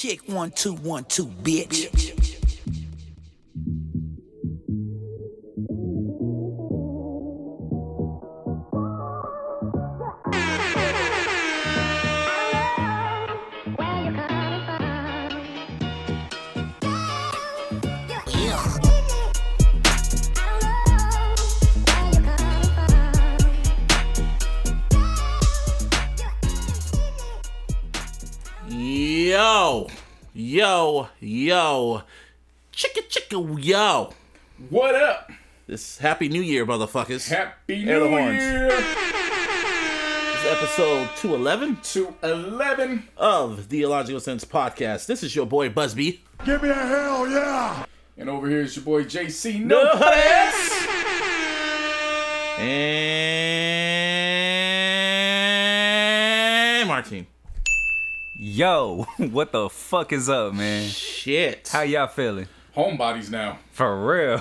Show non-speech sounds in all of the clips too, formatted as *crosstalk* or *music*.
Check one, two, one, two, bitch. Yo, yo, chicka chicka yo. What up? This Happy New Year, motherfuckers. Happy Air the New horns. Year This is episode 211 to 11. of the Illogical Sense podcast. This is your boy Busby. Give me a hell yeah! And over here is your boy JC No Putties! And Martin. Yo, *laughs* what the fuck is up, man? Shit. How y'all feeling? Homebodies now. For real?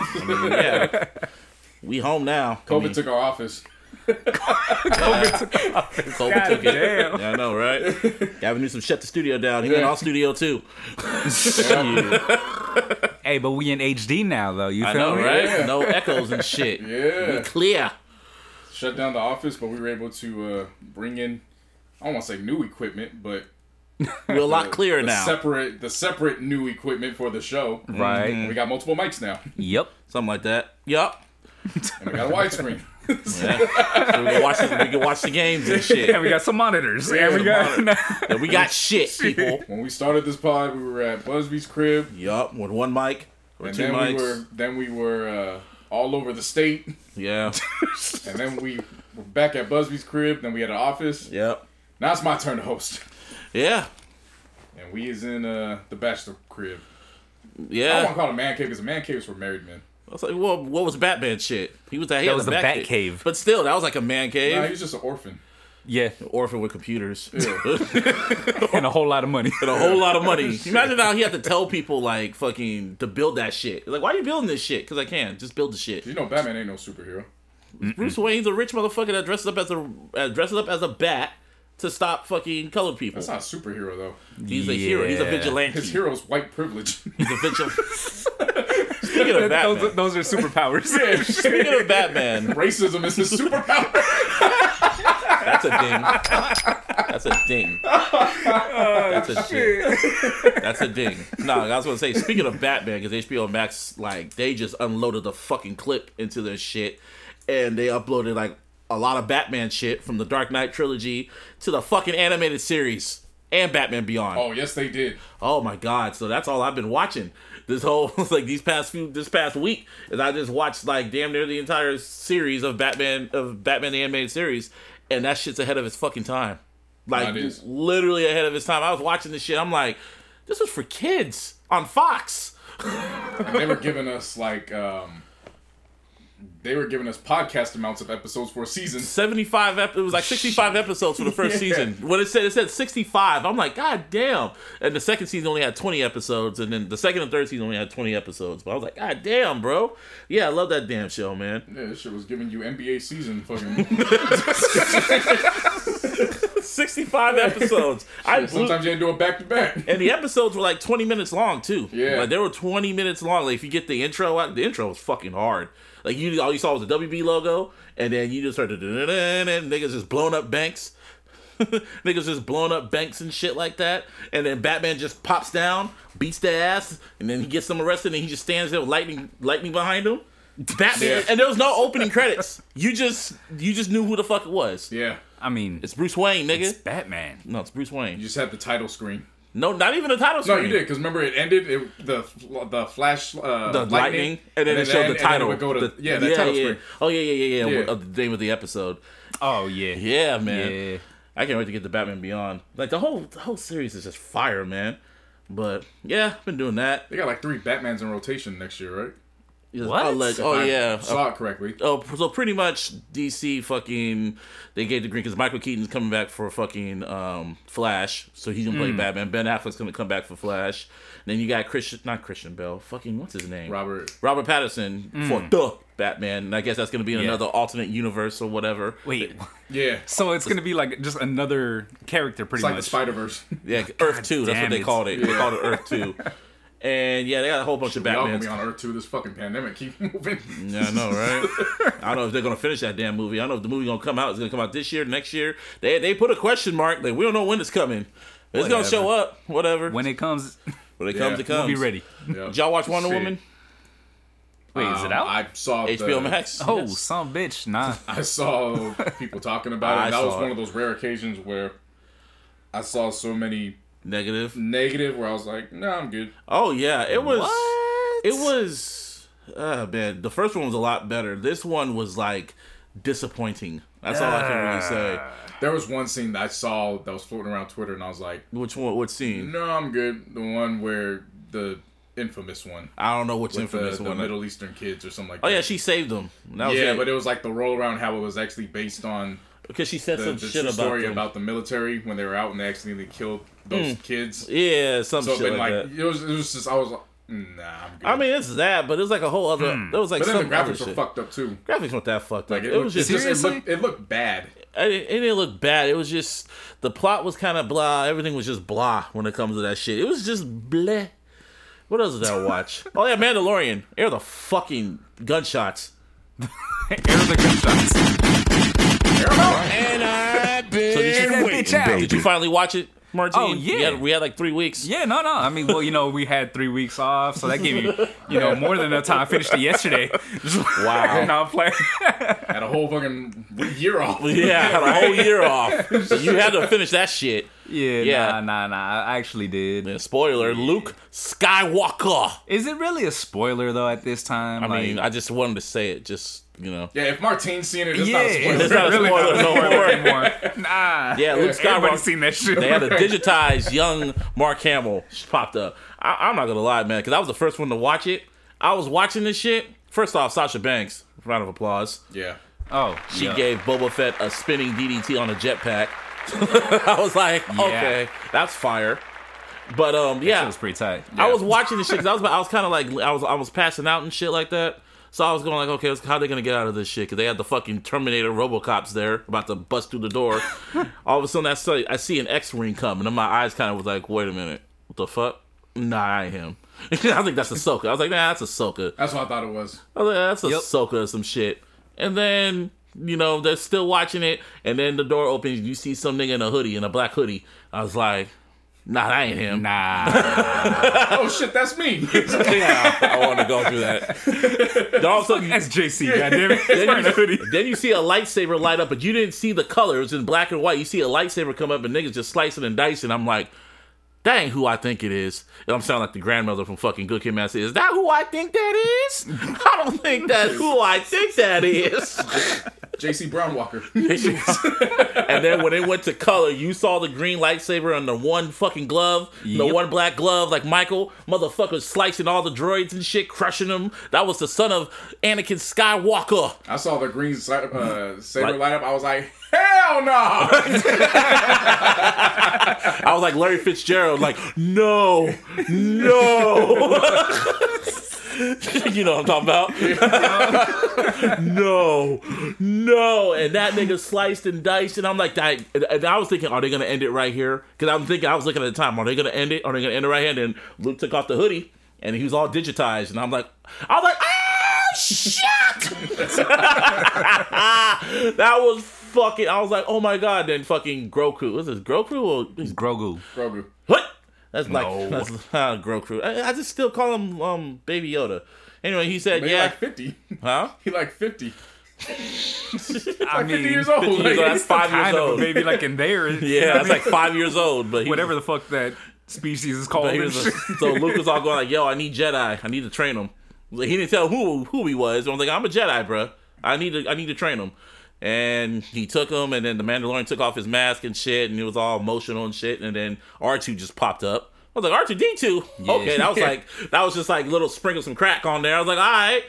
yeah. *laughs* We home now. I COVID mean, took our office. *laughs* COVID took it. damn. Yeah, I know, right? Gavin Newsom shut the studio down. He went Yeah. off studio too. hey, but we in HD now, though. You I feel know, me? right? Yeah. No echoes and shit. Yeah. We clear. Shut down the office, but we were able to uh, bring in, I don't want to say new equipment, but We're a lot *laughs* clearer the now. Separate the separate new equipment for the show. Right. We got multiple mics now, Yep. Something like that. Yep. and we got a widescreen. *laughs* Yeah. so we can watch the, we can watch the games and shit. And we got some monitors. Yeah, and we some got. And *laughs* we got shit, people. when we started this pod, we were at Busby's crib, Yup. With one mic or and two then mics. we were then we were uh, all over the state. Yeah. And then we were back at Busby's crib. Then we had an office. Yep. Now it's my turn to host. Yeah. And we is in uh, the bachelor crib. Yeah. I don't want to call it a man cave because a man cave is for married men. I was like, well, what was Batman shit? He was that. He That was a the bat Bat cave. But still, that was like a man cave. Nah, was just an orphan. Yeah. Orphan with computers. *laughs* *laughs* And a whole lot of money. and a whole lot of money. *laughs* Imagine how he had to tell people like fucking to build that shit. Like, why are you building this shit? Because I can. Just build the shit. You know, Batman ain't no superhero. Bruce Wayne's a rich motherfucker that dresses up as a uh, dresses up as a bat to stop fucking colored people. That's not a superhero though. He's a hero. He's a Yeah. vigilante. His hero's white privilege. He's a vigilante. *laughs* Speaking of Batman, those, those are superpowers. *laughs* speaking of Batman, Racism is his superpower. that's a ding. That's a ding. Oh, that's a ding. That's a ding. No, I was gonna say. Speaking of Batman, because HBO Max, like, they just unloaded the fucking clip into their shit, and they uploaded like a lot of Batman shit from the Dark Knight trilogy to the fucking animated series and Batman Beyond. oh yes, they did. Oh my god! So that's all I've been watching this whole *laughs* like these past few this past week is I just watched like damn near the entire series of Batman of Batman the animated series, and that shit's ahead of its fucking time. Like literally ahead of its time. I was watching this shit. I'm like, this was for kids on Fox. And they were giving us like um, they were giving us podcast amounts of episodes for a season. 75 ep- it was like 65 episodes for the first *laughs* Yeah. season when it said it said 65 i'm like god damn and the second season only had 20 episodes and then the second and third season only had 20 episodes but i was like god damn bro yeah i love that damn show man Yeah, this shit was giving you NBA season fucking. *laughs* 65 *laughs* episodes i blew, Sometimes you had to do it back to back. and the episodes were like 20 minutes long too Yeah. like they were 20 minutes long like if you get the intro out the intro was fucking hard like you all you saw was the wb logo and then you just heard the and niggas just blowing up banks. *laughs* Niggas just blowing up banks and shit like that. And then batman just pops down beats their ass and then he gets them arrested and he just stands there with lightning lightning behind him. Batman Yeah. and there was no opening credits. You just you just knew who the fuck it was. Yeah, I mean, it's bruce wayne nigga. It's Batman. no it's bruce wayne. You just had the title screen. No not even the title screen. No, you did because remember it ended it, the the flash uh, the lightning, and then it showed the title. it would go to, The- yeah, that title yeah. screen. Oh yeah, yeah, yeah, yeah. Yeah. Of the name of the episode. Oh, yeah. Yeah, man. Yeah. I can't wait to get to Batman Beyond. Like the whole the whole series is just fire, man. But yeah, I've been doing that. They got like three Batmans in rotation next year, right? What? Alleged- If oh I yeah. saw it correctly. Oh, so pretty much DC fucking they gave the green because Michael Keaton's coming back for fucking um, Flash, so he's gonna play Batman. Ben Affleck's gonna come back for Flash. And then you got Christian, not Christian Bale, fucking what's his name? Robert. Robert Pattinson for the Batman. And I guess that's gonna be in Yeah. another alternate universe or whatever. Wait, Yeah. so it's gonna be like just another character, pretty It's like the much. Spider Verse. Yeah, Earth Two. That's what they called it. They called it Earth Two. *laughs* And yeah, they got a whole bunch of Y'all gonna be on Earth too. This fucking pandemic keep *laughs* moving. Yeah, I know, right? *laughs* I don't know if they're gonna finish that damn movie. I don't know if the movie gonna come out. It's gonna come out this year, next year. They they put a question mark. Like we don't know when it's coming. It's gonna show up. Whatever. when it comes, when it Yeah, comes, it we'll comes. be ready. Yeah. Did y'all watch Wonder Shit. Woman? Wait, is it Um, out? I saw HBO the, Max. oh, Yes. some bitch, nah. *laughs* I saw people talking about it. That was saw one it. of those rare occasions where I saw so many Negative. negative where I was like, "No, I'm good." Oh yeah, it was. What? It was. Oh man, the first one was a lot better. This one was like disappointing. That's all I can really say. There was one scene that I saw that was floating around Twitter, and I was like, Which one? What scene? "No, I'm good." The one where the infamous one I don't know which with the, infamous the one. Middle Eastern kids or something like oh that. yeah, she saved them. That was yeah, it. but it was like the roll around how it was actually based on because she said the, some the shit true about story them. about the military when they were out and they accidentally killed those hmm. kids. yeah, some So shit like, like that. it was, it was just I was like, nah, I'm good. I mean, it's that, but it's like a whole other. Hmm. There was like but then some the graphics were fucked up too. Graphics weren't that fucked Like up. it, It, looked, was just. just it Seriously? looked, it looked bad. It, it didn't look bad. It was just the plot was kind of blah. Everything was just blah when it comes to that shit. It was just bleh. What else did I watch? *laughs* oh yeah, Mandalorian. Air the fucking gunshots. Air the gunshots. And I've been So did you, bitch out. did you finally watch it, Martine? Oh, yeah. We had, we had like three weeks. Yeah, no, no. I mean, well, you know, we had three weeks off, so that gave me, you know, more than enough time. I finished it yesterday. *laughs* Wow. *laughs* no, I'm playing. *laughs* Had a whole fucking year off. Yeah, I had a whole year off. So you had to finish that shit. yeah, Yeah. nah, nah, nah. I actually did. And spoiler: Luke Skywalker. Is it really a spoiler though at this time? I like, mean, I just wanted to say it. Just you know. Yeah, if Martine's seen it, it's yeah, not a spoiler. It's not a really spoiler not a no anymore. *laughs* Nah. Yeah, Luke Skywalker. Everybody's seen that shit. They had a *laughs* digitized young Mark Hamill popped up. I, I'm not gonna lie, man, because I was the first one to watch it. I was watching this shit. First off, Sasha Banks, round of applause. Yeah. oh, She yeah. gave Boba Fett a spinning DDT on a jetpack. *laughs* I was like, okay, that's fire. But um, That yeah, was pretty tight. I was watching this shit because I was I was kind of like I was I was passing out and shit like that. So I was going like, okay, how they gonna get out of this shit? Because they had the fucking Terminator RoboCops there about to bust through the door. *laughs* All of a sudden, I see I see an X-wing come, and then my eyes kind of was like, wait a minute, what the fuck? Nah, I ain't him. *laughs* I think that's Ahsoka. I was like, nah, that's Ahsoka. That's what I thought it was. I was like, that's Yep. Ahsoka or some shit. And then you know they're still watching it, and then the door opens, you see some nigga in a hoodie, in a black hoodie. I was like, nah, that ain't him. Nah. Oh shit, that's me. *laughs* yeah, I want to go through that. *laughs* Then all of a sudden, That's JC, goddammit. He's then wearing a hoodie. you, then you see a lightsaber light up, but you didn't see the colors in black and white. You see a lightsaber come up and niggas just slicing and dicing. I'm like, that ain't who I think it is. And I'm sounding like the grandmother from fucking Good Kid, Mad City. Is that who I think that is? *laughs* I don't think that's who I think that is. JC Brown Walker. *laughs* and then when it went to color, you saw the green lightsaber on the one fucking glove, the one black glove, like Michael, motherfucker slicing all the droids and shit, crushing them. That was the son of Anakin Skywalker. I saw the green uh, saber Like- light up. I was like, hell no! *laughs* I was like Larry Fitzgerald, like, no, no. *laughs* *laughs* you know what I'm talking about? *laughs* no, no. And that nigga sliced and diced, and I'm like, that. And I was thinking, are they gonna end it right here? Because I'm thinking, I was looking at the time, are they gonna end it? Are they gonna end it right here? And then Luke took off the hoodie, and he was all digitized, and I'm like, I was like, ah, shit. *laughs* that was fucking. I was like, oh my god. Then fucking Groku. Was this Groku or Grogu. Grogu. what? That's like No. that's uh, Groku. I, I just still call him um Baby Yoda. Anyway, he said, Maybe yeah, like 50. huh? *laughs* He like 50. *laughs* I Like 50 mean, years old. 50 years Like, old, that's five years old. maybe like in there. *laughs* Yeah, that's like five years old. But he, whatever the fuck that species is called. But he and was shit. a- so Luke was all going like, "Yo, I need Jedi. I need to train him." He didn't tell who who he was. I'm like, "I'm a Jedi, bro. I need to I need to train him." And he took him, and then the Mandalorian took off his mask and shit, and it was all emotional and shit. And then R2 just popped up. I was like, R2 D2. Okay, that was *laughs* like that was just like little sprinkle some crack on there. I was like, all right.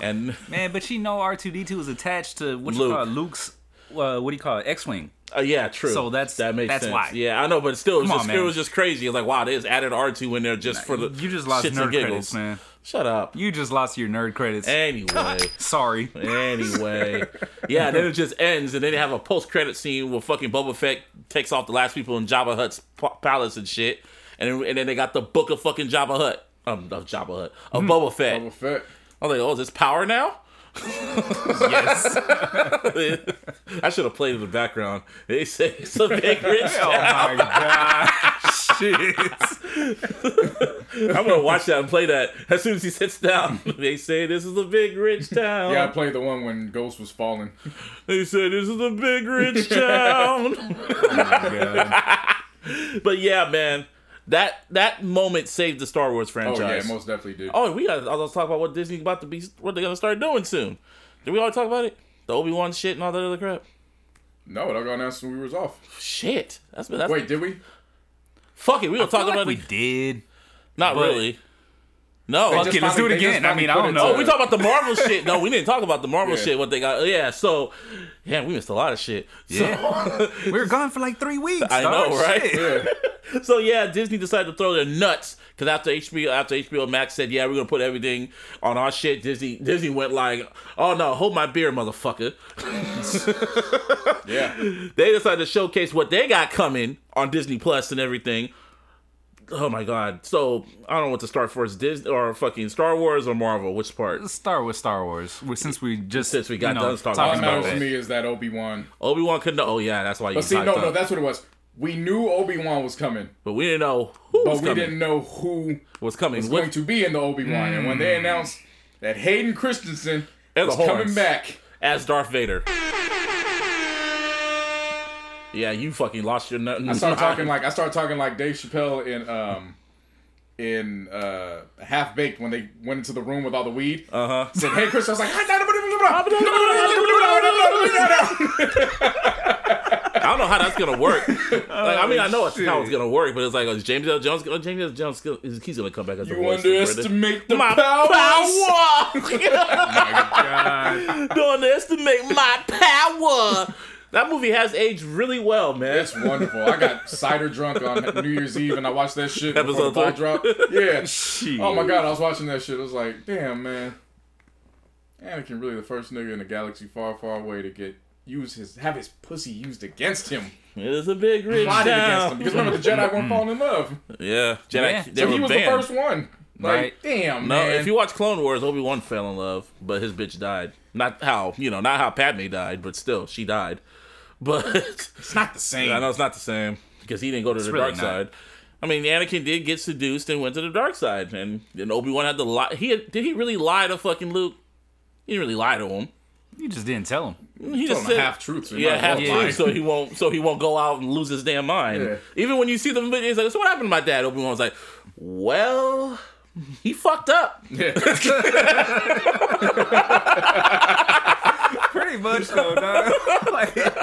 and Man, but you know R two D two is attached to what you call it, Luke's. Uh, what do you call it? X wing. uh, yeah, true. So that's- that makes that's sense. why. Yeah, I know, but still, it was, Come just, on, it was just crazy. It's like, wow, they just added R two in there just for the you just lost nerd and giggles. credits, man. Shut up. You just lost your nerd credits. Anyway. *laughs* Sorry. Anyway, *laughs* yeah, then it just ends, and then they have a post-credit scene where fucking Boba Fett takes off the last people in Jabba Hutt's palace and shit, and then, and then they got the book of fucking Jabba Hutt, um, of Jabba Hutt, of Boba Fett. Boba Fett. I was like, oh, is this power now? Yes. *laughs* I should have played in the background. They say it's a *laughs* big rich town. Oh my god. Shit. I'm gonna watch that and play that as soon as he sits down. *laughs* They say this is a big rich town. Yeah, I played the one when Ghost was falling. They say this is a big rich town. Oh but yeah, man, that that moment saved the Star Wars franchise. Oh yeah, most definitely did. Oh, we got. I was talking about what Disney's about to be. What they're gonna start doing soon. Did we already talk about it? The Obi Wan shit and all that other crap. No, they're gonna announce when we was off. Shit, that's that's Wait, did we? Fuck it, we gonna I feel talk like about we it. did. Not but- really. No. They Fuck let's do it finally- they just again. I mean, I don't know. Oh, we talk about the Marvel shit. No, we didn't talk about the Marvel Yeah. shit. What they got? Yeah. So, yeah, we missed a lot of shit. So- Yeah. *laughs* we were gone for like three weeks. I dog. know, right? Yeah. *laughs* So yeah, Disney decided to throw their nuts because after HBO after HBO Max said, "Yeah, we're gonna put everything on our shit," Disney Disney went like, "Oh no, hold my beer, motherfucker." *laughs* Yeah. They decided to showcase what they got coming on Disney Plus and everything. Oh my god! So I don't know what to start first, Disney or fucking Star Wars or Marvel. Which part? Let's start with Star Wars. Since we just Since we got you know, done Star talking that about matters to that. me is that Obi Wan. Obi Wan couldn't. Oh yeah, that's why you. But see, no, up. no, that's what it was. We knew Obi Wan was coming, But we didn't know who but was we coming. didn't know who was coming. was What- going to be in the Obi Wan. And when they hmm. announced that Hayden Christensen And the was coming back, as Darth Vader. Yeah, you fucking lost your nut. I started talking like I started talking like Dave Chappelle in um in uh Half Baked when they went into the room with all the weed. Uh huh. Said, "Hey, Chris," I was like, I don't know how that's gonna work. Like, I mean, I know it's how it's gonna work, but it's like, is James Earl Jones? gonna- James Earl Jones, gonna- is- he's gonna come back as the "You voice of British. underestimate the my power." *laughs* power. *laughs* Don't underestimate my power. That movie has aged really well, man. It's wonderful. I got cider drunk on New Year's Eve, and I watched that shit before Episode the ball three? dropped. *laughs* Yeah. Oh my god, I was watching that shit. I was like, damn, man. Anakin really the first nigga in the galaxy far, far away to get use his have his pussy used against him, It is a big rich plotted against him. Because remember, the Jedi weren't falling in love, Yeah, Jedi. Yeah. They so were he was banned. the first one. Like, Right. damn, No, man. if you watch Clone Wars, Obi Wan fell in love, but his bitch died. Not how you know, not how Padme died, but still, she died. But *laughs* it's not the same. I know it's not the same because he didn't go to the really dark not. side. I mean, Anakin did get seduced and went to the dark side, and then Obi Wan had to lie. He had, did he really lie to fucking Luke? He didn't really lie to him. You just didn't tell him. He just Told him said half truths. Yeah, half well Yeah. so he won't, so he won't go out and lose his damn mind. Yeah. Even when you see the video, he's like, "So what happened to my dad?" Obi Wan's like, "Well, he fucked up." Yeah. *laughs* Pretty much though, dog. *laughs* like, That's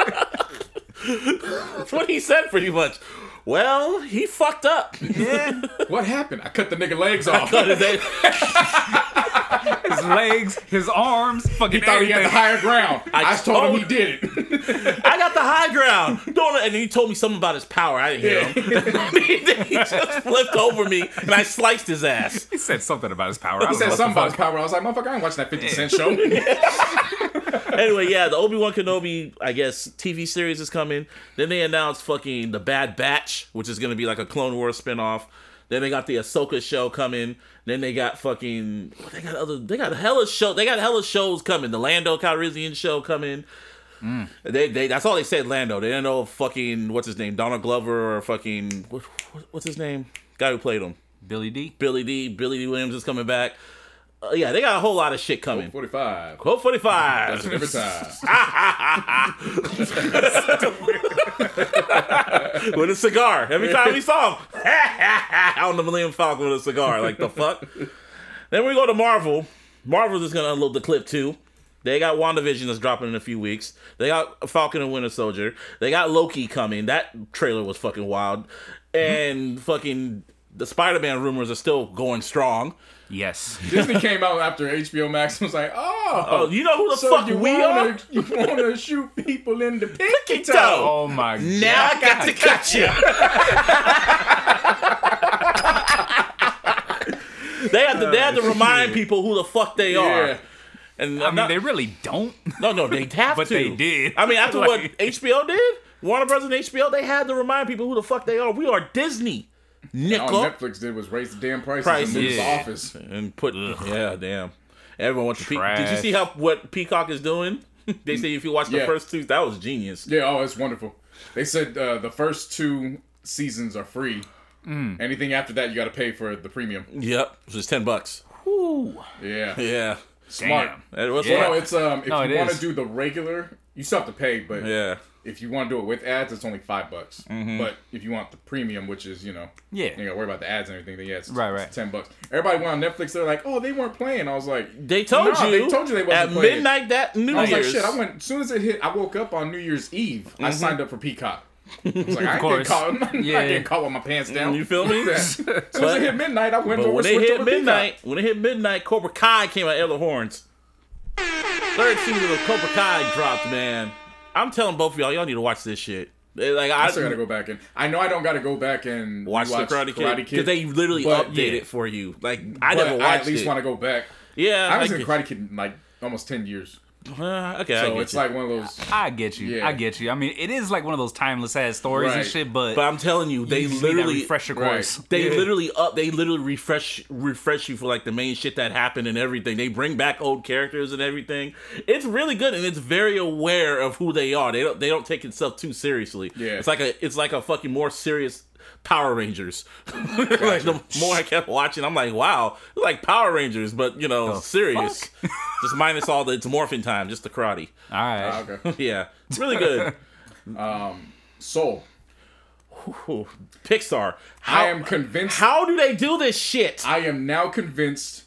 what he said, pretty much. Well, he fucked up. yeah. *laughs* what happened? I cut the nigga legs *laughs* off. *laughs* His legs, his arms, fucking He thought he had the higher ground. I, I told him he did it. I got the high ground. Don't. And he told me something about his power. I didn't hear him. he just flipped over me, and I sliced his ass. He said something about his power. I He said something about his power. I was like, motherfucker, I ain't watching that 50 Cent show. Anyway, yeah, the Obi Wan Kenobi, I guess, TV series is coming. Then they announced fucking the Bad Batch, which is gonna be like a Clone Wars spinoff. Then they got the Ahsoka show coming. Then they got fucking they got other they got hella show they got hella shows coming. The Lando Calrissian show coming. Mm. They, they that's all they said Lando. They didn't know fucking what's his name Donald Glover or fucking what, what- what's his name guy who played him Billy Dee. Billy Dee Billy Dee Williams is coming back. Uh, yeah, they got a whole lot of shit coming. 45. Quote forty five. Does it every time. *laughs* with a cigar. Every time we saw him *laughs* on the Millennium Falcon with a cigar, like the fuck. then we go to Marvel. Marvel's just gonna unload the clip too. They got WandaVision that's dropping in a few weeks. They got Falcon and Winter Soldier. They got Loki coming. That trailer was fucking wild. And fucking the Spider-Man rumors are still going strong. Yes. Disney came out after HBO Max and was like, "Oh, Oh, you know who the so fuck you we wanna, are? *laughs* You want to shoot people in the pinky Pinky toe? toe. Oh my god. Now I got to cut you. *laughs* they have to they have to uh, remind people who the fuck they are. Yeah. And I I'm mean, not- they really don't. no, no, they *laughs* have But to. But they did. I mean, after what HBO did, Warner Brothers and HBO, they had to remind people who the fuck they are. We are Disney, All Netflix did was raise the damn prices, Prices. and move Yeah. the office. and put yeah, damn. Everyone wants to. Pe- did you see how what Peacock is doing? *laughs* they say if you watch the Yeah. first two, that was genius. Yeah, oh, it's wonderful. They said uh, the first two seasons are free. Mm. Anything after that, you got to pay for the premium. Yep, it was ten bucks. Yeah, *laughs* Yeah, smart. It was Well, smart. no, it's um, if No, you want to do the regular, you still have to pay, but yeah. If you want to do it with ads, it's only five bucks. Mm-hmm. But if you want the premium, which is you know, Yeah. you gotta worry about the ads and everything, then yeah, it's, Right, it's right. ten bucks. Everybody went on Netflix. They're like, oh, they weren't playing. I was like, They told Nah, you. they told you they wasn't at playing. midnight that New I was Year's. like, shit. I went as soon as it hit. I woke up on New Year's Eve. I signed up for Peacock. I was *laughs* like, I ain't caught. *laughs* Yeah. getting caught with my pants down. You feel me? *laughs* As soon as it hit midnight, I went But over. when it hit to midnight, when it hit midnight, Cobra Kai came out of the horns. Third season of Cobra Kai dropped, man. I'm telling both of y'all, y'all need to watch this shit. Eh, like I, I still gotta go back in. I know I don't gotta go back and watch the rewatch Karate Kid because they literally but- update yeah. it for you. Like I never I at least want to go back. yeah, I haven't I seen Karate Kid in like almost ten years, Uh, okay, I so get it's you. like one of those. I get you. Yeah. I get you. I mean, it is like one of those timeless ass stories and shit, but, But I'm telling you, they you just need that literally refresher Right. course. They Yeah. literally up. They literally refresh refresh you for like the main shit that happened and everything. They bring back old characters and everything. It's really good and it's very aware of who they are. They don't they don't take itself too seriously. Yeah. it's like a it's like a fucking more serious Power Rangers. *laughs* like the more I kept watching, I'm like, wow, it's like Power Rangers, but you know, serious. *laughs* just minus all the it's morphin time, just the karate. All right. Ah, okay. *laughs* yeah, it's really good. Soul. Ooh, Pixar. How, I am convinced. how do they do this shit? I am now convinced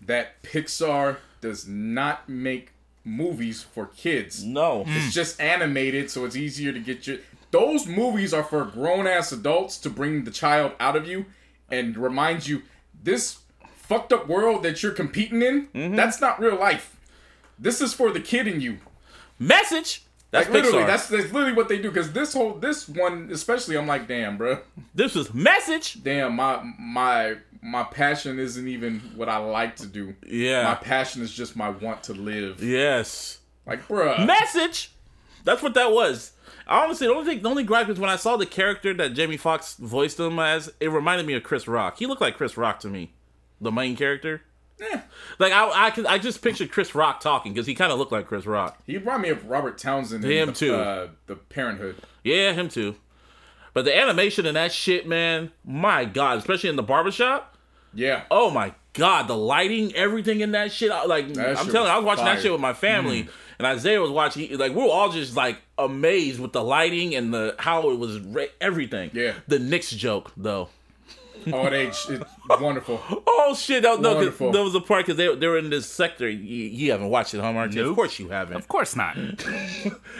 that Pixar does not make movies for kids. no. It's just animated, so it's easier to get your. Those movies are for grown ass adults to bring the child out of you and remind you this fucked up world that you're competing in. Mm-hmm. That's not real life. This is for the kid in you. Message. That's Like literally, Pixar. that's, that's literally what they do. Because this whole this one especially, I'm like, damn, bro, this was message. damn, my my my passion isn't even what I like to do. Yeah. my passion is just my want to live. Yes. Like, bruh, Message. That's what that was. Honestly, the only thing, the only gripe is when I saw the character that Jamie Foxx voiced him as, it reminded me of Chris Rock. He looked like Chris Rock to me, the main character. Eh. Like I, I, could, I just pictured Chris Rock talking because he kind of looked like Chris Rock. he brought me of Robert Townsend. in Him the, too. Uh, the Parenthood. Yeah, him too. But the animation and that shit, man, my god, especially in the barbershop. Yeah. Oh my god, the lighting, everything in that shit. I- Like That I'm shit telling you, I was was watching that shit with my family, and Isaiah was watching. he- Like we were all just like amazed with the lighting and the how it was ra- everything. Yeah. The Knicks joke though. Oh. It's wonderful. Oh shit! That, no, 'cause Wonderful. there was a part because they they were in this sector. You, you haven't watched it, huh, Martin? Of course you haven't. Of course not. *laughs*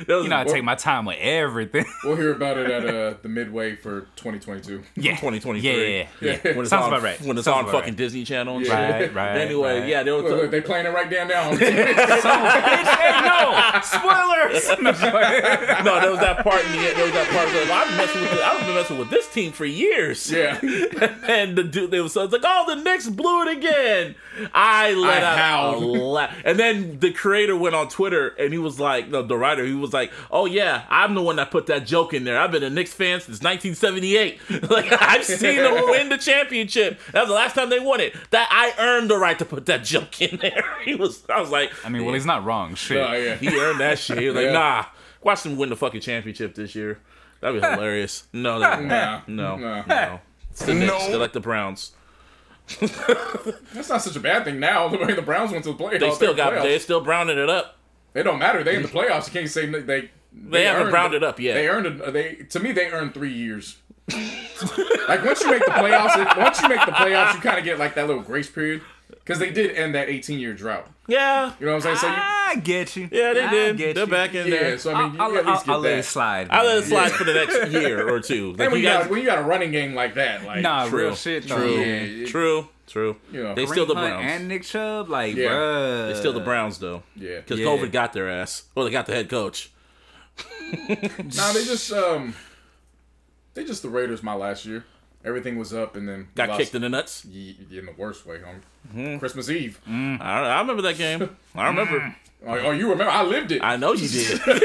You know, I take my time with everything. We'll hear about it at uh, *laughs* the midway for 2022. yeah. 2023. Yeah, yeah, yeah. when it's Sounds on, about right. When it's Sounds on fucking right. Disney Channel. Yeah. shit. Right, right. *laughs* Anyway, right. yeah, there was. Look, look, they playing it right down now. hey, no! Spoilers! no, there was that part in the. There was that part. Where I've been messing with. I've been messing with this team for years. yeah. and the dude, they was, so it's like, oh, the Knicks blew it again. I let I out la- And then the creator went on Twitter and he was like, no, the writer, he was like, oh yeah, I'm the one that put that joke in there. I've been a Knicks fan since 1978. *laughs* like I've seen them *laughs* win the championship. That was the last time they won it. That I earned the right to put that joke in there. *laughs* He was. I was like, I mean, well, he's not wrong. Shit. Oh, yeah. he earned that shit. He was like, Yeah. nah, watch them win the fucking championship this year. That'd be hilarious. No, that, Nah. no, Nah. no. It's the Knicks. They're like the Browns. *laughs* That's not such a bad thing now. *laughs* The way the Browns went to the playoffs. They still they're got. the They still browning it up. They don't matter. They in the *laughs* playoffs. You can't say they. They, They haven't earned browned it up yet. They earned it. They to me they earned three years. like once you make the playoffs, once you make the playoffs, you kind of get like that little grace period. Because they did end that 18 year drought. Yeah. You know what I'm saying? So you, I get you. Yeah, they I did. get They're you. back in yeah. there. So I mean, you I'll, can at I'll, least get I'll let that. it slide. I'll let it man. slide for the *laughs* next year or two. Like And when you you, guys, got when you got a running game like that, like Nah, True. real shit. though, true, man. true, true. You know, they still the Browns. and Nick Chubb, like, Yeah. bruh. they still the Browns though, yeah. because Yeah. COVID got their ass. Well, they got the head coach. Nah, they just um, they just the Raiders. My last year, everything was up, and then Got kicked in the nuts. In the worst way, homie. Mm-hmm. Christmas Eve. I, I remember that game. I *laughs* remember. Oh, oh, you remember? I lived it. I know you did. *laughs* and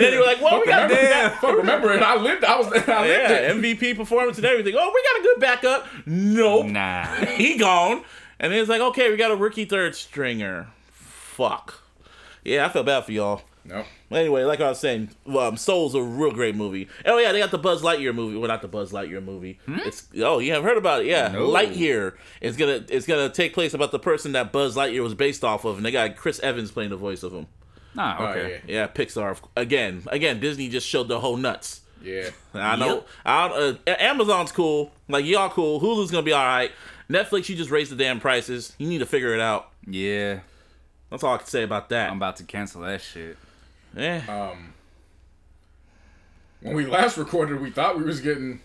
then you were like, "Well, we got remember, yeah. fuck, remember it? I lived. I was. *laughs* I lived yeah, it. MVP performance and everything. Oh, we got a good backup. Nope, Nah. he gone. And then it's like, okay, we got a rookie third stringer. Fuck. Yeah, I feel bad for y'all. Nope. Anyway, like I was saying, um, Soul's a real great movie. Oh yeah, they got the Buzz Lightyear movie. Well, not the Buzz Lightyear movie. It's oh, you haven't heard about it? Yeah, No. Lightyear. It's gonna it's gonna take place about the person that Buzz Lightyear was based off of, and they got Chris Evans playing the voice of him. Ah, okay. Yeah, Pixar again. Again, Disney just showed the whole nuts. yeah. *laughs* I know. Yep. I uh, Amazon's cool. Like y'all cool. Hulu's gonna be all right. Netflix, you just raised the damn prices. You need to figure it out. Yeah. That's all I can say about that. I'm about to cancel that shit. Eh. Um, when we last recorded, we thought we was getting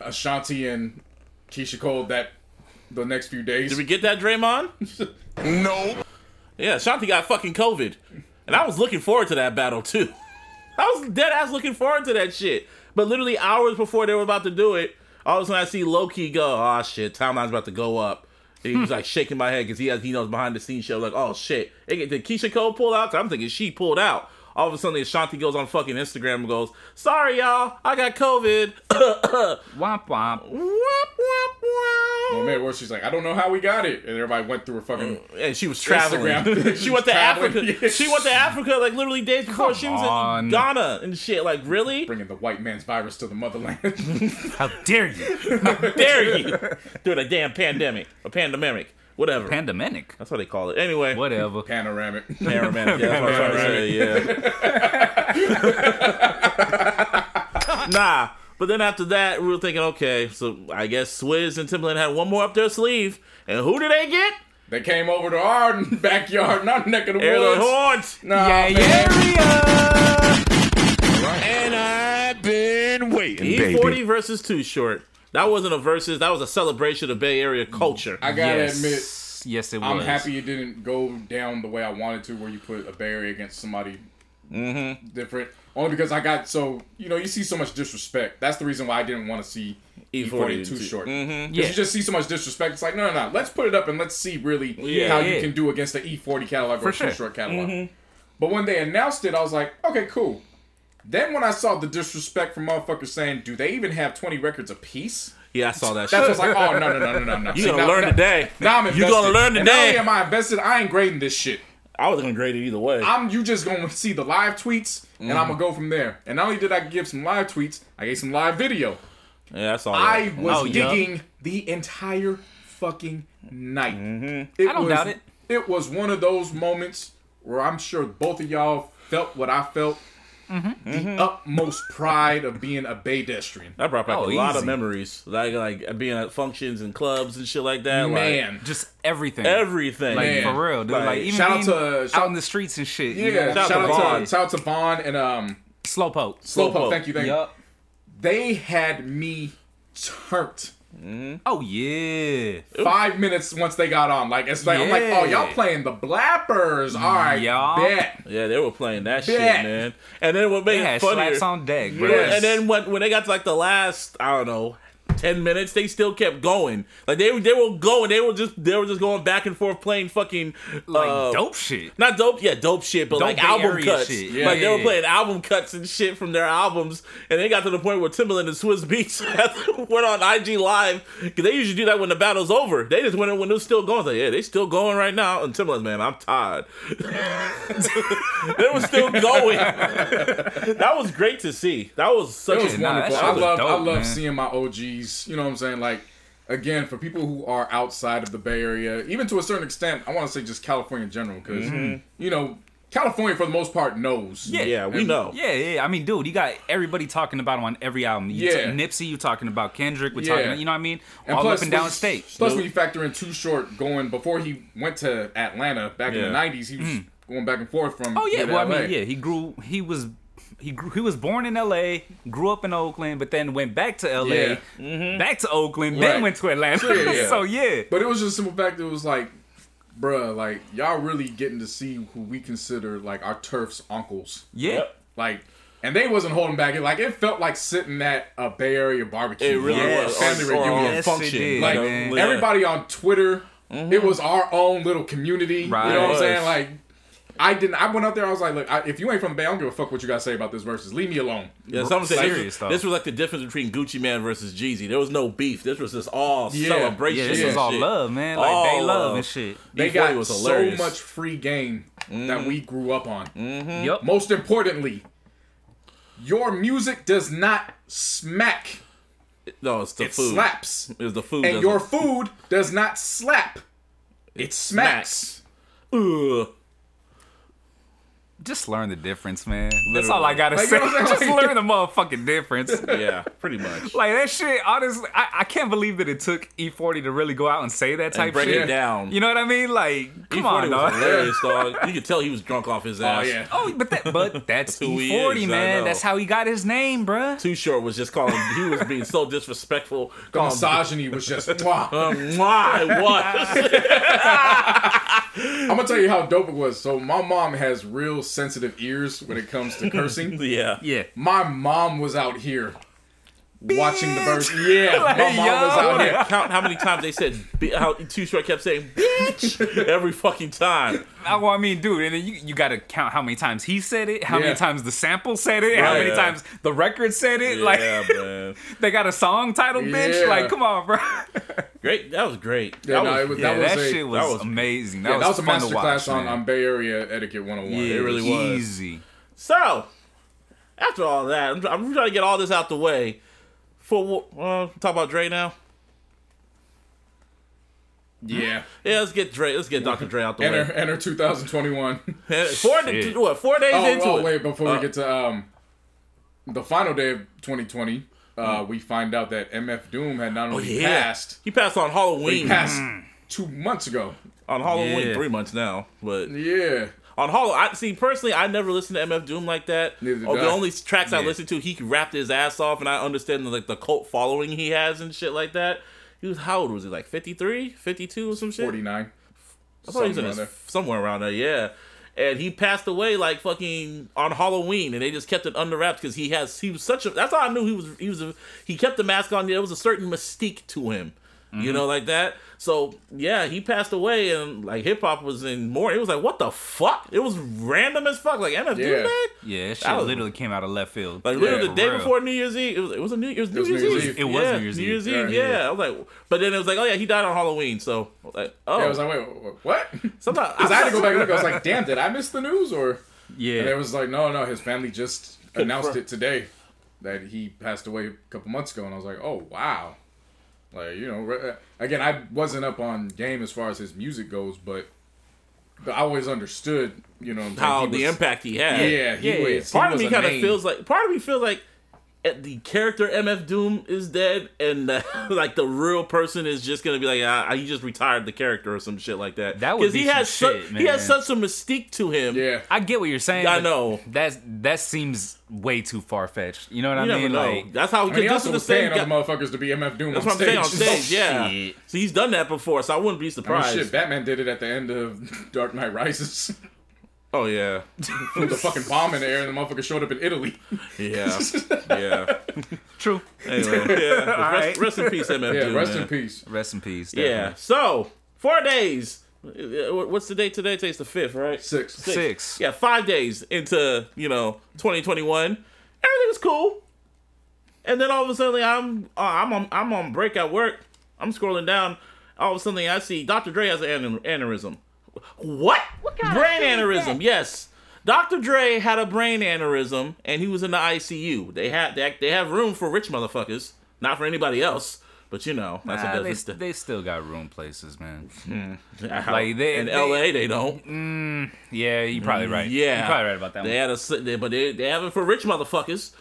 Ashanti and Keyshia Cole that the next few days. Did we get that Draymond? *laughs* No. Yeah, Ashanti got fucking COVID. And I was looking forward to that battle too. *laughs* I was dead ass looking forward to that shit. But literally hours before they were about to do it, all of a sudden I see Loki go, oh shit, timeline's about to go up. And he was like shaking my head because he has he knows behind the scenes show like, oh shit. Did Keyshia Cole pull out? I'm thinking she pulled out. All of a sudden Ashanti goes on fucking Instagram and goes, Sorry y'all, I got COVID. *coughs* Womp womp. Wop, wop, Well, wop. man, where she's like, I don't know how we got it, and everybody went through her fucking. Mm, and she was traveling. *laughs* *laughs* She went to Traveling, Africa. *laughs* She went to Africa like literally days before Come she was on. in Ghana and shit. Like really? Bringing the white man's virus to the motherland. How dare you? How dare you? During a damn pandemic, a pandemic, whatever. Pandemic. That's what they call it. Anyway, Whatever. Panoramic. *laughs* Paramedic. Yeah, that's what I was trying to say. Yeah. *laughs* nah. But then after that, we were thinking, okay, so I guess Swizz and Timbaland had one more up their sleeve, and who did they get? They came over to our *laughs* backyard, not neck of the Air the woods. horns. Nah, Yeah, man. yeah. And I've been waiting, E40 baby. versus Too Short. That wasn't a versus. That was a celebration of Bay Area culture. I gotta yes. admit, Yes, it was. I'm happy it didn't go down the way I wanted to, where you put a barrier against somebody Mm-hmm. different. Only because I got so you know you see so much disrespect. That's the reason why I didn't want to see E40 E40 too too. short. Mhm. Because you just see so much disrespect. It's like no, no, no. Let's put it up and let's see really Yeah. how Yeah. you can do against the E40 catalog or For sure. too short catalog. Mm-hmm. But when they announced it, I was like, okay, cool. Then when I saw the disrespect from motherfuckers saying, "Do they even have 20 records apiece?" Yeah, I saw that That's shit. what's like, oh no, no, no, no, no, no. *laughs* You See, gonna now- learn now- today. Now I'm invested. You invested. gonna learn And not only today. am I invested, I ain't grading this shit. I was gonna grade it either way. I'm you just gonna see the live tweets and I'm gonna go from there. And not only did I give some live tweets, I gave some live video. yeah, I saw I that. was Oh, yeah. digging the entire fucking night. Mm-hmm. It I don't was, doubt it. It was one of those moments where I'm sure both of y'all felt what I felt. Mm-hmm. The utmost pride of being a pedestrian. That brought back Oh, a lot of memories, like like being at functions and clubs and shit like that. Man. Just everything. everything. like Man. for real, dude. Like, Like, even shout out being to- out shout- in the streets and shit. Yeah, Shout shout, out to out Vaughn. to shout out to Vaughn and um slowpoke. Slowpoke. Slowpoke. Thank you, thank you. They had me turned. Mm-hmm. Oh yeah. five minutes once they got on. Like it's like I'm like, oh, y'all playing the blappers. All right, Y'all. bet. Yeah, they were playing that shit, man. And then what made They it had funnier? slaps on deck, bro. Yes. And then when when they got to like the last, I don't know, ten minutes, they still kept going. Like they they were going, they were just they were just going back and forth playing fucking Like uh, dope shit. Not dope, yeah, dope shit, but Dope like Bay album Area cuts. shit. Yeah. like they were playing album cuts and shit from their albums, and they got to the point where Timbaland and Swizz Beatz *laughs* went on IG Live because they usually do that when the battle's over. They just went in when it was still going. Like, yeah, they still going right now. And Timbaland's man, I'm tired. *laughs* they were still going. *laughs* that was great to see. That was such was a nah, wonderful. shit I was love I love man. seeing my OGs. You know what I'm saying? Like again, for people who are outside of the Bay Area, even to a certain extent, I want to say just California in general, because Mm-hmm. you know. California for the most part knows. Yeah, Yeah, we And- know. Yeah, yeah. I mean, dude, you got everybody talking about him on every album. You Yeah. t- Nipsey, you talking about Kendrick, we're Yeah. talking, you know what I mean? And All plus, up and down state. Plus, when you factor in Too Short going before he went to Atlanta back in the '90s, he was going back and forth from. Oh yeah, here to well, I mean, yeah, he grew. He was. He grew, he was born in L.A., grew up in Oakland, but then went back to L.A., Yeah. Mm-hmm. back to Oakland, Right. then went to Atlanta. Yeah, yeah. *laughs* so yeah, But it was just a simple fact. It was like, bruh, like y'all really getting to see who we consider like our turf's uncles. yeah, Yep. Like, and they wasn't holding back. It like it felt like sitting at a Bay Area barbecue. It really Yes. was. Family Or- or reunion. Yes, function. it did, like man. Everybody on Twitter. It mm-hmm. was our own little community. Right. You know what I'm saying? Like. I didn't. I went out there. I was like, "Look, I, if you ain't from the Bay, I don't give a fuck what you guys say about this versus. Leave me alone." Yeah, someone said Serious this, was, this was like the difference between Gucci Mane versus Jeezy. There was no beef. This was just all Yeah. celebration. yeah. This was all shit. love, man. Like All they love love. and shit. They got was so much free game that mm-hmm. we grew up on. Mm-hmm. Yep. Most importantly, your music does not smack. No, it's the It food. slaps. It was the food. And that- your food does not slap. It smacks. Ugh. Just learn the difference, man. That's all I gotta Like, say. you know *laughs* Just learn the motherfucking difference. *laughs* Yeah, pretty much. Like that shit, honestly, I, I can't believe that it took E40 to really go out and say that type break shit. it down. You know what I mean? Like, come E40 on, was dog. hilarious, *laughs* dog. You could tell he was drunk off his Oh ass. yeah. Oh, but that, but that's who he E40, is, man. That's how he got his name, bruh. Too short was just calling. He was being so disrespectful. The Calling, misogyny was just. Mwah. um, why? What? I'm gonna tell you how dope it was. So my mom has real sensitive ears when it comes to cursing. *laughs* yeah. Yeah. My mom was out here watching the birds. Yeah, *laughs* my mom yo. was out here. Count how many times they said bi- how Too Short kept saying "bitch" *laughs* every fucking time. Well, I mean, dude, and then you, you got to count how many times he said it, how Yeah. many times the sample said it, how many Yeah. times the record said it. Like, yeah, *laughs* man. they got a song titled, bitch. Like, come on, bro. Great. That was great. Yeah, that no, was, it was- Yeah, That that, was a- shit was, that was- amazing. That Yeah, was, that was a fun to watch, class on, on Bay Area etiquette 101. Yeah, It really was. easy. So, after all that, I'm, I'm trying to get all this out the way. For uh, talk about Dre now. Yeah. Yeah, let's get Dre. Let's get Dr. Dre out the Enter, way. enter 2021. *laughs* Four, Shit. what, four days oh, into oh, it. wait, before Uh, we get to um, the final day of 2020, uh, we find out that MF Doom had not only Oh, yeah. passed, He passed on he Halloween. passed two months ago. on Halloween, Yeah. three months now. But Yeah. On Halloween, I see personally, I never listened to MF Doom like that. Neither Oh, the I. only tracks I listened to, he rapped his ass off, and I understand the, like the cult following he has and shit like that. He was how old was he? Like 53, 52 or some shit. 49. I thought he was in his, somewhere around there, yeah. And he passed away like fucking on Halloween, and they just kept it under wraps because he has he was such a. That's how I knew he was he was a, he kept the mask on. There was a certain mystique to him, Mm-hmm. you know, like that. So yeah, he passed away, and like hip hop was in more. It was like what the fuck? It was random as fuck. Like MF Doom Yeah. Yeah, that shit That was- literally came out of left field. Like literally Yeah, the day real. before New Year's Eve, it was, it was a New, it was New was Year's New Year's Eve. Eve. It was yeah, New Year's Eve. Eve. Yeah, Yeah, yeah. I was like, but then it was like, oh yeah, he died on Halloween. So I was like, oh, Yeah, I was like, wait, wait, wait, what? Because sometimes *laughs* I had to go back and look. I was like, damn, did I miss the news? Or Yeah. and it was like, no, no, his family just announced it today that he passed away a couple months ago, and I was like, oh wow. Like you know, again, I wasn't up on game as far as his music goes, but, but I always understood, you know, what I'm saying? how the was- impact he had. Yeah, he Yeah, yeah. was. he part of me kind of feels like part of me feels like uh, the character MF Doom is dead, and uh, *laughs* like the real person is just gonna be like, ah, he just retired the character or some shit like that. That would be he some has su- shit, he has such a mystique to him. Yeah, I get what you're saying. I know. That's that seems way too far fetched. You know what you I never mean? know. Like, That's how I mean, he this also is the was same paying guy. other motherfuckers to be MF Doom That's on what I'm saying on stage. stage. Yeah, Shit. so he's done that before, so I wouldn't be I mean, surprised. shit, Batman did it at the end of *laughs* Dark Knight Rises. *laughs* oh yeah, *laughs* Threw the fucking bomb in the air, and the motherfucker showed up in Italy. yeah, *laughs* yeah. true. Anyway, yeah. *laughs* rest, right. rest in peace, MF Yeah, Doom. rest man. in peace. Rest in peace. Yeah. So four days. Uh, What's the date today? Today's the fifth, right? Six. Six. Yeah, five days into you know 2021. Everything was cool, and then all of a sudden I'm uh, I'm on I'm on break at work. I'm scrolling down. All of a sudden I see Dr. Dre has an an- aneurysm. What? brain aneurysm? Yes. Dr. Dre had a brain aneurysm and he was in the ICU. They had they, they have room for rich motherfuckers, not for anybody else. But you know, that's Nah, a they, different. they still got room places, man. how- hmm. *laughs* like, they- in they- L.A. they don't. Mm, yeah, you probably right. Yeah, you probably right about that They one. had a, s- they, but they they have it for rich motherfuckers.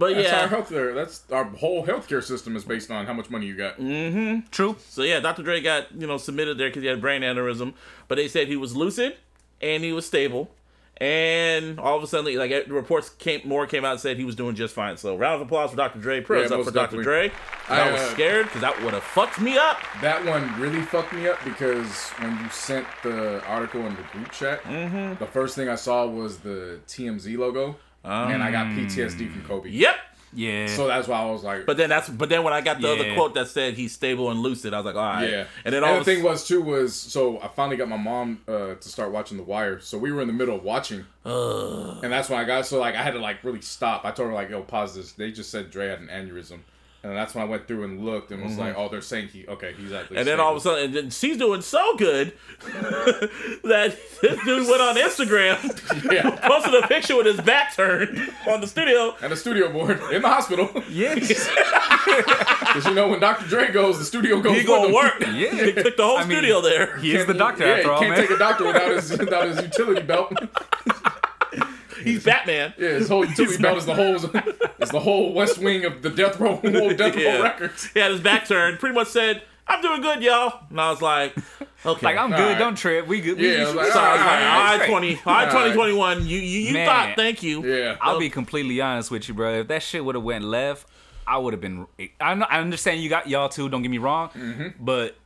But That's yeah, our healthcare. That's our whole healthcare system is based on how much money you got. True. So yeah, Dr. Dre got you know submitted there because he had a brain aneurysm, but they said he was lucid and he was stable, and all of a sudden, like reports came, more came out and said he was doing just fine. So round of applause for Dr. Dre. Prayers Yeah, up for most Dr. Dre. I, I, was uh, scared because that would have fucked me up. That one really fucked me up because when you sent the article in the group chat, Mm-hmm. the first thing I saw was the TMZ logo, and I got PTSD from Kobe. Yep. Yeah. So that's why I was like, But then that's but then when I got the other quote that said he's stable and lucid, I was like, all right. yeah. And then all the thing was too was so I finally got my mom uh, to start watching The Wire. So we were in the middle of watching, and that's when I got so like I had to like really stop. I told her like, yo, pause this. They just said Dre had an aneurysm. And that's when I went through and looked and was like, "Oh, they're saying he okay, he's actually." Mm-hmm. And then all of a sudden, and then she's doing so good *laughs* that this dude went on Instagram, *laughs* *laughs* yeah, posted a picture with his back turned on the studio. and the studio board in the hospital. Yes, Because you know when Dr. Dre goes, the studio goes. He gonna work. Yeah. He took the whole I mean, studio there. He is the doctor Yeah, after you all, can't man. take a doctor without his without his utility belt. He's Batman. Yeah, his whole utility belt is the whole is the whole West Wing of the Death Row *laughs* whole Death Row records. He had his back turned. Pretty much said, "I'm doing good, y'all." And I was like, *laughs* "Okay." like I'm good. Alright. Don't trip. We good. Yeah, we I was should- like, So I was like, Alright, "All right, straight. twenty, all right, Alright. twenty, twenty-one. You, you, you Man. thought, thank you. Yeah, I'll be completely honest with you, bro. If that shit would have went left, I would have been. I know, I understand you got y'all too. Don't get me wrong, Mm-hmm. but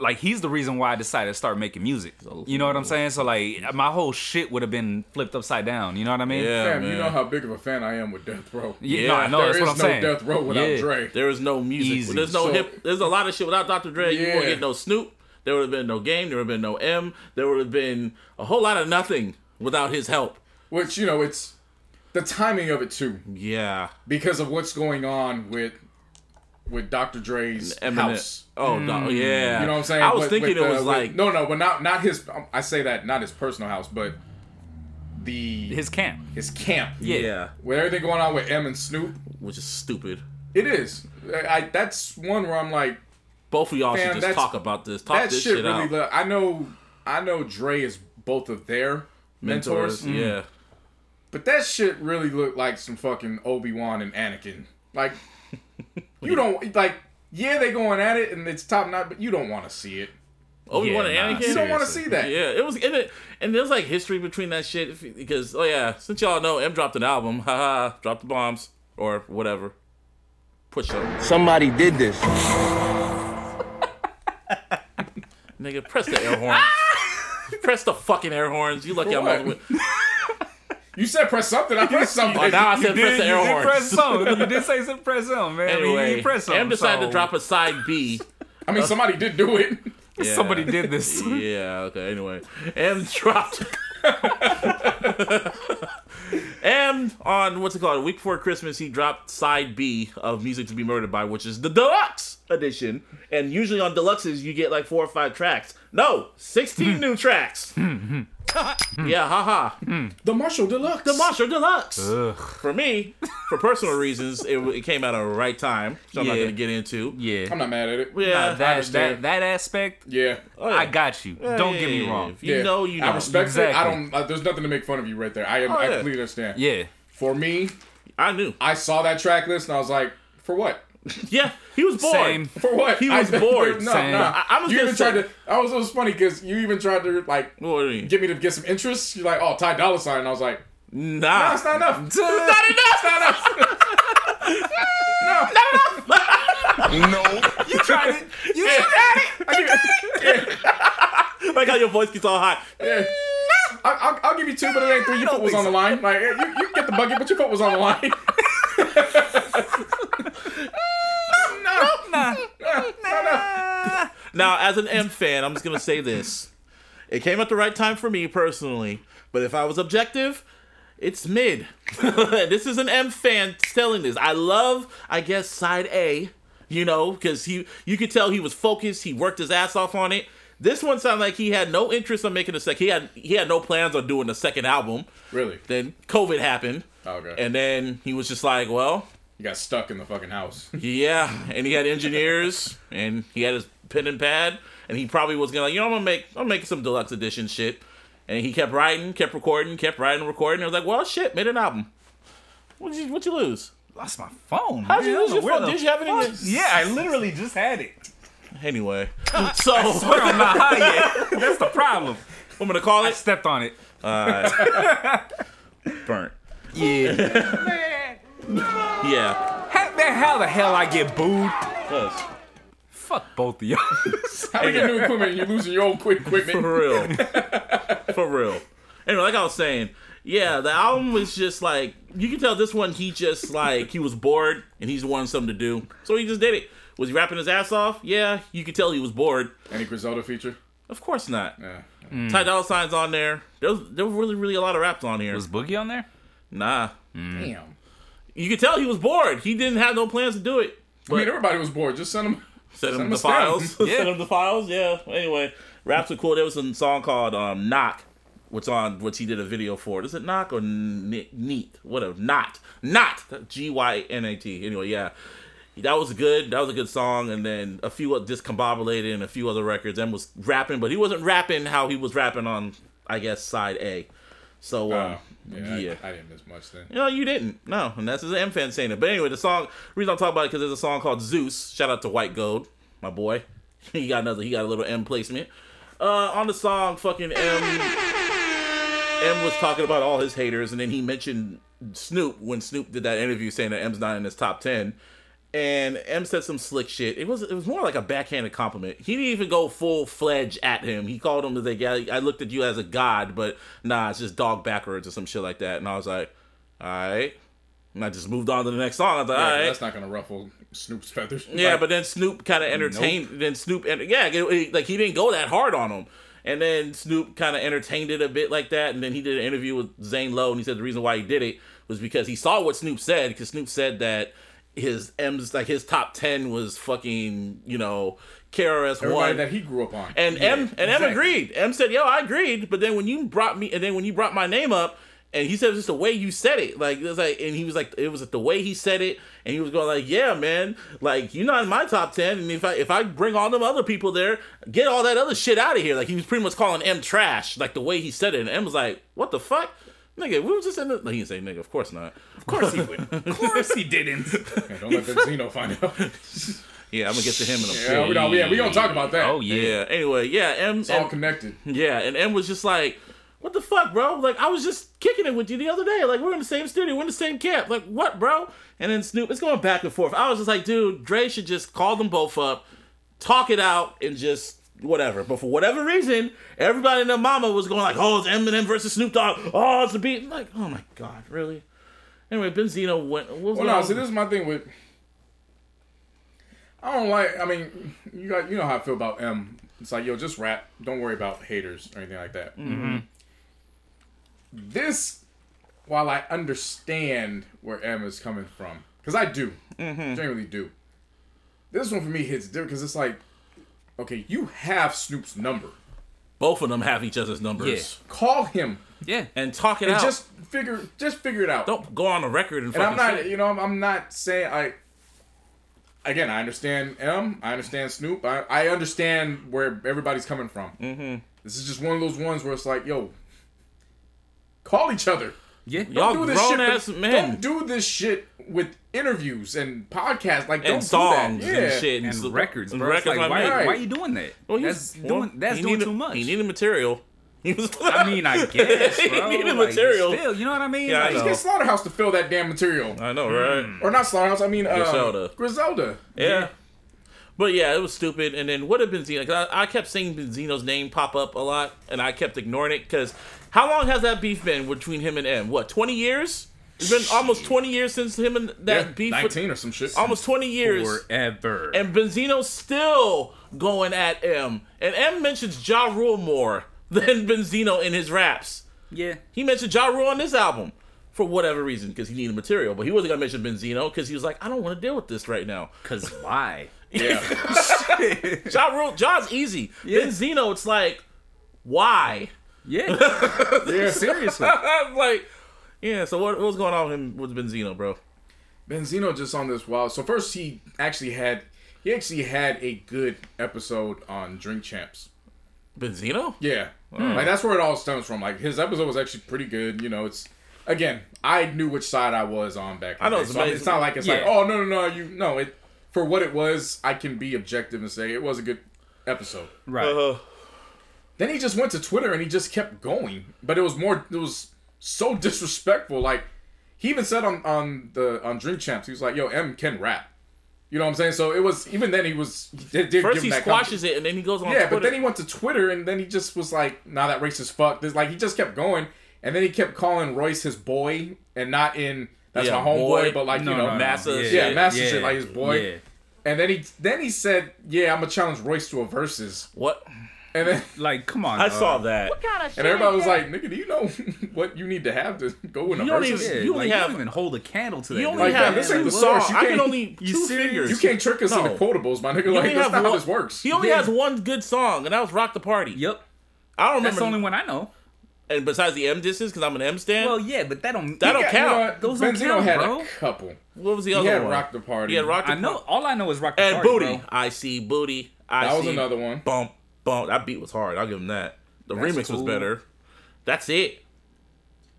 like he's the reason why I decided to start making music. Oh, you know what I'm saying? So like my whole shit would have been flipped upside down. You know what I mean? Yeah, Fam, you know how big of a fan I am with Death Row. Yeah, Yeah. no, I know. There that's what I'm no saying. Death Row without Yeah. Dre. There is no music. Easy. There's no So- hip. There's a lot of shit without Dr. Dre. Yeah. You won't get no Snoop. There would have been no Game. There would have been no M. There would have been a whole lot of nothing without his help. Which you know, it's the timing of it too, Yeah. because of what's going on with with Dr. Dre's Eminem. house. Oh, no, yeah. You know what I'm saying? I was With- thinking with, it uh, was with- like no, no, but not not his. um, I say that not his personal house, but the his, camp, His camp. camp. yeah. yeah. with everything going on with M and Snoop. which is stupid. It is. I, I that's one where I'm like Both of y'all Fam, should just talk about this. Talk that this shit shit, really. out. Look, I know I know Dre is both of their mentors, yeah. but that shit really looked like some fucking Obi Wan and Anakin. Like *laughs* you don't like. Yeah, they going at it and it's top notch, but you don't want to see it. Obi Wan Yeah, and nah, Anakin. You don't want to see that. Yeah, it was in it, and there's like history between that shit because oh yeah, since y'all know M dropped an album, *laughs* haha, dropped the bombs or whatever. Push up, Somebody did this. *laughs* nigga. Press the air horns. press the fucking air horns. You lucky For I'm what? with. You said press something. I pressed *laughs* something. Oh, now I said You press the did, air you did press something. *laughs* You did say some press something, man. I mean, Anyway, you press something. M decided so to drop a side B. I mean, somebody did do it. *laughs* Yeah. Somebody did this. Yeah, okay, anyway. M dropped. M on what's it called? A week before Christmas, he dropped side B of Music to Be Murdered by, which is the deluxe edition. And usually on deluxes, you get like four or five tracks. No, 16 hmm. new tracks. Hmm, hmm. yeah, haha. The Marshall Deluxe. The Marshall Deluxe. Ugh. For me, for personal reasons, it, it came out at the right time, so I'm not Yeah. going to get into. Yeah. I'm not mad at it. Yeah, Nah, I that, that understand. that aspect, Yeah. Oh, yeah. I got you. Yeah, Don't yeah, get me yeah, wrong. If you yeah. know, you know. I respect it. I Exactly. don't. Uh, there's nothing to make fun of you right there. I, oh, I yeah. completely understand. Yeah. For me, I knew. I saw that track list and I was like, for what? *laughs* Yeah, he was bored. Same. For what? He was I, bored. No, Same. no. I- I was you gonna even tried to. I was. It was funny because you even tried to like What you get me to get some interest. You're like, oh, Ty Dolla Sign. And I was like, Nah. no, it's not enough. *laughs* It's not enough. It's *laughs* not enough. No. You tried it. You Yeah. I give you- like how your voice gets all hot. yeah. *laughs* I, I'll, I'll give you two, but it ain't three. Your foot was on the line. Like you, you get the bucket, but your foot was on the line. *laughs* *laughs* no, Nah. no, no. Now, as an M fan, I'm just gonna say this: it came at the right time for me personally. But if I was objective, it's mid. this is an M fan telling this. I love, I guess, side A. You know, because he, you could tell he was focused. He worked his ass off on it. This one sounded like he had no interest on making a second. He had he had no plans on doing a second album. Really? Then COVID happened. Oh, okay. And then he was just like, well, he got stuck in the fucking house. *laughs* Yeah, and he had engineers, and he had his pen and pad, and he probably was gonna like, you know, I'm gonna make, I'm make some deluxe edition shit, and he kept writing, kept recording, kept writing, recording. I was like, well, shit, made an album. What you, what you lose? Lost my phone. How'd you man. I lose your phone? Did you have it in fuck- your- Yeah, I literally just had it. Anyway, *laughs* so I'm not high yet. *laughs* That's the problem. I'm gonna call I it stepped on it. *laughs* burnt. Yeah. Yeah, how, man, how the hell I get booed? cuz. Fuck both of y'all. How you get new equipment and you're losing your old quick equipment? For real. For real. Anyway, like I was saying, yeah, the album was just like you can tell this one he just like he was bored and he's wanting something to do. So he just did it. Was he rapping his ass off? Yeah, you could tell he was bored. Any Griselda feature? Of course not. Yeah. Ty Dolla Sign's on there. There was, there were really, really a lot of raps on here. Was Boogie on there? nah. Damn. You could tell he was bored. He didn't have no plans to do it. I mean, everybody was bored. Just send them. Send him Send him the files. Yeah. *laughs* Send him the files. Yeah. Anyway, raps are cool. There was a song called um, "Knock," which on which he did a video for. Is it "Knock" or "Neat"? Whatever. Not. Not. G Y N A T. Anyway, yeah. That was good. That was a good song, and then a few discombobulated and a few other records. And was rapping, but he wasn't rapping how he was rapping on, I guess, side A. So, um, Oh, yeah, yeah. I, I didn't miss much then. No, you didn't. No, and that's his M fan saying it. But anyway, the song reason I'm talking about it because there's a song called Zeus. Shout out to White Gold, my boy. *laughs* he got another. He got a little M placement. Uh, on the song, fucking M. M was talking about all his haters, and then he mentioned Snoop when Snoop did that interview saying that M's not in his top ten. And M said some slick shit. It was it was more like a backhanded compliment. He didn't even go full fledged at him. He called him as like, yeah, I looked at you as a god, but nah, it's just dog backwards or some shit like that. And I was like, all right. And I just moved on to the next song. I was like, Yeah, all right. That's not gonna ruffle Snoop's feathers. Yeah, Like, but then Snoop kind of entertained. Then Snoop, and yeah, it- like he didn't go that hard on him. And then Snoop kind of entertained it a bit like that. And then he did an interview with Zane Lowe, and he said the reason why he did it was because he saw what Snoop said. Because Snoop said that his M's like his top ten was fucking you know KRS One. that he grew up on. And Yeah, M and M agreed. M said, "Yo, I agreed." But then when you brought me, and then when you brought my name up, and he said it was just the way you said it, like it was like, and he was like, it was the way he said it, and he was going like, "Yeah, man, like you're not in my top ten, and if I if I bring all them other people there, get all that other shit out of here." Like he was pretty much calling M trash, like the way he said it, and M was like, "What the fuck." Nigga, we were just in the. He didn't say nigga, of course not. Of course he would. *laughs* Of course he didn't. Yeah, don't let Benzino find out. *laughs* Yeah, I'm gonna get to him in a yeah, we don't. Yeah, we gonna talk about that. Oh yeah. Yeah. Anyway, yeah, M. It's all M- connected. Yeah, and M was just like, "What the fuck, bro? Like, I was just kicking it with you the other day. Like, we're in the same studio, we're in the same camp. Like, what, bro?" And then Snoop, it's going back and forth. I was just like, "Dude, Dre should just call them both up, talk it out, and just whatever." But for whatever reason, everybody in their mama was going like, "Oh, it's Eminem versus Snoop Dogg. Oh, it's a beat." I'm like, oh my god, really? Anyway, Benzino went. What was Well, no. See, this is my thing with. I don't like. I mean, you got you know how I feel about M. It's like yo, just rap. Don't worry about haters or anything like that. Mm-hmm. This, while I understand where M is coming from, because I do, genuinely do. This one for me hits different because it's like, okay, you have Snoop's number. Both of them have each other's numbers. Yeah. Call him Yeah. And talk it and out. just figure, just figure it out. don't go on the record and, And I'm not, say- you know, I'm, I'm not saying I. Again, I understand M. I understand Snoop. I, I understand where everybody's coming from. Mm-hmm. This is just one of those ones where it's like, yo, call each other. Yeah. Y'all Do this grown shit. ass with- men. Don't do this shit with interviews and podcasts. Like, don't and songs do that. Yeah. and shit And stuff. records, bro. It's records, like, why. Right. why are you doing that? Well, that's he's- doing that's doing needed- too much. He needed material. *laughs* He was. *laughs* I mean, I guess, *laughs* He bro. needed Like, material. Still, you know what I mean? Yeah, I Like, know. Get Slaughterhouse to fill that damn material. I know, right? Or not Slaughterhouse, I mean uh, Griselda. Griselda. Yeah. But yeah, it was stupid. And then what had Benzino? Cause I, I kept seeing Benzino's name pop up a lot, and I kept ignoring it. Because how long has that beef been between him and M? What, twenty years? It's been almost twenty years since him and that Yeah, beef. 19 or some shit. almost twenty years. forever. And Benzino's still going at M. And M mentions Ja Rule more *laughs* than Benzino in his raps. yeah. He mentioned Ja Rule on this album for whatever reason because he needed material, but he wasn't gonna mention Benzino because he was like, I don't want to deal with this right now. Cause why? *laughs* Yeah. Ja Rule, Ja's easy. Benzino, it's like, why? Yeah. *laughs* yeah. Seriously. Like, yeah. So what, what's going on with him with Benzino, bro? Benzino just on this wild. So first he actually had he actually had a good episode on Drink Champs. Benzino? Yeah, like that's where it all stems from. Like his episode was actually pretty good. You know, it's again I knew which side I was on back. In I know it's So it's not like it's like oh no no no you no it for what it was. I can be objective and say it was a good episode. Right. Uh, Then he just went to Twitter and he just kept going. But it was more it was so disrespectful. Like he even said on on the on Drink Champs, he was like, "Yo, M can rap." You know what I'm saying? So it was even then he was he did, first he squashes it and then he goes on Yeah, Twitter. but then he went to Twitter and then he just was like, "Nah, that racist fuck." This like he just kept going, and then he kept calling Royce his boy, and not in that's Yeah, my homeboy, boy. but like no, you know, no, no. massa yeah. Yeah, massa shit, like his boy. Yeah. and then he then he said, "Yeah, I'm gonna challenge Royce to a versus," what? And then *laughs* Like, come on. I dog. saw that. What kind of And everybody was like, "Nigga, do you know *laughs* what you need to have to go in a You don't versus?" even- Yeah, you only like, have- don't even hold a candle to that. You only Like, have fam, this ain't the two source. You I can can't- only *laughs* you two serious? fingers. You can't trick us No. into quotables, my nigga. You Like that's have not how one- this works. He only Yeah. has one good song, and that was "Rock the Party." Yep. I don't remember. That's the only one I know. And besides the M disses, because I'm an M stan. Well, yeah, but that don't. That don't Yeah, count. You know what? Those don't Benzino count, had bro. a couple. what was the He other had one? Rock the Party. He had Rock the Party. I know. All I know is rock the Party. And party, Booty. bro. I see Booty. I That was see another one. Bump, That beat was hard. I'll give him that. The That's remix was better. That's it.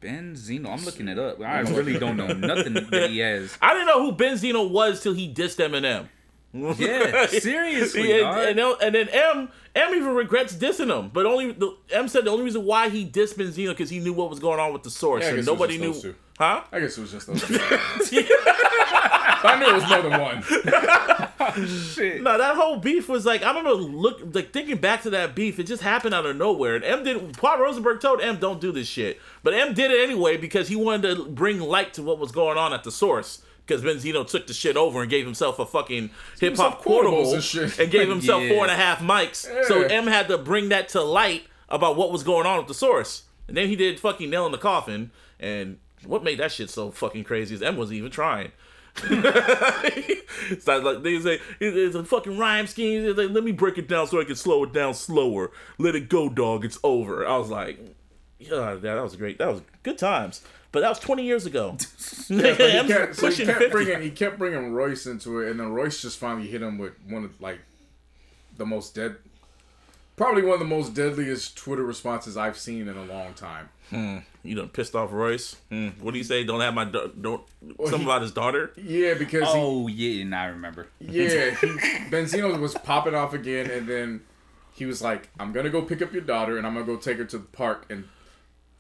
Benzino. I'm looking it up. I *laughs* really don't know nothing that he has. I didn't know who Benzino was till he dissed Eminem. Yeah, *laughs* seriously, and, and, then- and then M M even regrets dissing him, but only the, M said the only reason why he dissed Benzino because he knew what was going on with the source, Yeah, and guess it was nobody knew, huh? I guess it was just those. *laughs* two. I knew it was more than one. *laughs* Shit. No, that whole beef was like I don't know. Look, like thinking back to that beef, it just happened out of nowhere. And M did. Paul Rosenberg told M, "Don't do this shit," but M did it anyway because he wanted to bring light to what was going on at the source. Because Benzino took the shit over and gave himself a fucking hip hop himself quotable and shit. and gave himself Yeah. four and a half mics. So M had to bring that to light about what was going on with the source. And then he did fucking nail in the coffin. And what made that shit so fucking crazy is M wasn't even trying. *laughs* so like they say it's a fucking rhyme scheme. Like, Let me break it down so I can slow it down slower. Let it go, dog. It's over. I was like, yeah, that was great. That was good times. But that was 20 years ago. *laughs* *laughs* But he kept, so he kept bringing he kept bringing Royce into it, and then Royce just finally hit him with one of like the most dead, probably one of the most deadliest Twitter responses I've seen in a long time. Hmm. You done pissed off Royce. Hmm. What do you say? Don't have my da- don't. Something he- about his daughter. Yeah, because he, Oh yeah, now I remember. Yeah, *laughs* he, Benzino was popping off again, and then he was like, "I'm gonna go pick up your daughter, and I'm gonna go take her to the park and."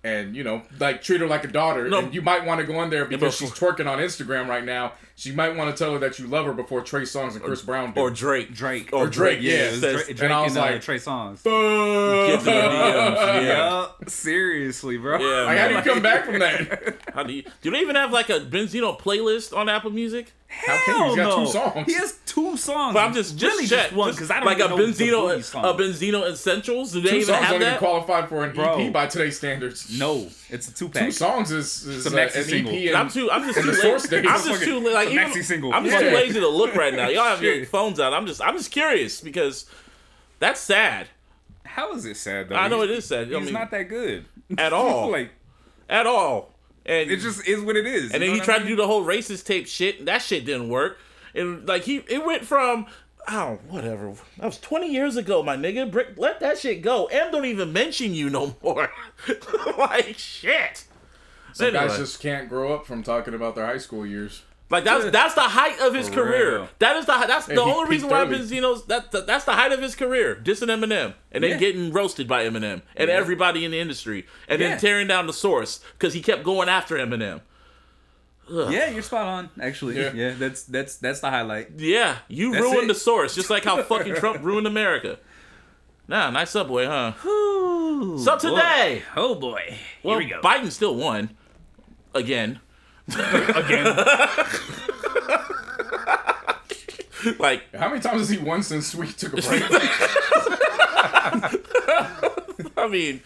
And you know, like treat her like a daughter. No. And you might want to go in there because before- she's twerking on Instagram right now. She might want to tell her that you love her before Trey Songz and Chris Brown do. Or Drake. Drake. Or Drake, Drake. yeah. it was Drake, Drake and I was and uh, like- Trey Songz. Kids in the *laughs* DMs. Yeah. Yeah, seriously, bro. Yeah, Like, how do you come back from that? *laughs* How do you? Do they even have like a Benzino playlist on Apple Music? How can you? He's got two songs. He has two songs. But I'm just just really check, just one because I don't like even a know the Benzino Boogie song. a Benzino Essentials. Do they two even songs have don't even that? qualify for an Bro. EP by today's standards. No, it's a two pack. two pack. songs is, is It's a uh, maxi an single. EP. And, I'm too. I'm just too lazy. I'm just too like even, maxi single. I'm just too lazy to look right now. Y'all have your phones out. I'm just. I'm just curious because that's sad How is it sad though? I know He's- it is sad. I He's mean- not that good at *laughs* all. like at all. And it just is what it is. and then he tried to do the whole racist tape shit. That shit didn't work. And like he, it went from. Oh, whatever. That was 20 years ago, my nigga. Brick, let that shit go. M don't even mention you no more. *laughs* like shit. Some Anyway. guys just can't grow up from talking about their high school years. Like that's that's the height of his For career. real. That is the hi- that's the only reason peaked why early. Benzino's that, that that's the height of his career. Dissing Eminem and then Yeah. getting roasted by Eminem and everybody in the industry and Yeah. then tearing down the source because he kept going after Eminem. Yeah, you're spot on. Actually, Yeah. yeah, that's that's that's the highlight. Yeah, you That's ruined it. the source just like how *laughs* fucking Trump ruined America. Nah, nice subway, huh? So today, oh boy, well, here we go. Biden still won again. *laughs* Again, *laughs* Like How many times has he won since we took a break? I mean,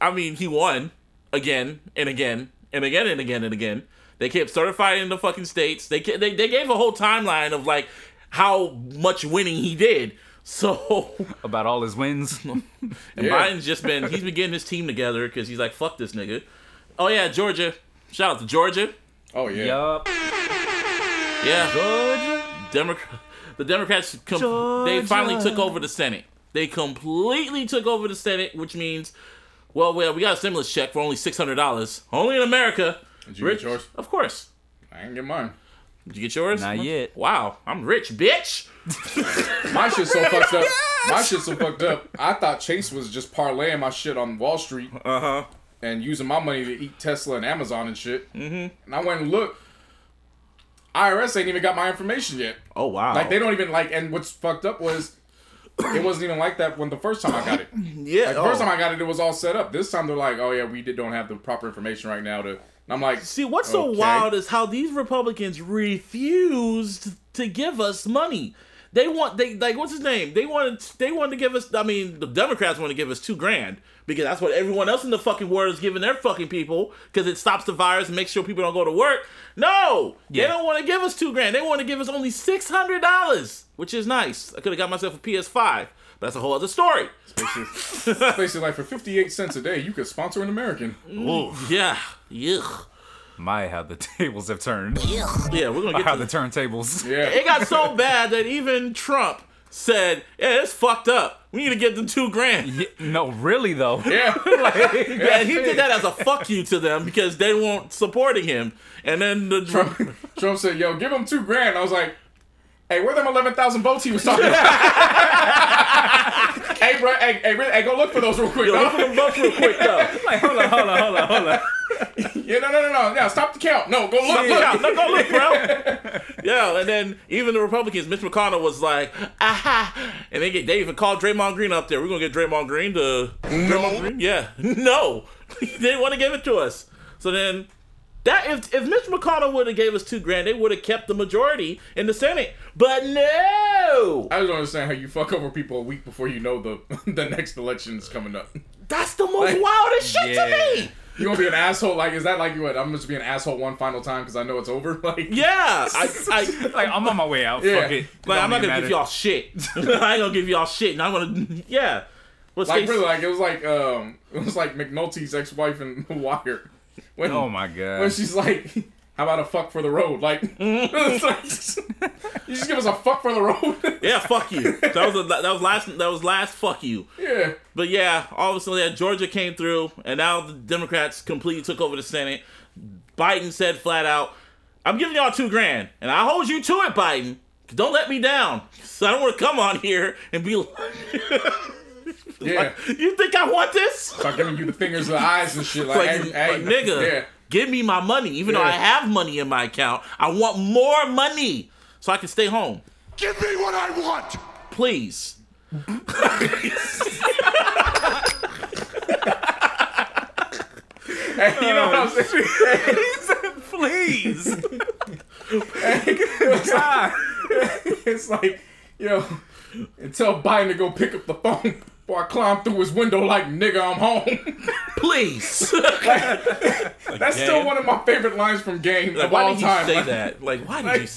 I mean, he won again and again and again and again and again. They kept certifying the fucking states. They they they gave a whole timeline of like how much winning he did. So *laughs* about all his wins. *laughs* and *laughs* Yeah. Biden's just been he's been getting his team together because he's like fuck this nigga. Oh yeah, Georgia. Shout out to Georgia. Oh yeah. yup. Yeah, Democrat. The Democrats com- they finally took over the Senate. They completely took over the Senate, which means, well, well, we got a stimulus check for only six hundred dollars, only in America. Did you get yours? Of course. I didn't get mine. Did you get yours? Not yet. Wow, I'm rich, bitch. *laughs* My shit's so *laughs* fucked up. My shit's so fucked up. I thought Chase was just parlaying my shit on Wall Street Uh huh. and using my money to eat Tesla and Amazon and shit. Mm-hmm. And I went and looked. IRS ain't even got my information yet. Oh wow. Like they don't even like. And what's fucked up was it wasn't even like that when the first time I got it. *laughs* yeah. Like the oh. first time I got it, it was all set up. This time they're like, oh yeah, we did, don't have the proper information right now to. And I'm like, See, what's so wild is how these Republicans refused to give us money. They want they like what's his name? They wanted they wanted to give us. I mean, the Democrats want to give us two grand because that's what everyone else in the fucking world is giving their fucking people because it stops the virus and makes sure people don't go to work. No, they don't want to give us two grand. They want to give us only six hundred dollars, which is nice. I could have got myself a PS5, but that's a whole other story. basically *laughs* like for 58 cents a day, you could sponsor an American. Ooh, yeah, yuck. My, how the *laughs* tables have turned. *laughs* Yeah, we're gonna get How to the turntables. *laughs* Yeah. It got so bad that even Trump said, "Yeah, it's fucked up. We need to give them two grand." Yeah, no, really though. Yeah. Yeah, he did that as a fuck you to them because they weren't supporting him. And then the Trump, Trump said, yo, give them two grand. I was like, hey, where them 11,000 votes he was talking about? Hey, bro, hey, hey, really, hey, go look for those real quick. Yo, look for them votes real quick though. *laughs* Like, hold on, hold on, hold on, hold on. *laughs* Yeah, no, no, no, no. Yeah, stop the count. No, go look, Yeah, look. no, go look, bro. *laughs* Yeah, and then even the Republicans, Mitch McConnell was like, aha, and they get they even called Draymond Green up there. We're gonna get Draymond Green to Draymond Green. Yeah, no, they didn't want to give it to us. So then. That if, if Mitch McConnell would have gave us two grand, they would have kept the majority in the Senate. But no, I just don't understand how you fuck over people a week before you know the *laughs* the next election is coming up. that's the most Like- wildest shit Yeah. to me. You gonna be an asshole? Like, is that like you? What? I'm just be an asshole one final time because I know it's over. *laughs* Like, Yeah, I, I *laughs* Like, I'm on my way out. Yeah. Fuck it. like I'm not gonna even give y'all shit. I ain't gonna give y'all shit. And I'm gonna, yeah. What's like they- really, like it was like um, it was like McNulty's ex-wife in The Wire. *laughs* When, Oh my god! when she's like, *laughs* "How about a fuck for the road?" Like, *laughs* you just give us a fuck for the road. Yeah, fuck you. That was a, that was last that was last fuck you. yeah. But yeah, all of a sudden Georgia came through, and now the Democrats completely took over the Senate. Biden said flat out, "I'm giving y'all two grand, and I hold you to it, Biden. Don't let me down. So I don't want to come on here and be like, Yeah. you think I want this? Start giving you the fingers, the eyes, and shit. Like, Like, hey, hey, like, nigga, Yeah. give me my money. Even though I have money in my account, I want more money so I can stay home. Give me what I want! Please. Hey, you know what I'm oh. saying? Please. *laughs* it's like, yo, and tell Biden to go pick up the phone before I climb through his window like, nigga, I'm home. *laughs* Please. *laughs* That's still one of my favorite lines from Game Like, of why all did you time. say Like, *laughs* that? Like, why did like- you?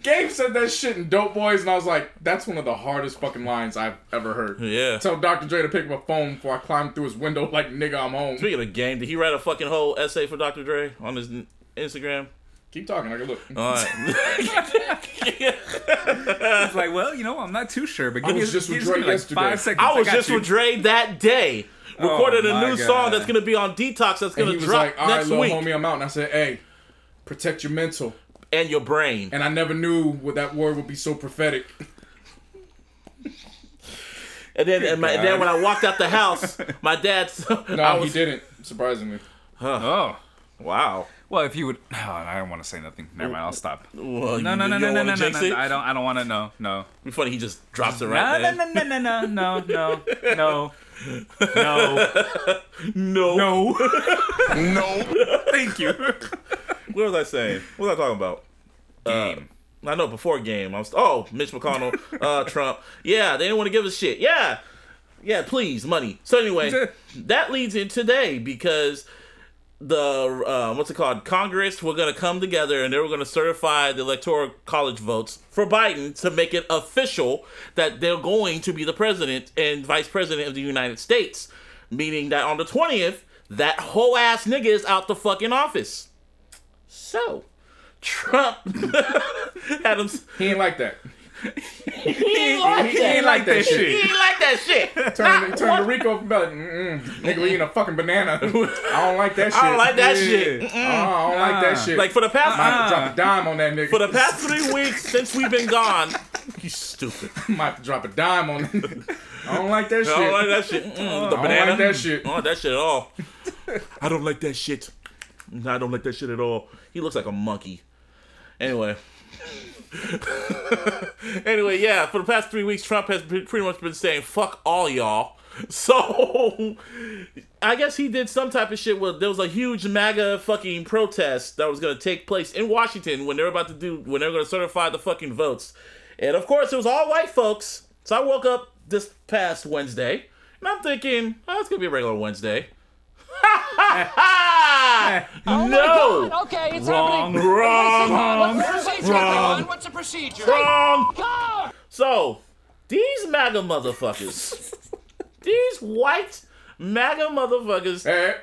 Game said that shit in Dope Boys, and I was like, that's one of the hardest fucking lines I've ever heard. Yeah. Tell Dr. Dre to pick up a phone before I climb through his window like, nigga, I'm home. Speaking of game, did he write a fucking whole essay for Dr. Dre on his Instagram? Keep talking, I can look. All right. *laughs* It's like, well, you know, I'm not too sure, but give me, was just with give Dre like yesterday. five seconds. I was got just you. with Dre that day. Oh recorded a new God. song that's gonna be on Detox. That's gonna he was drop like, all right, next little week. homie, I'm out. And I said, hey, protect your mental. And your brain. And I never knew what that word would be so prophetic. And then, and, my, and then when I walked out the house, my dad. No, was, he didn't, surprisingly. Oh. Wow. Well, if you would, *sighs* oh, I don't want to say nothing. Never mind. I'll stop. Well, No, you- no, no, no, no, no, no, no. I don't. I don't want to know. No. Be funny. He just drops it right no, there. no, no, no, no, no, no, no, no, No. no. No. Thank you. What was I saying? What was I talking about? Game. I know before game. I was oh Mitch McConnell, uh, *laughs* Trump. Yeah, they didn't want to give us shit. Yeah, yeah, please money. So anyway, *laughs* that leads in today because the uh, what's it called? Congress were going to come together and they were going to certify the electoral college votes for Biden to make it official that they're going to be the president and vice president of the United States. Meaning that on the twentieth, that whole ass nigga is out the fucking office. So, Trump *laughs* had him. He ain't like that. He ain't like He ain't like that He shit. ain't like that shit. Turn, the turn to Rico from belly. Mm-mm. Nigga, we eating a fucking banana. I don't like that shit. I don't like that Yeah. shit. Oh, I don't like that Uh-uh. shit. Like for the past might have to drop a dime on that nigga. for the past three weeks since we've been gone. You stupid. might have to drop a dime on that. I don't like that shit. I don't like that shit. Mm-mm. The I don't banana. like that shit. I don't like that shit at all. I don't like that shit. I don't like that shit at all. He looks like a monkey. Anyway. *laughs* anyway, yeah, for the past three weeks, Trump has pretty much been saying, fuck all y'all. *laughs* So, I guess he did some type of shit where there was a huge MAGA fucking protest that was to take place in Washington when they were about to do, when they were going to certify the fucking votes. And of course, it was all white folks. So I woke up this past Wednesday and I'm thinking, oh, it's to be a regular Wednesday. *laughs* Oh no! Okay, it's Wrong. happening. Wrong! What's the procedure. What's the procedure? Wrong! Go! So, these MAGA motherfuckers, *laughs* these white MAGA motherfuckers, Hey,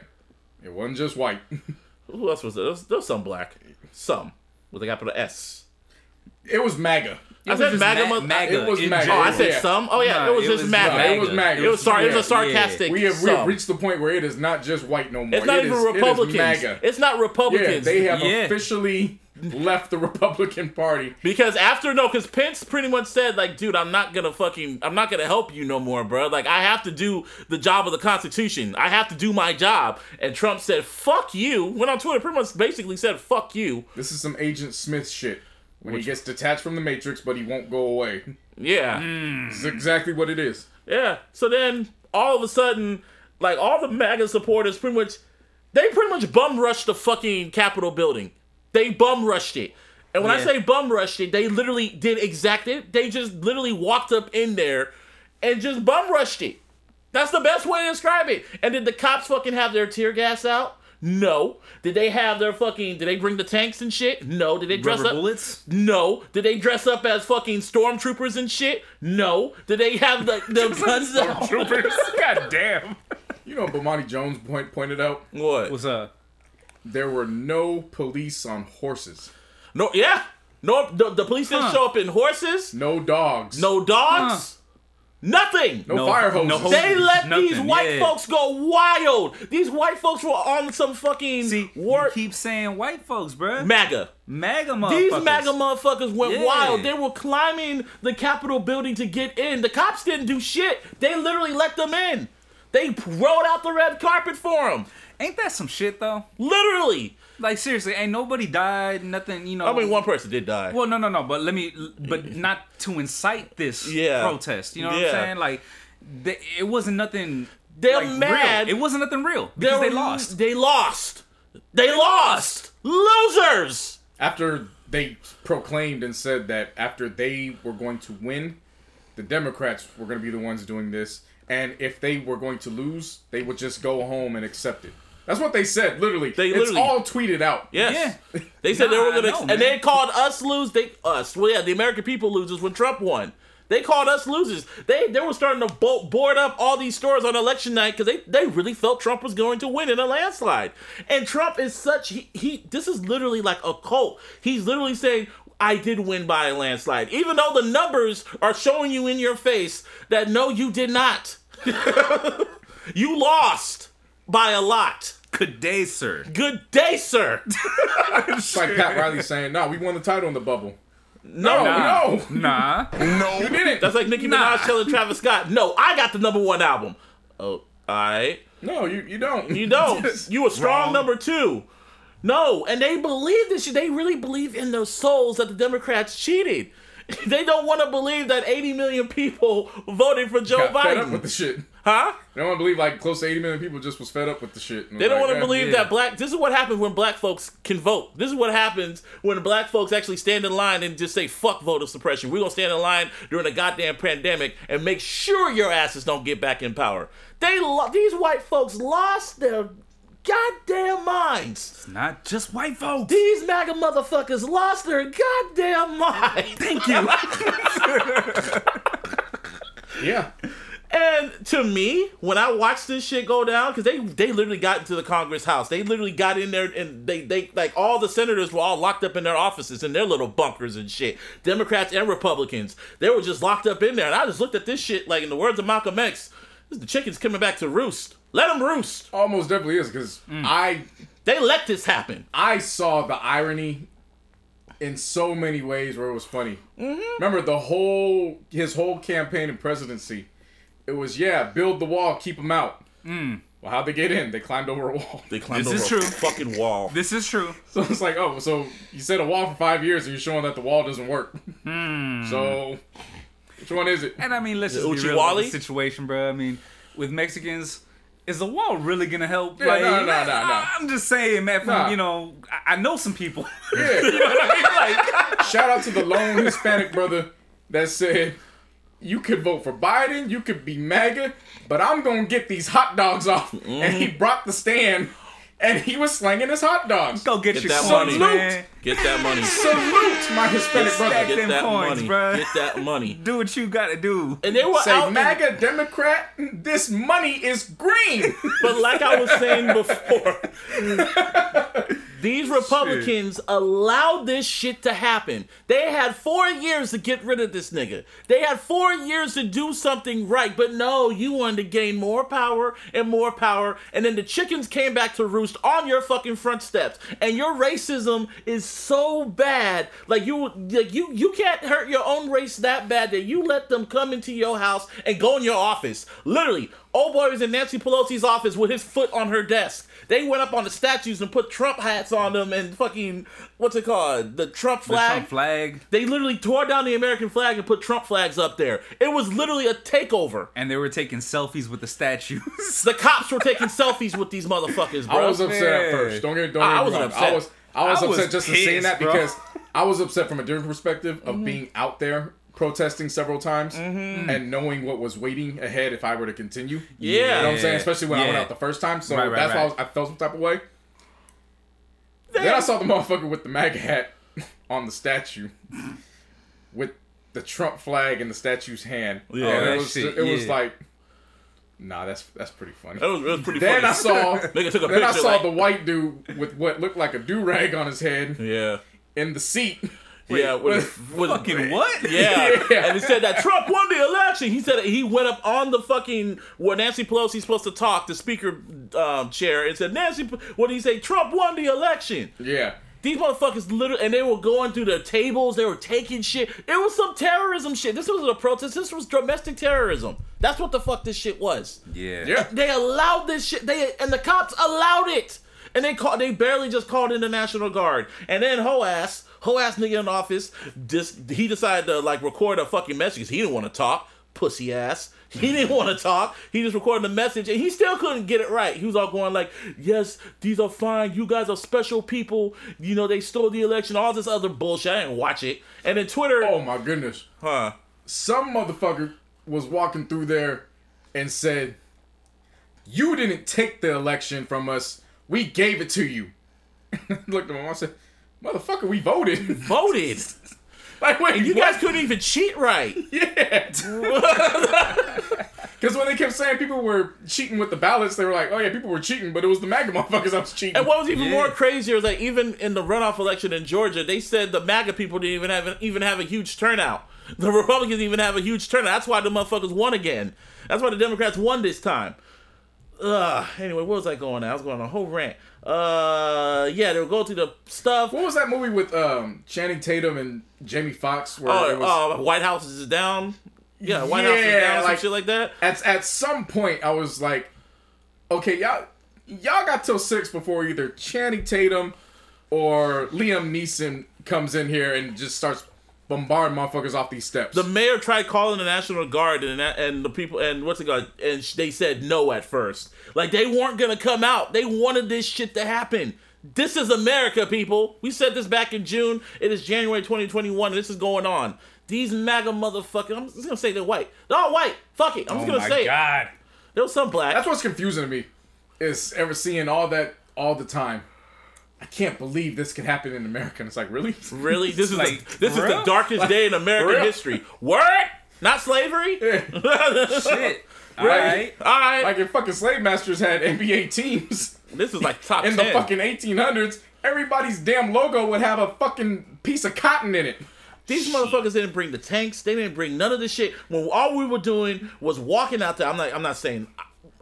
it wasn't just white. *laughs* who else was there? There was, there was some black. Some. With a capital S. It was MAGA. I said MAGA ma- mother- MAGA It was in MAGA. Oh, I said Yeah. some? Oh, yeah, Nah, it was it just was MAGA. No, it was MAGA. It was sorry, it was a Yeah. sarcastic. We have, we have reached the point where it is not just white no more. It's not It even is- it is Republicans. MAGA. It's not Republicans. Yeah, Republicans. they have Yeah. officially left the Republican Party. Because after no, because Pence pretty much said like, dude, I'm not gonna fucking, I'm not gonna help you no more, bro. Like I have to do the job of the Constitution. I have to do my job. And Trump said, "Fuck you." Went on Twitter, pretty much basically said, "Fuck you." This is some Agent Smith shit. When he gets detached from the Matrix, but he won't go away. Yeah, hmm. This is exactly what it is. yeah. So then all of a sudden, like all the MAGA supporters, pretty much, they pretty much bum rushed the fucking Capitol building. They bum rushed it. And when I say bum rushed it, they literally did exact it. They just literally walked up in there and just bum rushed it. That's the best way to describe it. And did the cops fucking have their tear gas out? No. Did they have their fucking? Did they bring the tanks and shit? No. Did they dress Rubber up? bullets? No. Did they dress up as fucking stormtroopers and shit? No. Did they have the, the guns out? *laughs* God damn. You know what Bomani Jones point, pointed out? What? What's up? Uh, there were no police on horses. No. Yeah. No. The, the police didn't Huh. show up in horses. No dogs. No dogs. Nothing. No, fire hoses. no hoses. They let Nothing, these white yeah. folks go wild. These white folks were on some fucking See, war you keep saying white folks, bro. MAGA. MAGA These motherfuckers. MAGA motherfuckers went Yeah. wild. They were climbing the Capitol building to get in. The cops didn't do shit. They literally let them in. They rolled out the red carpet for them. Ain't that some shit though? Literally. Like seriously, ain't nobody died, nothing, you know. I mean, one person did die. Well, no, no, no. But let me, but not to incite this Yeah. protest. You know what Yeah. I'm saying? Like, they, it wasn't nothing. They're like, mad. Real. It wasn't nothing real because were- they lost. They lost. They lost. Losers. After they proclaimed and said that after they were going to win, the Democrats were going to be the ones doing this. And if they were going to lose, they would just go home and accept it. That's what they said, literally. They it's all tweeted out. Yes. Yeah. They said they were Nah, gonna, know, and man. they called us lose. They us, well, yeah, the American people losers when Trump won. They called us losers. They they were starting to bo- board up all these stores on election night because they, they really felt Trump was going to win in a landslide. And Trump is such he, he this is literally like a cult. He's literally saying I did win by a landslide, even though the numbers are showing you in your face that no, you did not. *laughs* you lost by a lot. Good day, sir. Good day, sir. *laughs* It's like Pat Riley saying, "No, we won the title in the bubble." No, No, no, Nah. *laughs* No, you didn't. That's like Nicki Nah. Minaj telling Travis Scott, "No, I got the number one album." Oh, I. no, you you don't. You don't. *laughs* You a strong number two. No, and they believe this. They really believe in their souls that the Democrats cheated. *laughs* They don't want to believe that 80 million people voted for Joe got fed up with the shit. Huh? They don't want to believe like close to 80 million people just was fed up with the shit. They don't want to believe yeah. that black. This is what happens when black folks can vote. This is what happens when black folks actually stand in line and just say "fuck voter suppression." We're gonna stand in line during a goddamn pandemic and make sure your asses don't get back in power. They lo- these white folks lost their goddamn minds. It's not just white folks. These MAGA motherfuckers lost their goddamn mind. Thank you. *laughs* Yeah, And to me, when I watched this shit go down, because they they literally got into the Congress House, they literally got in there and they they like all the senators were all locked up in their offices in their little bunkers and shit. Democrats and Republicans, they were just locked up in there. And I just looked at this shit like in the words of Malcolm X, this is the chickens coming back to roost. Let them roost. Almost definitely is because mm. I They let this happen. I saw the irony in so many ways where it was funny. Mm-hmm. Remember the whole his whole campaign and presidency. It was yeah, build the wall, keep them out. Mm. Well, how'd they get in? They climbed over a wall. They *laughs* climbed This over is a true. fucking wall. This is true. So it's like, oh, so you said a wall for five years and you're showing that the wall doesn't work. Hmm. So which one is it? And I mean, let's just be real about Uchiwali? the situation, bro. I mean, with Mexicans, is the wall really gonna help? Yeah, like, no, no, no, no. I'm just saying, man. From, Nah. You know, I, I know some people. *laughs* Yeah. you know I mean? Like, *laughs* Shout out to the lone Hispanic brother that said, "You could vote for Biden, you could be MAGA, but I'm gonna get these hot dogs off." And he mm-hmm. brought the stand, and he was slinging his hot dogs. go get, Get your that coins, money. man. Get that money. Salute my Hispanic Stack brother. Get that coins, money. bruh. Get that money. Do what you gotta do. And they were Say out in- MAGA Democrat, this money is green. But like I was saying *laughs* before, these Republicans allowed this shit to happen. They had four years to get rid of this nigga. They had four years to do something right. But no, you wanted to gain more power and more power. And then the chickens came back to roost on your fucking front steps. And your racism is so bad. Like you like you you can't hurt your own race that bad that you let them come into your house and go in your office. Literally, old boy was in Nancy Pelosi's office with his foot on her desk. They went up on the statues and put Trump hats on them and fucking what's it called? The Trump The flag. Trump flag. They literally tore down the American flag and put Trump flags up there. It was literally a takeover. And they were taking selfies with the statues. The cops were taking selfies with these motherfuckers, bro. I was upset at first. Don't get don't I get me wasn't wrong. upset. I was I was I was upset just in saying pissed, that bro. because *laughs* I was upset from a different perspective of mm-hmm. being out there protesting several times mm-hmm. and knowing what was waiting ahead if I were to continue. Yeah. You know what I'm saying? Especially when I went out the first time. So Right, right, that's why I, right. was, I felt some type of way. Then I saw the motherfucker with the MAGA hat *laughs* on the statue *laughs* with the Trump flag in the statue's hand. Yeah. and it was shit, it was yeah. like Nah, that's that's pretty funny. It was, it was pretty Then funny. I saw *laughs* Nigga took a then I saw like- the white dude with what looked like a do rag on his head yeah. in the seat. Yeah, with, with, Fucking what? Yeah. Yeah. and he said that Trump won the election. He said he went up on the fucking where Nancy Pelosi's supposed to talk, the speaker um, chair, and said Nancy. What did he say? Trump won the election. Yeah. These motherfuckers literally, and they were going through the tables. They were taking shit. It was some terrorism shit. This wasn't a protest. This was domestic terrorism. That's what the fuck this shit was. Yeah. Yeah. They allowed this shit. They and the cops allowed it. And they called. They barely just called in the National Guard. And then ho ass, ho ass nigga in office, just he decided to like record a fucking message. He didn't want to talk. Pussy ass. He didn't *laughs* want to talk. He just recorded a message, and he still couldn't get it right. He was all going like, "Yes, these are fine. You guys are special people. You know they stole the election. All this other bullshit. I didn't watch it." And then Twitter, Oh my goodness. huh? Some motherfucker was walking through there and said, You didn't take the election from us. We gave it to you. *laughs* Looked at him. I said, Motherfucker, we voted. Voted. *laughs* like, wait, You what? guys couldn't even cheat right. *laughs* Yeah. *laughs* Because when they kept saying people were cheating with the ballots, they were like, oh yeah, people were cheating, but it was the MAGA motherfuckers that was cheating. And what was even Yeah. more crazier is that even in the runoff election in Georgia, they said the MAGA people didn't even have even have a huge turnout. The Republicans even have a huge turnout. That's why the motherfuckers won again. That's why the Democrats won this time. Ugh. Anyway, where was I going on? I was going on a whole rant. Uh, yeah, they were going through the stuff. what was that movie with um, Channing Tatum and Jamie Foxx where it was Oh, uh, White House is down. Yeah, White House is Yeah, down. Some like- shit like that. at at some point I was like, okay, y'all y'all got till six before either Channing Tatum or Liam Neeson comes in here and just starts bombarding motherfuckers off these steps. The mayor tried calling the National Guard, and and the people and what's it called? And they said no at first. Like they weren't gonna come out. They wanted this shit to happen. This is America, people. We said this back in June. It is January 2021, and this is going on. These MAGA motherfuckers. I'm just gonna say they're white. They're all white. Fuck it. I'm just Oh gonna my say it. god. There was some black. That's what's confusing to me is ever seeing all that all the time. I can't believe this could happen in America. And it's like, really? *laughs* really, this is Like, the, this is the bruh? darkest day in American real? history. What? Not slavery. *laughs* *laughs* Shit. All Right. right. All right. Like if fucking slave masters had NBA teams this is like top in ten. the fucking 1800s, everybody's damn logo would have a fucking piece of cotton in it. These motherfuckers didn't bring the tanks. They didn't bring none of the shit. When all we were doing was walking out there. I'm not. I'm not saying.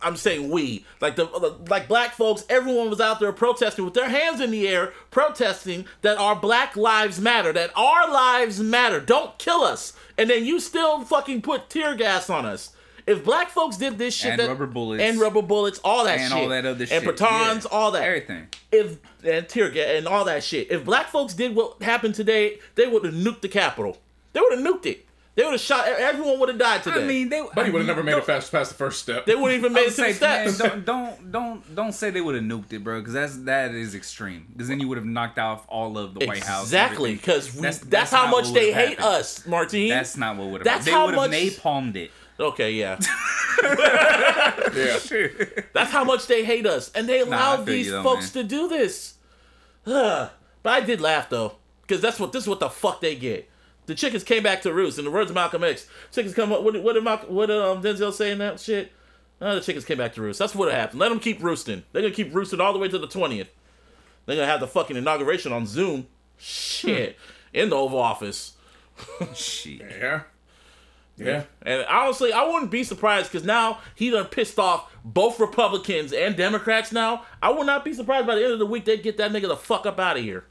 I'm saying we. Like the like black folks. Everyone was out there protesting with their hands in the air, protesting that our black lives matter. That our lives matter. Don't kill us. And then you still fucking put tear gas on us. If black folks did this shit, And that- rubber bullets. and rubber bullets, all that And shit, all that other shit. And batons, Yeah. all that, Everything. if and tear gas and all that shit. If black folks did what happened today, they would have nuked the Capitol. They would have nuked it. They would have shot. Everyone would have died today. I mean, they. But he would have never made it fast past the first step. they wouldn't even made would it to the say, man, steps. don't don't don't don't say they would have nuked it, bro, because that's that is extreme. Because then you would have knocked off all of the White House. Exactly, because That's- that's, that's how much they would've hate happened. us, Martine. That's not what would have. That's They how would have much- napalmed it. okay, yeah. *laughs* yeah. That's how much they hate us, and they allowed feel these though, folks to do this. Ugh. *sighs* but I did laugh though, because that's what this is what the fuck they get. The chickens came back to roost. In the words of Malcolm X, chickens come up. What, did- what did Malcolm, what did um, Denzel say in that shit? Uh, the chickens came back to roost. That's what happened. Let them keep roosting. They're gonna keep roosting all the way to the twentieth. They're gonna have the fucking inauguration on Zoom. Shit, in the Oval Office. *laughs* Shit. Yeah. Yeah. And honestly, I wouldn't be surprised because now he done pissed off both Republicans and Democrats. Now I would not be surprised by the end of the week they get that nigga the fuck up out of here.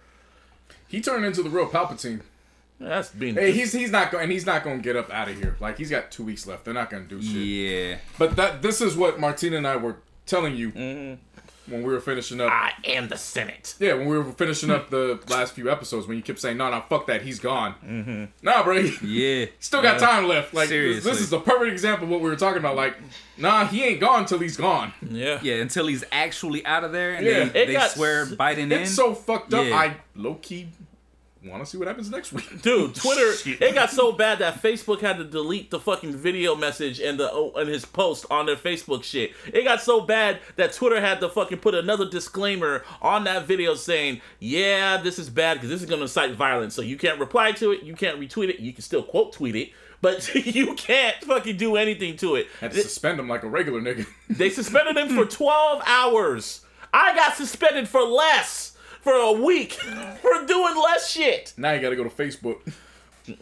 He turned into the real Palpatine. That's being. Hey, he's he's not going and he's not going to get up out of here. Like he's got two weeks left. They're not going to do shit. Yeah. But that this is what Martina and I were telling you Mm-hmm. when we were finishing up. I am the Senate. Yeah, when we were finishing up the last few episodes, when you kept saying, "No, no, fuck that, he's gone." Mm-hmm. Nah, bro, Yeah. *laughs* still got time left. Like this, this is a perfect example of what we were talking about. Like, nah, he ain't gone till he's gone. Yeah. Yeah, until he's actually out of there and Yeah. they, they got swear s- Biden in. It's so fucked up. Yeah. I low key want to see what happens next week. *laughs* Dude, Twitter, *laughs* it got so bad that Facebook had to delete the fucking video message and the oh, and his post on their Facebook shit. It got so bad that Twitter had to fucking put another disclaimer on that video saying, "Yeah, this is bad because this is going to incite violence. So you can't reply to it, you can't retweet it, you can still quote tweet it, but *laughs* you can't fucking do anything to it." Had to suspend him like a regular nigga. They suspended him for 12 hours. I got suspended for less for a week *laughs* for doing less shit. now you got to go to Facebook.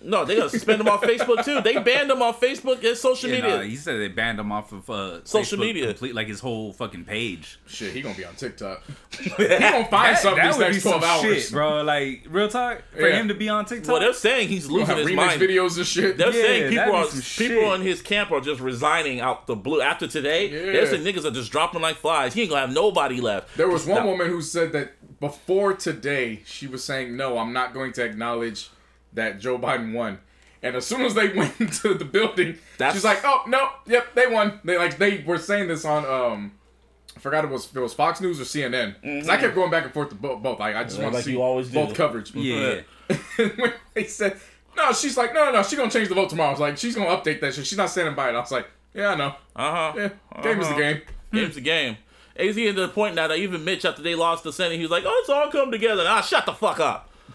No, they're gonna suspend him off Facebook too. They banned him off Facebook and social Yeah, media. nah, he said they banned him off of uh, Social Facebook media. complete, like his whole fucking page. Shit, he gonna be on TikTok. *laughs* he gonna find something these would next be some twelve hours. shit, bro. Like real talk for Yeah. him to be on TikTok. well, they're saying he's Gonna losing have his remix mind. videos and shit. They're Yeah, saying people that'd be are some people shit. in his camp are just resigning out the blue after today. Yeah. They're saying niggas are just dropping like flies. He ain't gonna have nobody left. There was one No. woman who said that before today, she was saying, "No, I'm not going to acknowledge that Joe Biden won." And as soon as they *laughs* went into the building, That's- she's like, "Oh no, yep, they won." They like they were saying this on um, I forgot it was it was Fox News or CNN. 'Cause I kept going back and forth to both. both. Like I just Yeah, want to like see you always do. both coverage. yeah, *laughs* when they said, "No," she's like, "No, no, no, she's gonna change the vote tomorrow." I was like, "She's gonna update that shit. She's not standing by it." I was like, "Yeah, I know. Uh huh. Yeah, game is the game." Game's the game. AZ to the point now that even Mitch after they lost the Senate, he was like, "Oh, it's all come together." Ah, shut the fuck up. *laughs*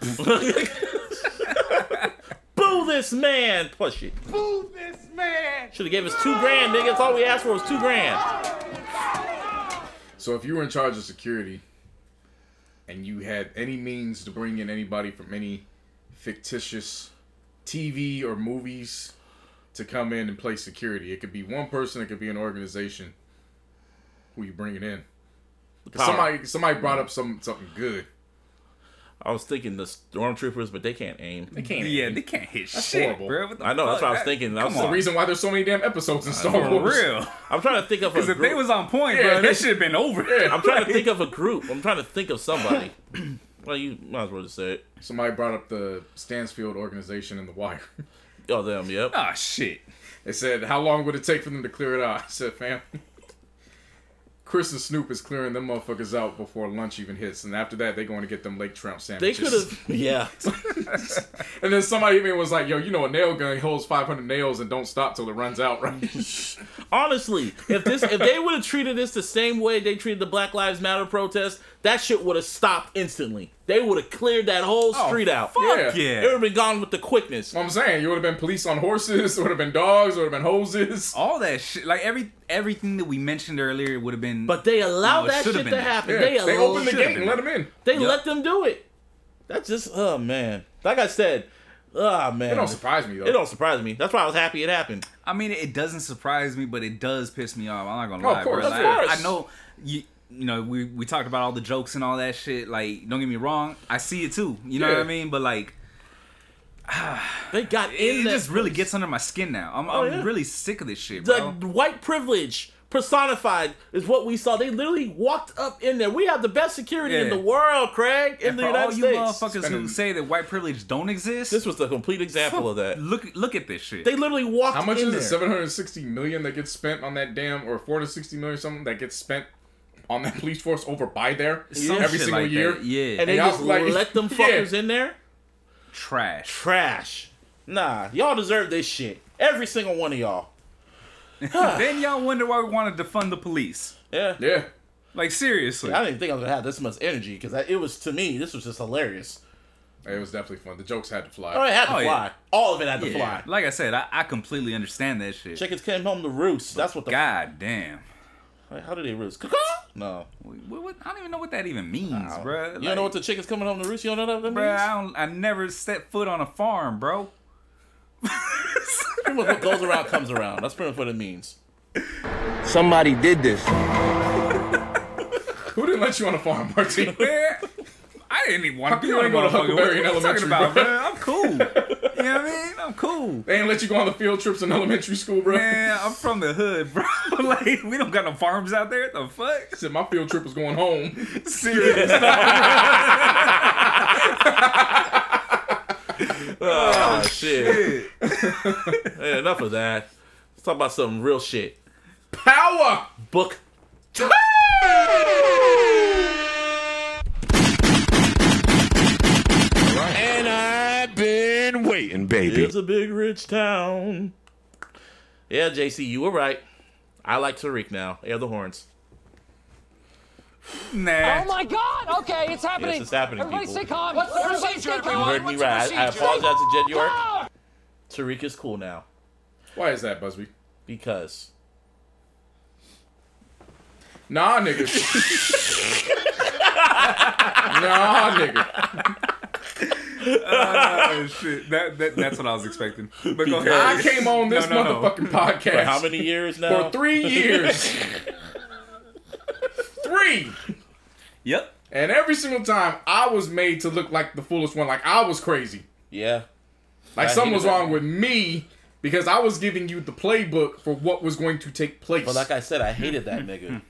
Boo this man. Push it. Boo this man! Should have gave us two grand, nigga. That's all we asked for was two grand. So if you were in charge of security and you had any means to bring in anybody from any fictitious TV or movies to come in and play security, it could be one person, it could be an organization. Who you bringing in. Somebody somebody brought up some something good. I was thinking the stormtroopers, but they can't aim. They can't. yeah. They can't hit That's shit, horrible. bro. What the I know, that's what I was thinking. That's the reason why there's so many damn episodes in Star for Wars. real. I'm trying to think of Because if they was on point, Yeah. bro, that should have been over. I'm trying to think of a group. I'm trying to think of somebody. well, you might as well just say it. Somebody brought up the Stanfield organization in The Wire. Oh, them. Yep. Ah, shit. They said, "How long would it take for them to clear it out?" I said, "Fam, Chris and Snoop is clearing them motherfuckers out before lunch even hits, and after that, they're going to get them Lake Trout sandwiches. They sandwiches." could have. Yeah. *laughs* And then somebody even was like, "Yo, you know, a nail gun holds 500 nails and don't stop till it runs out, right?" *laughs* Honestly, if this if they would have treated this the same way they treated the Black Lives Matter protest, that shit would have stopped instantly. They would have cleared that whole oh, street out. Fuck Yeah. yeah. It would have been gone with the quickness. What I'm saying you would have been police on horses, *laughs* it would have been dogs, it would have been hoses. All that shit, like every everything that we mentioned earlier would have been. But they allowed No, it that should've shit been to happen. Yeah, They, they opened the gate and let them in. they Yep. let them do it. That's just oh man. Like I said, oh man. It don't surprise me though. It don't surprise me. That's why I was happy it happened. I mean, it doesn't surprise me, but it does piss me off. I'm not gonna Oh, lie, of course, bro. of Like, course. I know you. You know, we we talked about all the jokes and all that shit. Like, don't get me wrong, I see it too. You know Yeah. what I mean? But like, *sighs* They got in it that just really gets under my skin now. I'm, Oh, I'm yeah. really sick of this shit, the white privilege personified is what we saw. They literally walked up in there. We have the best security in the world, Craig, in And the for United all you States. motherfuckers who say that white privilege don't exist, This was the complete example of that. Look, look at this shit. They literally walked How much in is it? there. 760 million that gets spent on that damn, or 460 million or something that gets spent on that police force over by there Some every single like year. that. Yeah, and they y'all just like- let them *laughs* Yeah. fuckers in there. trash. Trash. Nah, y'all deserve this shit. Every single one of y'all. *laughs* then y'all wonder why we wanted to fund the police. Yeah. Yeah. Like seriously. I didn't think I was gonna have this much energy because it was to me this was just hilarious. It was definitely fun. The jokes had to fly. Oh, it had to Oh, fly. yeah. All of it had to Yeah. fly. Like I said, I, I completely understand that shit. Chickens came home to roost. That's what the. God damn. Wait, How do they roost? *laughs* No. What, what, I don't even know what that even means, bruh. You don't know what the chickens coming home to roost? You don't know what that means? Bruh, I, don't, I never set foot on a farm, bro. *laughs* Pretty much what goes around comes around. That's pretty much what it means. Somebody did this. Who didn't let you on a farm, Martin? *laughs* Man, I didn't even want to come be you on ain't the go to motherfucker. Huckleberry What, in what you talking about, bro? bruh? I'm cool. you know what I mean? I'm cool. They ain't let you go on the field trips in elementary school, bro. Man, I'm from the hood, bro. *laughs* like, we don't got no farms out there. The fuck? Said my field trip was going home. Serious. *laughs* Oh, oh shit. Hey, enough of that. Let's talk about some real shit. Power. Book. And I've been waiting, baby. It's a big rich town. Yeah, JC, you were right. I like Tariq now. Air the horns. Nah. Oh my God! Okay, it's happening. Yes, it's happening, Everybody people. stay calm. What's the procedure, You heard me right. I, I apologize to Jen York. Ah! Tariq is cool now Why is that, Busby? because Nah, nigga. *laughs* nah, nigga. *laughs* Oh, shit. That, that, that's what I was expecting. But go ahead. I came on this No, no, no. motherfucking podcast for how many years now? for three years. *laughs* three. Yep. And every single time, I was made to look like the foolish one, like I was crazy. Yeah. Like I something was hated that. wrong with me because I was giving you the playbook for what was going to take place. But like I said, I hated that nigga.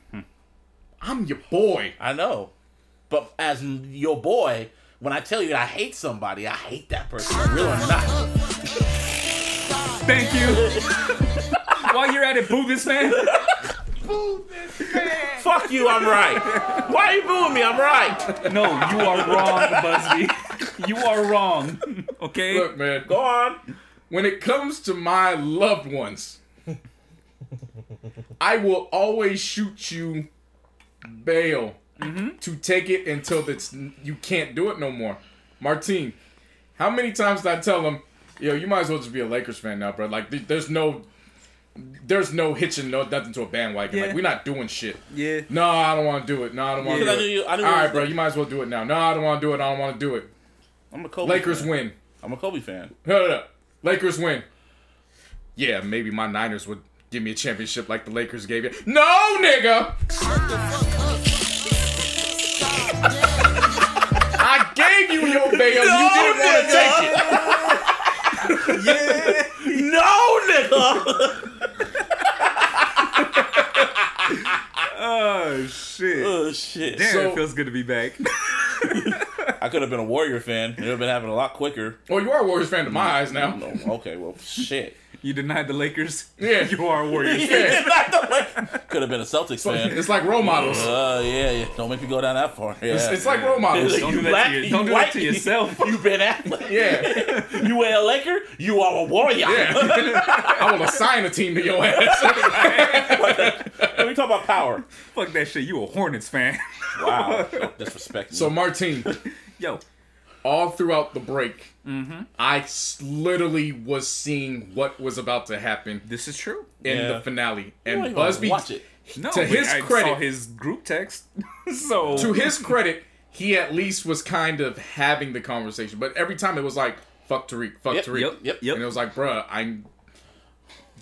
I'm your boy. I know. But as your boy, when I tell you I hate somebody, I hate that person, real or not. Thank you. *laughs* While you're at it, boo this man. Fuck you, I'm right. Why are you booing me? I'm right. No, you are wrong, Busby. You are wrong. Okay? Look, man. Go on. when it comes to my loved ones, I will always shoot you bail Mm-hmm. to take it until it's you can't do it no more. Martine, how many times did I tell him, yo, you might as well just be a Lakers fan now, bro? Like, there's no, there's no hitching no nothing to a bandwagon. Yeah. Like, we're not doing shit. Yeah. No, I don't want to do it. No, I don't want to Because do I it. knew you- I knew All you right, was bro, the- you might as well do it now. No, I don't want to do it. I don't want to do it. I'm a Kobe. Lakers fan. win. I'm a Kobe fan. Hold up. Lakers win. Yeah, maybe my Niners would give me a championship like the Lakers gave you. No, nigga! Gave you your bail. you didn't want to take it. yeah. No, nigga. Oh, shit. oh shit. Damn, So- it feels good to be back. *laughs* I could have been a Warrior fan. It would have been happening a lot quicker. Well, you are a Warriors fan to my eyes now. No, okay, well, shit. You denied the Lakers? Yeah. *laughs* You are a Warriors. Yeah. Could have been a Celtics fan. It's like role models. Uh, yeah, yeah. Don't make me go down that far. Yeah. It's, it's like role models. Don't do You that black, to, your, you don't do white, that to yourself. *laughs* You been acting. Yeah. *laughs* You a Laker? You are a warrior. Yeah. I will assign a team to your ass. Let me talk about power. Fuck that shit. You a Hornets fan? Wow, disrespect. So Martine, Yo, all throughout the break, Mm-hmm. I s- literally was seeing what was about to happen this is true. in Yeah. the finale, and ain't gonna Busby. watch it. No, To his I credit- saw his group text. *laughs* so To his credit, he at least was kind of having the conversation, but every time it was like, "Fuck Tariq, fuck Yep, Tariq," Yep, Yep. yep. and it was like, "Bruh, I'm."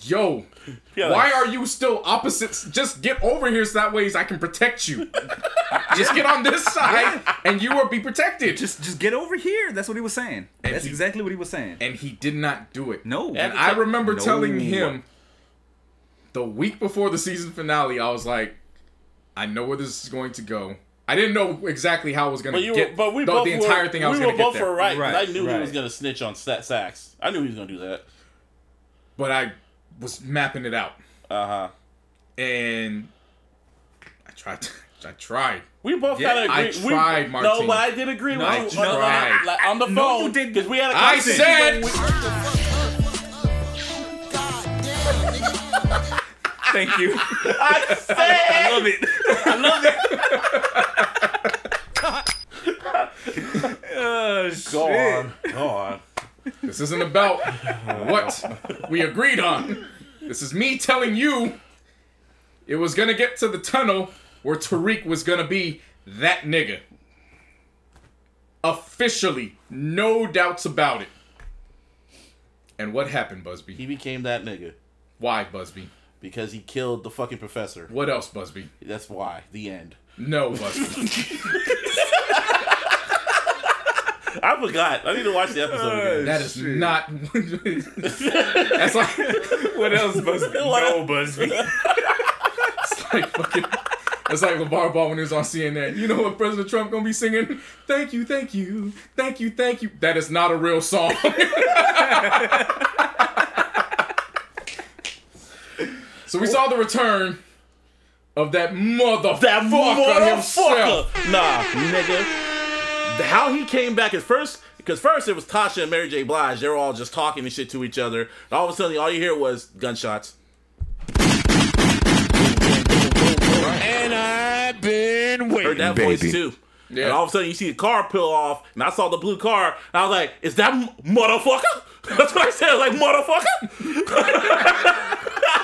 Yo, *laughs* Yeah, why like- are you still opposites? Just get over here so that way I can protect you. *laughs* Just get on this side and you will be protected. just just get over here. That's what he was saying. That's he- exactly what he was saying. and he did not do it. No, And And- I remember No. telling him the week before the season finale, I was like, I know where this is going to go. I didn't know exactly how I was going But to you, get were, but we the, both the entire were, thing I was we going were to get both there. were right. 'cause Right, I knew he was gonna snitch on stat sacks. I knew he was gonna do that. But I was mapping it out. Uh huh. And I tried. To, *laughs* I tried. We both Yeah, kind of I agree. we, tried, No, Martine. but I did agree No, with you I on, tried. on, like, on the No, phone you didn't. because we had a I said- Thank you. I said. I love it. I love it. oh, *laughs* Go on. Go on. This isn't about what we agreed on. This is me telling you it was to get to the tunnel where Tariq was to be that nigga. Officially. No doubts about it. And what happened, Busby? He became that nigga Why, Busby? because he killed the fucking professor. What else, Busby? That's why. The end. No, Busby. *laughs* I forgot. I need to watch the episode again. that is not. *laughs* That's like. What else, Busby? *laughs* no, Busby. It's like fucking. It's like LaVar Ball when he was on CNN. You know what President Trump gonna be singing? Thank you, thank you, thank you, thank you. That is not a real song. *laughs* so we saw the return of that motherfucker That himself. motherfucker. Nah, nigga. The- How he came back at first, because first it was Tasha and Mary J. Blige. They were all just talking and shit to each other. And all of a sudden, all you hear was gunshots. And I've been waiting, Heard that baby. voice too. Yeah. And all of a sudden, you see the car peel off, and I saw the blue car, and I was like, "Is that motherfucker?" *laughs* That's what I said. I was like, "Motherfucker." *laughs*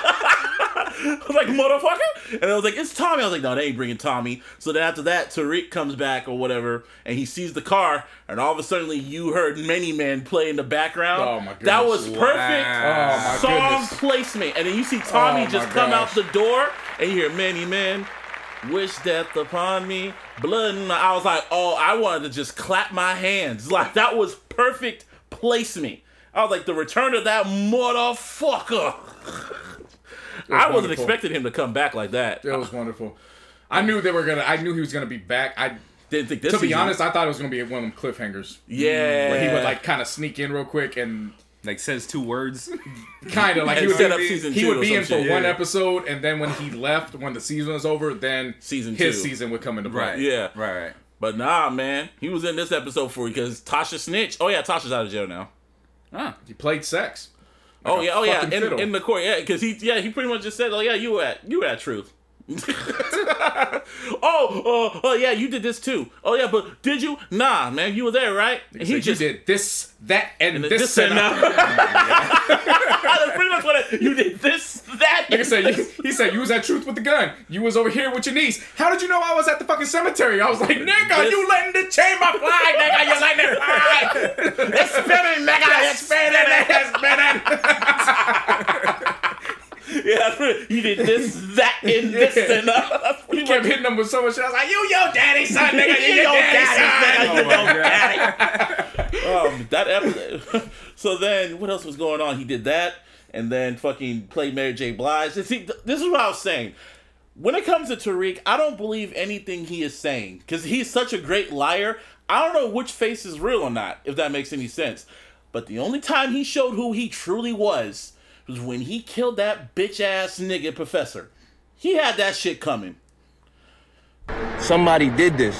*laughs* I was like, "Motherfucker," and I was like, "It's Tommy." I was like, "No, they ain't bringing Tommy." So then after that, Tariq comes back or whatever, and he sees the car, and all of a sudden, you heard Many Men play in the background. Oh, my That was perfect Oh my song goodness. placement. And then you see Tommy Oh, just come out the door, and you hear many men wish death upon me, blood. My, I was like, oh, I wanted to just clap my hands. Like *laughs* that was perfect placement. I was like, the return of that motherfucker. *laughs* I wasn't wonderful. expecting him to come back like that. It was wonderful. I knew they were gonna. I knew he was gonna be back. I, Didn't think this. to be season- honest, I thought it was gonna be one of them cliffhangers yeah, where he would like kind of sneak in real quick and Like says two words. *laughs* kind of like he would set up be, season he two would be in for shit. one episode, and then when he left, when the season was over, then Season his two. season would come into play. Right. Yeah. Right. Right. But nah, man, he was in this episode for because Tasha snitched. Oh yeah, Tasha's out of jail now. Huh. He played sex. Oh yeah, oh yeah, in, in the court, yeah, because he, yeah, he pretty much just said, oh yeah, you were at, you were at truth. *laughs* oh, uh, oh yeah, you did this too. Oh yeah, but did you? Nah, man, you were there, right? And He just did this, that, and, and this, this and and that. *laughs* That's pretty much what I, you did. This, that. Like I said, you, *laughs* he said you was at truth with the gun. You was over here with your niece. How did you know I was at the fucking cemetery? I was like, nigga, This- you letting the chamber fly, nigga, you letting it fly. it's spinning, nigga. It's spinning. It's spinning. Yeah, you did this, that, *laughs* and this, Yeah. and uh, that's pretty He kept hitting them with so much shit. I was like, you yo daddy son, nigga, *laughs* you, your your daddy, son. nigga. You your daddy. *laughs* um, that episode. so then, what else was going on? He did that, and then fucking played Mary J. Blige. And see, th- this is what I was saying. When it comes to Tariq, I don't believe anything he is saying because he's such a great liar. I don't know which face is real or not, if that makes any sense. But the only time he showed who he truly was was when he killed that bitch ass nigga professor. He had that shit coming. Somebody did this.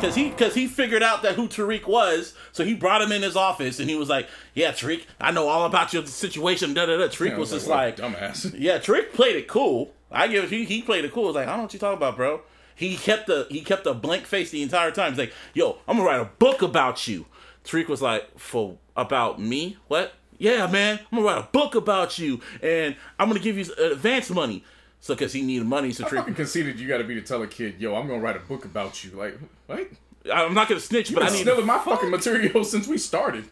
Cause he, cause he figured out that who Tariq was, so he brought him in his office, and he was like, "Yeah, Tariq, I know all about your situation." Da da da. Tariq was was just like, like, dumbass. *laughs* "Yeah, Tariq played it cool." I give it. He, he played it cool. I was like, I don't know what you talking about, bro. He kept the he kept a blank face the entire time. He's like, Yo, I'm gonna write a book about you. Tariq was like, For about me? What? Yeah, man. I'm gonna write a book about you, and I'm gonna give you advance money. So, cause he needed money, so fucking Tariq. conceited you got to be to tell a kid, "Yo, I'm gonna write a book about you." Like, what? I'm not gonna snitch, But but I need. stealing my fucking material since we started.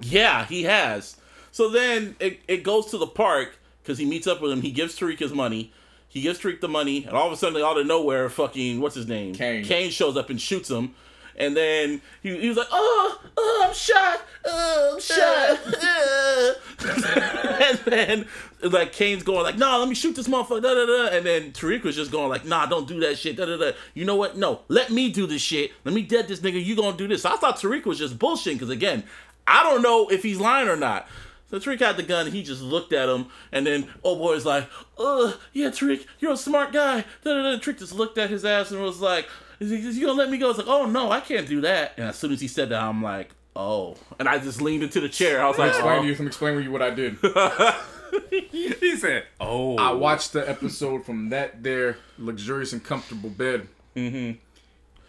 Yeah, he has. So then it, it goes to the park because he meets up with him. He gives Tariq his money. He gives Tariq the money, and all of a sudden, out of nowhere, fucking what's his name? Cane. Cane shows up and shoots him. And then he, he was like, "Oh, oh, I'm shot. Oh, I'm shot." *laughs* and then like Cane's going like, "Nah, let me shoot this motherfucker." Da, da, da. And then Tariq was just going like, "Nah, don't do that shit." Da, da, da. You know what? No, let me do this shit. Let me dead this nigga. You gonna do this? So I thought Tariq was just bullshitting because again, I don't know if he's lying or not. So Tariq had the gun. He just looked at him, and then oh boy's like, "Uh, yeah, Tariq, you're a smart guy." Da, da, da. Tariq just looked at his ass and was like, "Is he, is he gonna let me go?" It's like, "Oh no, I can't do that." And as soon as he said that, I'm like, "Oh," and I just leaned into the chair. I was like, Explain oh. to you. Explain to you what I did. *laughs* He said, "Oh, I watched the episode from that there luxurious and comfortable bed. Mm-hmm.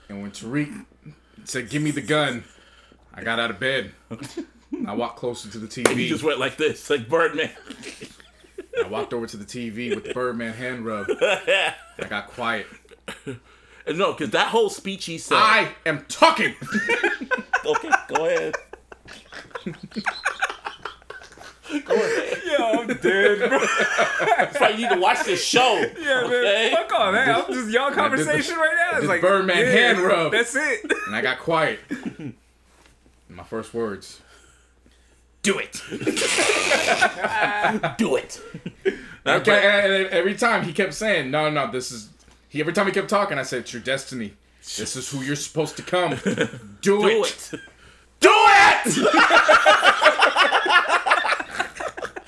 And when Tariq said, "Give me the gun," I got out of bed. I walked closer to the TV. *laughs* And he just went like this, like Birdman. I walked over to the TV with the Birdman hand rub. *laughs* I got quiet. And no, because that whole speech he said. I am talking. *laughs* okay, go ahead. go ahead. yo, I'm dead, bro. That's why you need to watch this show. Yeah, okay? man. Fuck all that. I'm just y'all conversation right now. It's this like Birdman yeah, hand rub. That's it. And I got quiet. My first words. Do it. *laughs* Do it. Okay, and- and every time he kept saying, "No, no, this is." He every time he kept talking, I said, "It's your destiny. This is who you're supposed to come. *laughs* Do, it. Do it. it. Do it!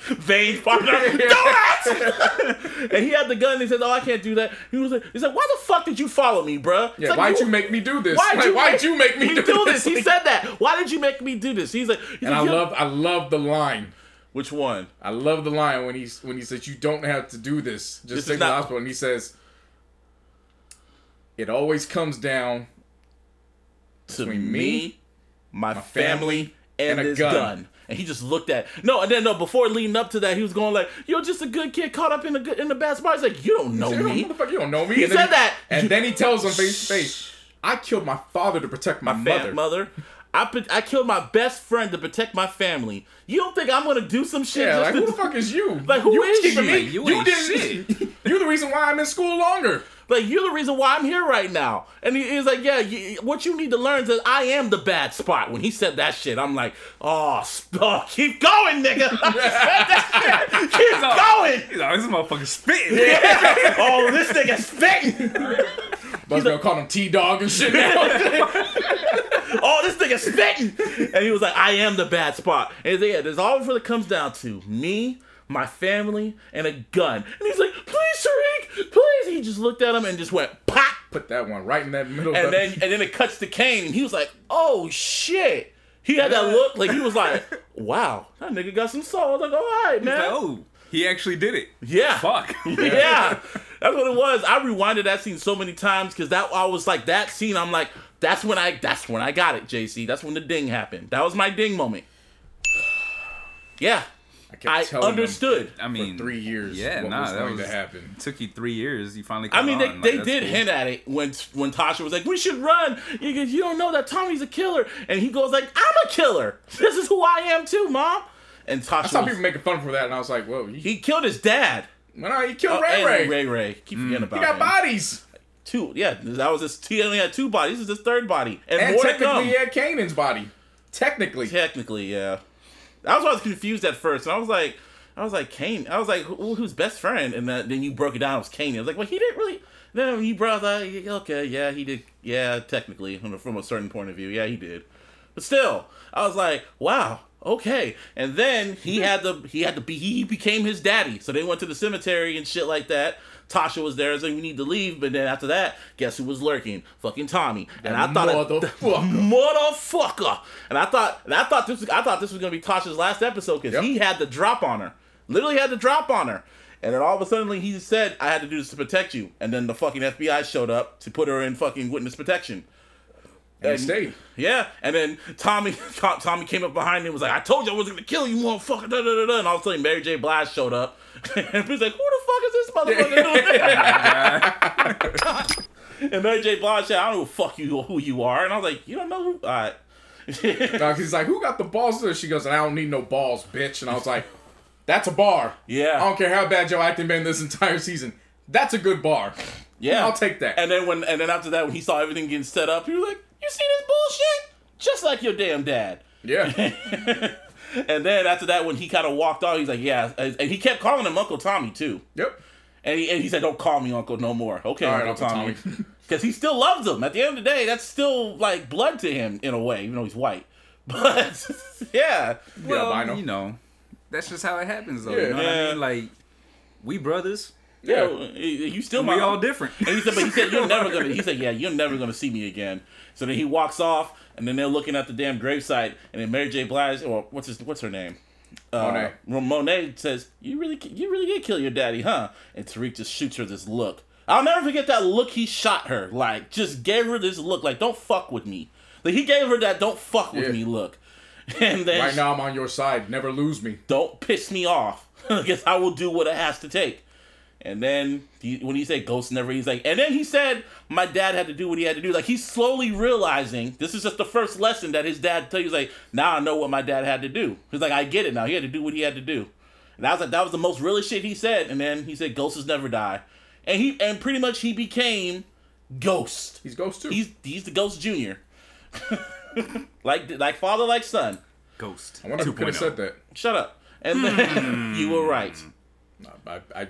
*laughs* Vein partner. *laughs* Do it! and he had the gun and he said, Oh, I can't do that. He was like, He's like, Why the fuck did you follow me, bruh? Yeah, like, why'd you make me do this? Why'd Like, you, why'd make, you make me do, this? He said that. Why did you make me do this? He's like, he's And I like, "You-" love, I love the line. Which one? I love the line when he's when he says, "You don't have to do this. This Just take the hospital." And he says, "It always comes down To Between me, me, my, my family, and, and a this gun. gun. And he just looked at no, and then no. Before leading up to that, he was going like, "You're just a good kid caught up in a good in the bad spot." He's like, "You don't know *laughs* Say, me." Motherfucker, you don't know me. He And then said that. and then he tells him face to face, "I killed my father to protect my, Fam- mother." mother. I put, I killed my best friend to protect my family. You don't think I'm gonna do some shit? Yeah, just like to- who the fuck is you? Like, who you is keeping you? Me, you you ain't didn't. *laughs* You're the reason why I'm in school longer. Like you're the reason why I'm here right now. And he, he's like, yeah, you, what you need to learn is that I am the bad spot. When he said that shit, I'm like, oh, sp- oh keep going, nigga. *laughs* keep going. He's like, this motherfucker spitting. *laughs* Oh, this nigga spitting. But I was him T Dog and shit. Now. *laughs* Oh, this nigga spitting. And he was like, I am the bad spot. And he's like, yeah, there's all it comes down to me, my family, and a gun. And he's like, please, Tariq, please. He just looked at him and just went pop. Put that one right in that middle. And then and then it cuts to Cane, and he was like, "Oh shit!" He had that look, like he was like, *laughs* "Wow, that nigga got some soul." I was like, "All right, man." Like, oh, he actually did it. yeah, Fuck. *laughs* yeah, that's what it was. I rewinded that scene so many times because that I was like that scene. I'm like, that's when I that's when I got it, JC. That's when the ding happened. That was my ding moment. *sighs* Yeah, I, kept I telling him understood. I for mean, three years. Yeah, what nah, was that going was to happen. Took you three years. You finally. I mean, they, on. they Like, that's did cool. hint at it when when Tasha was like, "We should run." You, you don't know that Tommy's a killer, and he goes like, "I'm a killer. This is who I am too, mom." And Tasha, I saw was- people making fun for that, and I was like, "Whoa, he, he killed his dad. well, no, he killed Oh, Ray Ray. Ray Ray. Keep mm. forgetting about He got him. bodies, two. Yeah, that was his. He only had two bodies. This is his third body, and, and more to come. technically he had Kanan's body. Technically, Technically, yeah. That was I was confused at first. And I was like, I was like, Kane. I was like, who, who's best friend? And then, then you broke it down. It was Kane. I was like, well, he didn't really. Then you brought that, okay, yeah, he did. Yeah, technically, from a, from a certain point of view, yeah, he did. But still, I was like, wow, okay. And then he mm-hmm. had the he had to be he became his daddy. So they went to the cemetery and shit like that. Tasha was there saying we need to leave, but then after that, guess who was lurking? Fucking Tommy. And I thought motherfucker. *laughs* motherfucker. And I thought, and I thought this, was, I thought this was gonna be Tasha's last episode because Yep. he had the drop on her. Literally had the drop on her. And then all of a sudden he said, I had to do this to protect you. And then the fucking FBI showed up to put her in fucking witness protection. And he stayed. Yeah, and then Tommy *laughs* Tommy came up behind him and was like, I told you I wasn't gonna kill you, motherfucker. Da, da, da, da. And all of a sudden Mary J. Blige showed up. *laughs* and he was like, Who the fuck is this motherfucker? Doing? *laughs* and Mary J. Blige said, I don't know who fuck you who you are. And I was like, You don't know who all right. Now, he's like, "Who got the balls?" There, she goes, "I don't need no balls, bitch." And I was like, "That's a bar. Yeah. I don't care how bad your acting been this entire season. That's a good bar. Yeah, I'll take that." And then when and then after that, when he saw everything getting set up, he was like, "You see this bullshit? Just like your damn dad." yeah, *laughs* And then after that, when he kind of walked off, he's like, "Yeah," and and he kept calling him Uncle Tommy too. yep. And he, and he said, "Don't call me Uncle no more." Okay, All right, Uncle, Uncle Tommy, Tommy. *laughs* because he still loves him. At the end of the day, that's still like blood to him in a way, even though he's white. *laughs* But yeah, Well, I know. you know, that's just how it happens, though. Yeah. you know what I mean? Like, we brothers, yeah, you still my we all different. And he said, but he said, you're *laughs* never gonna. He said, yeah, you're never gonna see me again. So then he walks off, and then they're looking at the damn gravesite, and then Mary J. Blige, or what's his, what's her name? Uh, Monet. Monet says, "You really, you really did kill your daddy, huh?" And Tariq just shoots her this look. I'll never forget that look he shot her. Like, just gave her this look, like, "Don't fuck with me." Like he gave her that "Don't fuck with Yeah. me" look. *laughs* And then Right now, I'm on your side. Never lose me. don't piss me off. *laughs* I guess I will do what it has to take. And then he, when he said ghost never, he's like, and then he said my dad had to do what he had to do. Like he's slowly realizing this is just the first lesson that his dad tell you. He's like, now I know what my dad had to do. He's like, I get it now. He had to do what he had to do. And that was like that was the most realest shit he said. And then he said, ghosts never die. And he and pretty much he became Ghost. He's Ghost too. He's he's the Ghost Junior. *laughs* like like father like son. Ghost. I wonder who could have said that. Shut up. And then *laughs* you were right. I, I,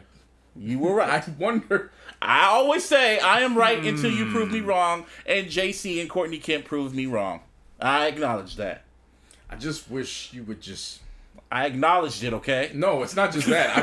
You were right. I wonder. I always say I am right until you prove me hmm. wrong, and JC and Courtney Kemp prove me wrong. I acknowledge that. I just wish you would just. I acknowledged it, okay? No, it's not just that. I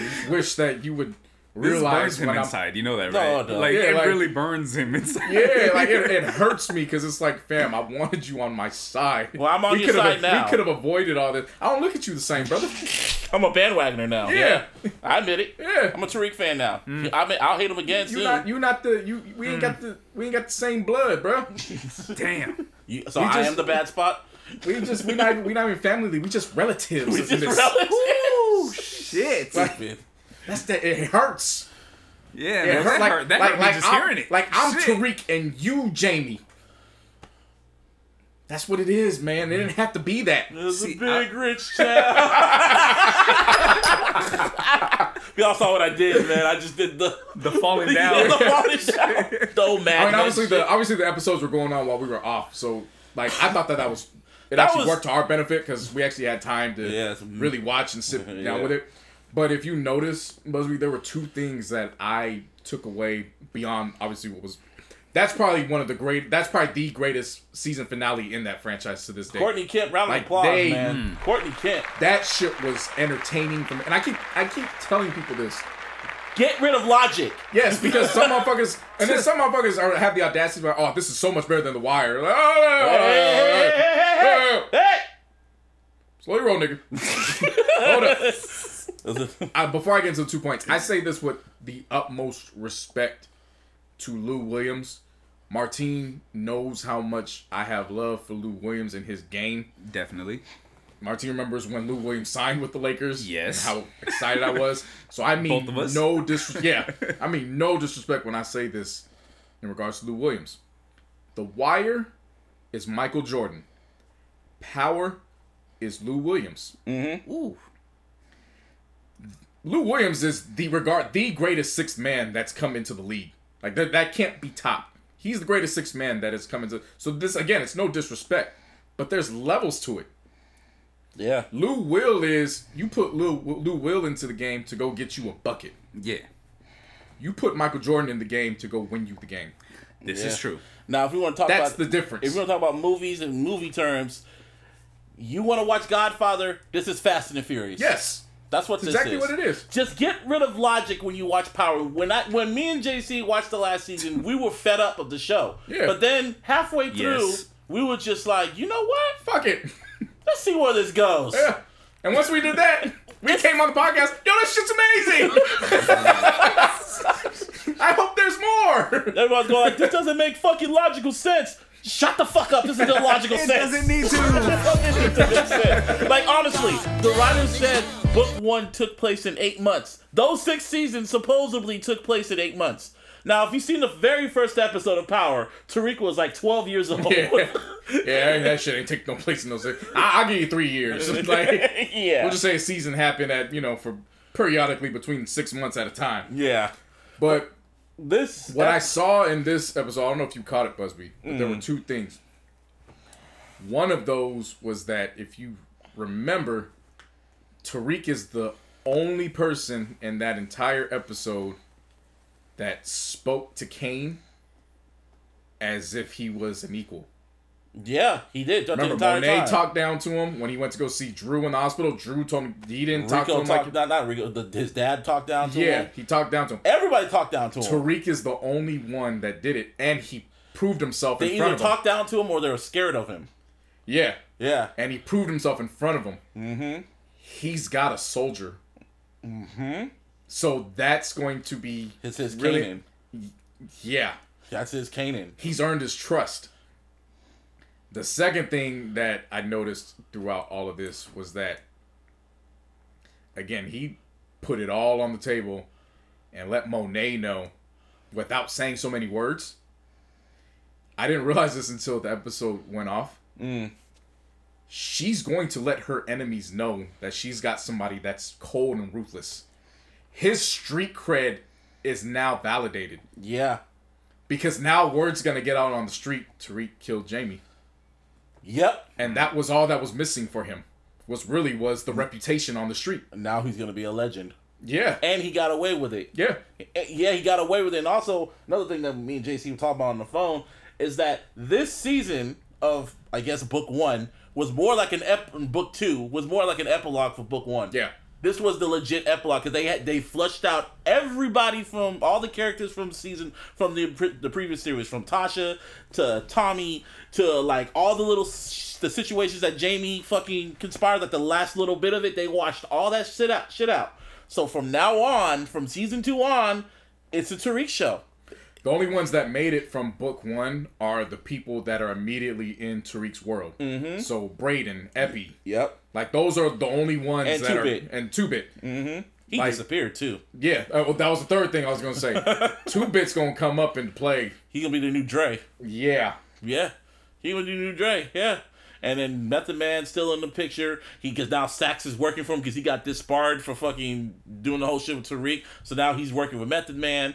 just *laughs* wish that you would This realize burns him when I'm inside. You know that, right? no. Like Yeah, it like- really burns him *laughs* inside. Yeah, like it, it hurts me because it's like, fam, I wanted you on my side. Well, I'm on we your could've- side now. We could have avoided all this. I don't look at you the same, brother. *laughs* I'm a bandwagoner now. Yeah, I admit it. yeah. I'm a Tariq fan now. Mm. I mean, I'll hate him again You soon. not you not the you. We ain't mm. got the we ain't got the same blood, bro. *laughs* Damn. You- so we I just- am the bad spot. We just we not we not even family. We just relatives. We just this. relatives. Shit. Stupid. That's that. It hurts. Yeah, It man, hurt that like hurt. That like hurt like me just I'm, hearing it. like I'm Shit. Tariq and you Jamie. That's what it is, man. It didn't have to be that. It's a See, big rich town. *laughs* Y'all saw what I did, man. I just did the The falling *laughs* the, down. the falling down. *laughs* No man. I mean, obviously the obviously the episodes were going on while we were off, so like I thought that that was it That actually was- worked to our benefit because we actually had time to Yeah, really watch and sit Yeah. down with it. But if you notice, Busby, there were two things that I took away beyond obviously what was. That's probably one of the great. That's probably the greatest season finale in that franchise to this day. Courtney Kemp, round of Like, applause, they- man. Courtney Kemp. That shit was entertaining from, and I keep I keep telling people this. Get rid of logic. Yes, because some motherfuckers, and then some motherfuckers are, have the audacity of, oh, this is so much better than The Wire. Like, oh, oh, oh, Hey, oh, hey, oh, hey, hey, Slow your roll, nigga. Hold up. hey. *laughs* Uh, before I get into the two points, I say this with the utmost respect to Lou Williams. Martine knows how much I have love for Lou Williams and his game. Definitely. Martine remembers when Lou Williams signed with the Lakers. Yes. And how excited I was. So I mean, Both of us? no dis. *laughs* Yeah, I mean no disrespect when I say this in regards to Lou Williams. The Wire is Michael Jordan. Power is Lou Williams. Mm-hmm. Ooh. Lou Williams is the regard the greatest sixth man that's come into the league. Like that, that can't be topped. He's the greatest sixth man that has come into. So this again, it's no disrespect, but there's levels to it. Yeah. Lou Will is you put Lou Lou Will into the game to go get you a bucket. Yeah. You put Michael Jordan in the game to go win you the game. This Yeah. is true. Now, if we want to talk That's about the difference. if we want to talk about movies and movie terms, you want to watch Godfather? This is Fast and the Furious. Yes, that's what that's this exactly is. what it is. Just get rid of logic when you watch Power. When I when me and JC watched the last season, we were fed up of the show. Yeah. But then halfway through, Yes. we were just like, you know what? Fuck it. *laughs* Let's see where this goes. Yeah. And once we did that, we came on the podcast. Yo, this shit's amazing. *laughs* *laughs* I hope there's more. Everyone's going like, this doesn't make fucking logical sense. Shut the fuck up. This is illogical It sense. doesn't need *laughs* to. Fucking need to make sense. like honestly, the writers said book one took place in eight months. Those six seasons supposedly took place in eight months. Now, if you've seen the very first episode of Power, Tariq was like 12 years old. Yeah, yeah, that shit ain't take no place in those. I, I'll give you three years. *laughs* Like, *laughs* yeah. we'll just say a season happened at you know for periodically between six months at a time. yeah. But This what I saw in this episode, I don't know if you caught it, Busby, but there were Mm. two things. One of those was that if you remember, Tariq is the only person in that entire episode that spoke to Cane as if he was an equal. Yeah, he did. The Remember, entire Monet time. talked down to him when he went to go see Drew in the hospital. Drew told him he didn't talk to him talked, like. not, not Rico, the, his dad talked down to Yeah, him. Yeah, he talked down to him. Everybody talked down to him. Tariq is the only one that did it, and he proved himself they in front either of him. talked down to him or they were scared of him. Yeah, Yeah. and he proved himself in front of him. Mm-hmm. He's got a soldier. Mm-hmm. So that's going to be It's his really- Kanan. Yeah, That's his Kanan. he's earned his trust. The second thing that I noticed throughout all of this was that, again, he put it all on the table and let Monet know without saying so many words. I didn't realize this until the episode went off. Mm. She's going to let her enemies know that she's got somebody that's cold and ruthless. His street cred is now validated Yeah. because now word's gonna get out on the street. Tariq killed Jamie, Yep. and that was all that was missing for him. Was really was the mm. reputation on the street. Now he's gonna be a legend, Yeah, and he got away with it. yeah, eh, Yeah, he got away with it. And also, another thing that me and JC were talking about on the phone is that this season of, I guess, book one was more like an ep. Book two was more like an epilogue for book one. yeah. This was the legit epilogue because they had they flushed out everybody from all the characters from season from the the previous series from Tasha to Tommy to like all the little the situations that Jamie fucking conspired like the last little bit of it they washed all that shit out shit out. So from now on, from season two on, it's a Tariq show. The only ones that made it from book one are the people that are immediately in Tariq's world. Mm-hmm. So Brayden, Effie, Yep. like those are the only ones And that Two-Bit. are and two bit. He Like- disappeared too. Yeah, uh, well, that was the third thing I was gonna say. *laughs* two bit's gonna come up and play. He gonna be the new Dre. Yeah, Yeah, he would do New Dre. Yeah, and then Method Man still in the picture. He because now Saxe is working for him because he got disbarred for fucking doing the whole shit with Tariq. So now he's working with Method Man.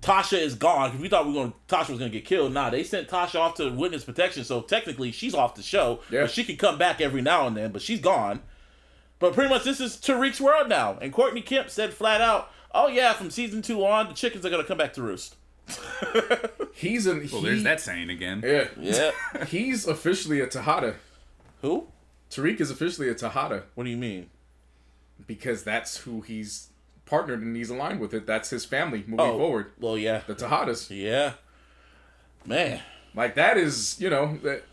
Tasha is gone. 'cause We thought we were going. Tasha was gonna get killed. Nah, they sent Tasha off to witness protection. So technically, she's off the show. Yeah. But she can come back every now and then. But she's gone. But pretty much this is Tariq's world now. And Courtney Kemp said flat out, "Oh yeah, from season two on, the chickens are gonna come back to roost." *laughs* he's an. Well, he- there's that saying again. Yeah, Yeah. *laughs* he's officially a Tejada. Who? Tariq is officially a Tejada. What do you mean? because that's who he's partnered and he's aligned with it. That's his family moving Oh, forward. Well, yeah. The Tejadas. Yeah. Man, Like that is, you know, that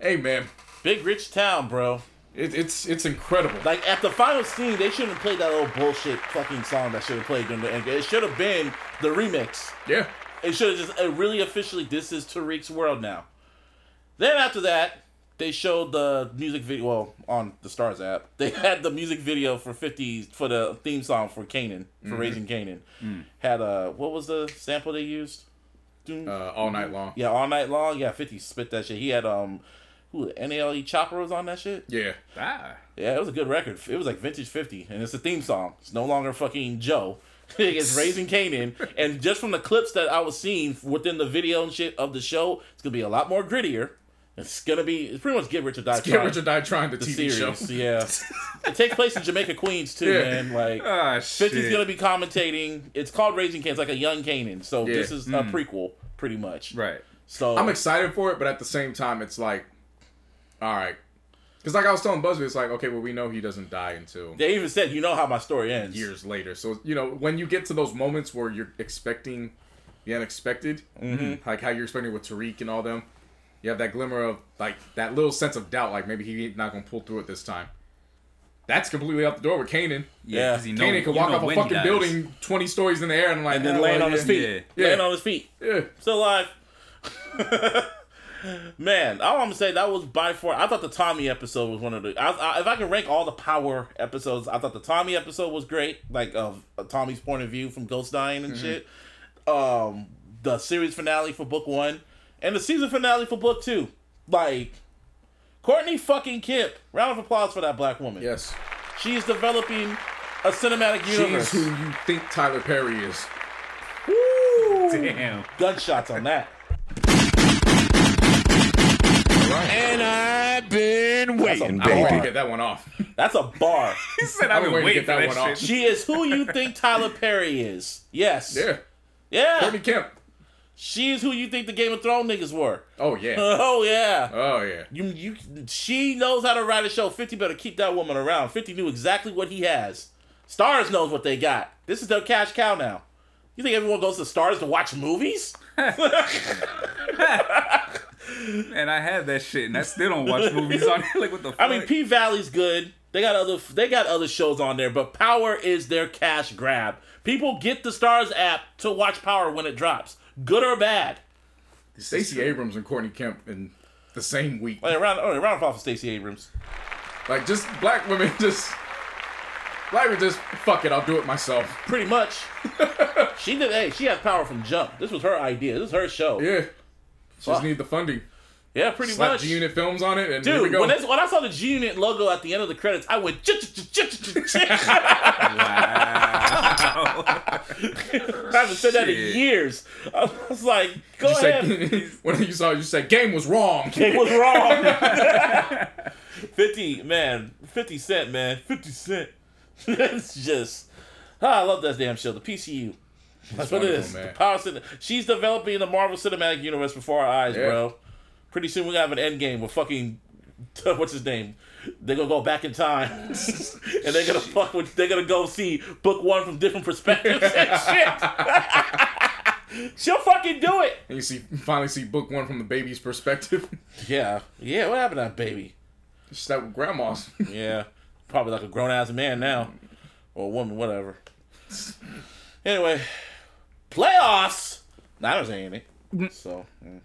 hey man, big rich town, bro. it, it's it's incredible. Like at the final scene, they shouldn't have played that old bullshit fucking song that should have played during the end. It should have been the remix. yeah. It should have just uh, really officially. This is Tariq's world now. Then after that, they showed the music video well, on the Starz app. *laughs* They had the music video for fifty for the theme song for Kanan for Raising Kanan. Had a what was the sample they used? Doom- Uh, all night long. Yeah, all night long. Yeah, Fifty spit that shit. He had um, who NALE Chopper was on that shit. Yeah. Ah. Yeah, it was a good record. It was like vintage Fifty, and it's a theme song. It's no longer fucking Joe. *laughs* it's *laughs* Raising Kanan, and just from the clips that I was seeing within the video and shit of the show, it's gonna be a lot more grittier. It's gonna be it's pretty much Get Rich or Die Get Trying, Rich or Die Trying the, the TV series. show. Yeah, *laughs* it takes place in Jamaica, Queens too, Yeah. man. Like Ah, 50's gonna be commentating. It's called Raising. It's like a young Kanan. So Yeah. this is a prequel, pretty much. Right. So I'm excited for it, but at the same time, it's like, all right, because like I was telling Busby, it's like, okay, well, we know he doesn't die until They even said, you know how my story ends. years later. So you know, when you get to those moments where you're expecting the unexpected, Mm-hmm. like how you're expecting with Tariq and all them, you have that glimmer of like that little sense of doubt, like maybe he's not gonna pull through it this time. That's completely out the door with Kanan. Yeah, you know- Kanan could you walk off a fucking building twenty stories in the air and I'm like, and then oh, laying well, on his yeah. feet. Yeah. Land on his feet. Yeah. Still alive. *laughs* Man, all I'm gonna say that was by far. I thought the Tommy episode was one of the. I, I, if I can rank all the Power episodes, I thought the Tommy episode was great, like of uh, Tommy's point of view from Ghost dying and shit. Um, the series finale for book one, and the season finale for book two. Like Courtney fucking Kemp. Round of applause for that black woman. Yes. She's developing a cinematic universe. She's who you think Tyler Perry is. Woo! Damn. Gunshots on that. And I've been waiting, That's a- I want to baby. get that one off. That's a bar. *laughs* He said I've I've been been waiting to get for that that one off. She is who you think Tyler Perry is. Yes. Yeah. Yeah. Courtney Kemp. She is who you think the Game of Thrones niggas were. Oh yeah. *laughs* Oh yeah. Oh yeah. You you she knows how to write a show. 50 better keep that woman around. 50 knew exactly what he has. Starz knows what they got. This is their cash cow now. You think everyone goes to Starz to watch movies? *laughs* *laughs* And I have that shit, and I still don't watch movies on it. Like what the fuck? I mean, P Valley's good. They got other they got other shows on there, but Power is their cash grab. People get the Starz app to watch Power when it drops, good or bad. Stacey Abrams and Courtney Kemp in the same week. Like, round, oh, round of applause Stacey Abrams. Like just black women *laughs* just black women just fuck it, I'll do it myself. Pretty much. *laughs* she did. Hey, she had power from jump. This was her idea. This is her show. Yeah, She Just need the funding. Yeah, pretty Slap much. G Unit films on it and here we Dude, go. when, when I saw the G Unit logo at the end of the credits, I went. "Ch- *laughs* I haven't said that in years. I was like, go you ahead. said, *laughs* when you saw it, you said game was wrong. Game was wrong. *laughs* 50, man. 50 Cent, man. 50 Cent. it's just. Ah, I love that damn show. The PCU. That's what it is. man. The power cin- She's developing the Marvel Cinematic Universe before our eyes, Yeah. bro. Pretty soon we're gonna have an end game with fucking what's his name? *laughs* They're gonna go back in time *laughs* and they're gonna fuck with they're gonna go see book one from different perspectives *laughs* and shit. She'll fucking do it. And you see finally see book one from the baby's perspective. Yeah. Yeah, what happened to that baby? Just that with grandma's. Yeah, probably like a grown ass man now, or a woman, whatever. Anyway, playoffs. Niners ain't in it, so mm.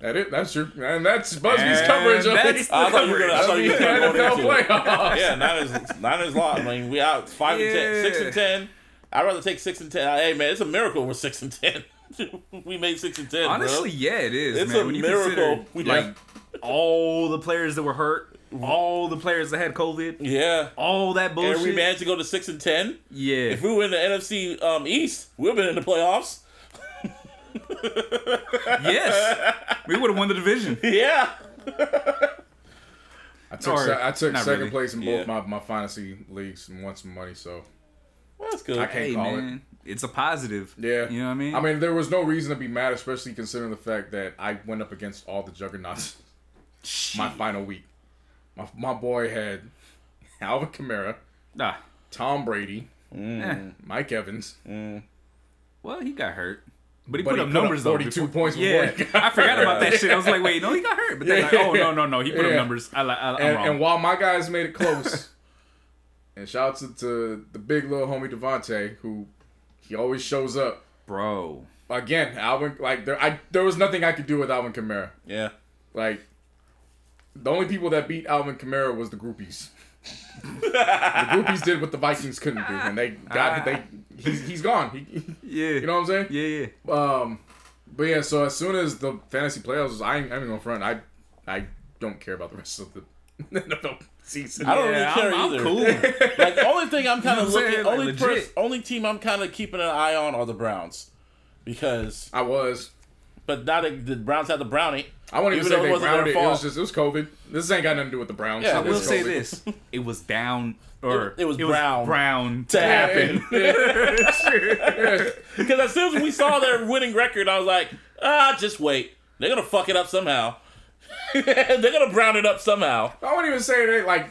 That it. That's your and that's Busby's And coverage of that's it. I thought you were gonna. I thought you were gonna go NFL into it. playoffs. Yeah, Niners. Niners lost. I mean, we out five and ten, six and ten. I'd rather take six and ten. Hey man, it's a miracle we're six and ten. *laughs* we made six and ten. Honestly, bro. yeah, it is. It's man. a when miracle. We- like all the players that were hurt, all the players that had COVID, yeah. all that bullshit. And we managed to go to six and ten. yeah, If we were in the NFC um, East, we've been in the playoffs. *laughs* yes, we would have won the division. Yeah. I took Or, se- I took not second really. place in Yeah. both my, my fantasy leagues and won some money. So Well, that's good. I can't Hey call it. man, it's a positive. Yeah, you know what I mean. I mean, there was no reason to be mad, especially considering the fact that I went up against all the juggernauts *laughs* my final week. My my boy had Alvin Kamara, ah, Tom Brady, eh. Mike Evans. well, he got hurt, but he But put he up put up numbers though. 42 before- points before Yeah, I forgot about that *laughs* shit. I was like, wait, no, he got hurt. But then, like, oh no, no, no, he put up numbers. I, I, I'm And, wrong. and while my guys made it close, *laughs* and shout out to, to the big little homie Devontae, who he always shows up. Bro, Again, Alvin, like there, I there was nothing I could do with Alvin Kamara. Yeah. Like the only people that beat Alvin Kamara was the groupies. The groupies did what the Vikings couldn't do, and they got they. He's, he's gone. He, yeah, you know what I'm saying? yeah, yeah. Um, but yeah. So as soon as the fantasy playoffs, was, I ain't, I ain't gonna front. I I don't care about the rest of the *laughs* NFL season. I don't Yeah, really care I'm, either. I'm cool. *laughs* Like the only thing I'm kind You of know looking, saying? Like, only legit. pers- only team I'm kind of keeping an eye on are the Browns, because I was. but now that the Browns have the brownie. I won't even, Even say they wasn't browned it. It was just it was COVID. This ain't got nothing to do with the Browns. Yeah, I will say this: it was bound, *laughs* or It- it was brown. brown To to happen. *laughs* *laughs* Because as soon as we saw their winning record, I was like, ah, just wait. They're gonna fuck it up somehow. They're gonna brown it up somehow. I won't even say that like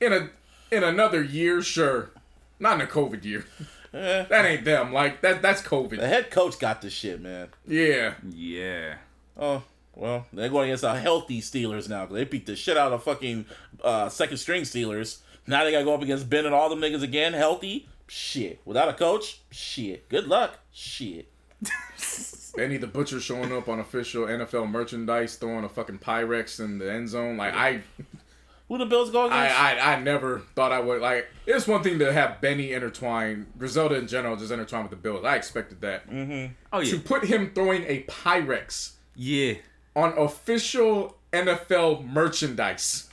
in a in another year, sure. Not in a COVID year. Eh. That ain't them. Like that that's COVID. The head coach got this shit, man. Yeah. Yeah, Oh, Well, they're going against a healthy Steelers now. 'cause They beat the shit out of fucking uh, second string Steelers. Now they got to go up against Ben and all them niggas again, healthy. Shit. Without a coach, shit. Good luck. Shit. *laughs* Benny the Butcher showing up on official NFL merchandise, throwing a fucking Pyrex in the end zone. Like I, Who the Bills go against? I, I, I never thought I would. Like it's one thing to have Benny intertwine, Griselda in general just intertwine with the Bills. I expected that. Oh yeah. To put him throwing a Pyrex yeah. On official NFL merchandise.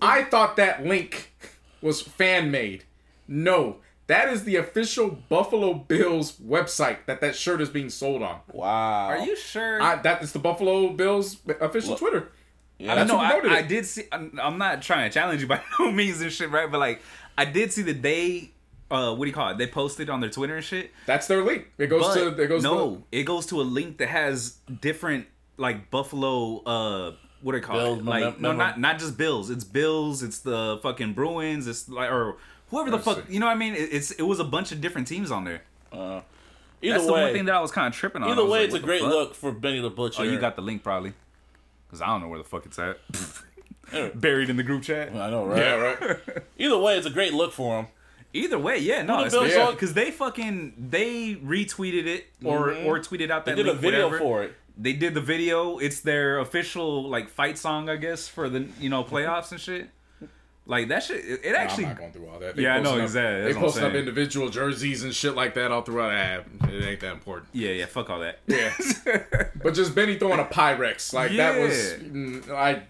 I thought that link was fan made. No, that is the official Buffalo Bills website that that shirt is being sold on. wow. Are you sure? I, that is the Buffalo Bills official Twitter. Yeah, I that's know. what I, I did see. I'm, I'm not trying to challenge you by *laughs* no means and shit, right? But like, I did see that they, uh, what do you call it? They posted on their Twitter and shit. That's their link. It goes But to it goes no, to it goes to a link that has different like Buffalo. Uh, what do they call Bills it? Like mem- no, memor- not not just Bills. It's Bills. It's the fucking Bruins. It's like or whoever the fuck. You know what I mean? It, it's it was a bunch of different teams on there. Either That's the way, one thing that I was kind of tripping on. Either way, like, it's a great fuck? look for Benny the Butcher. Oh, you got the link probably. Cause I don't know where the fuck it's at. *laughs* Buried in the group chat. I know, right? yeah right. *laughs* Either way, it's a great look for him. Either way, yeah, no, Bills Yeah. because they fucking they retweeted it or or tweeted out that They did a video whatever. for it. They did the video. It's their official like fight song, I guess, for the you know playoffs and shit. Like that shit. It, it actually. I'm not going through all that. Yeah, I know up- exactly. They That's I'm posting up individual jerseys and shit like that all throughout. Ah, it ain't that important. yeah, yeah. Fuck all that. Yeah, *laughs* but just Benny throwing a Pyrex like that was. Yeah. mm, I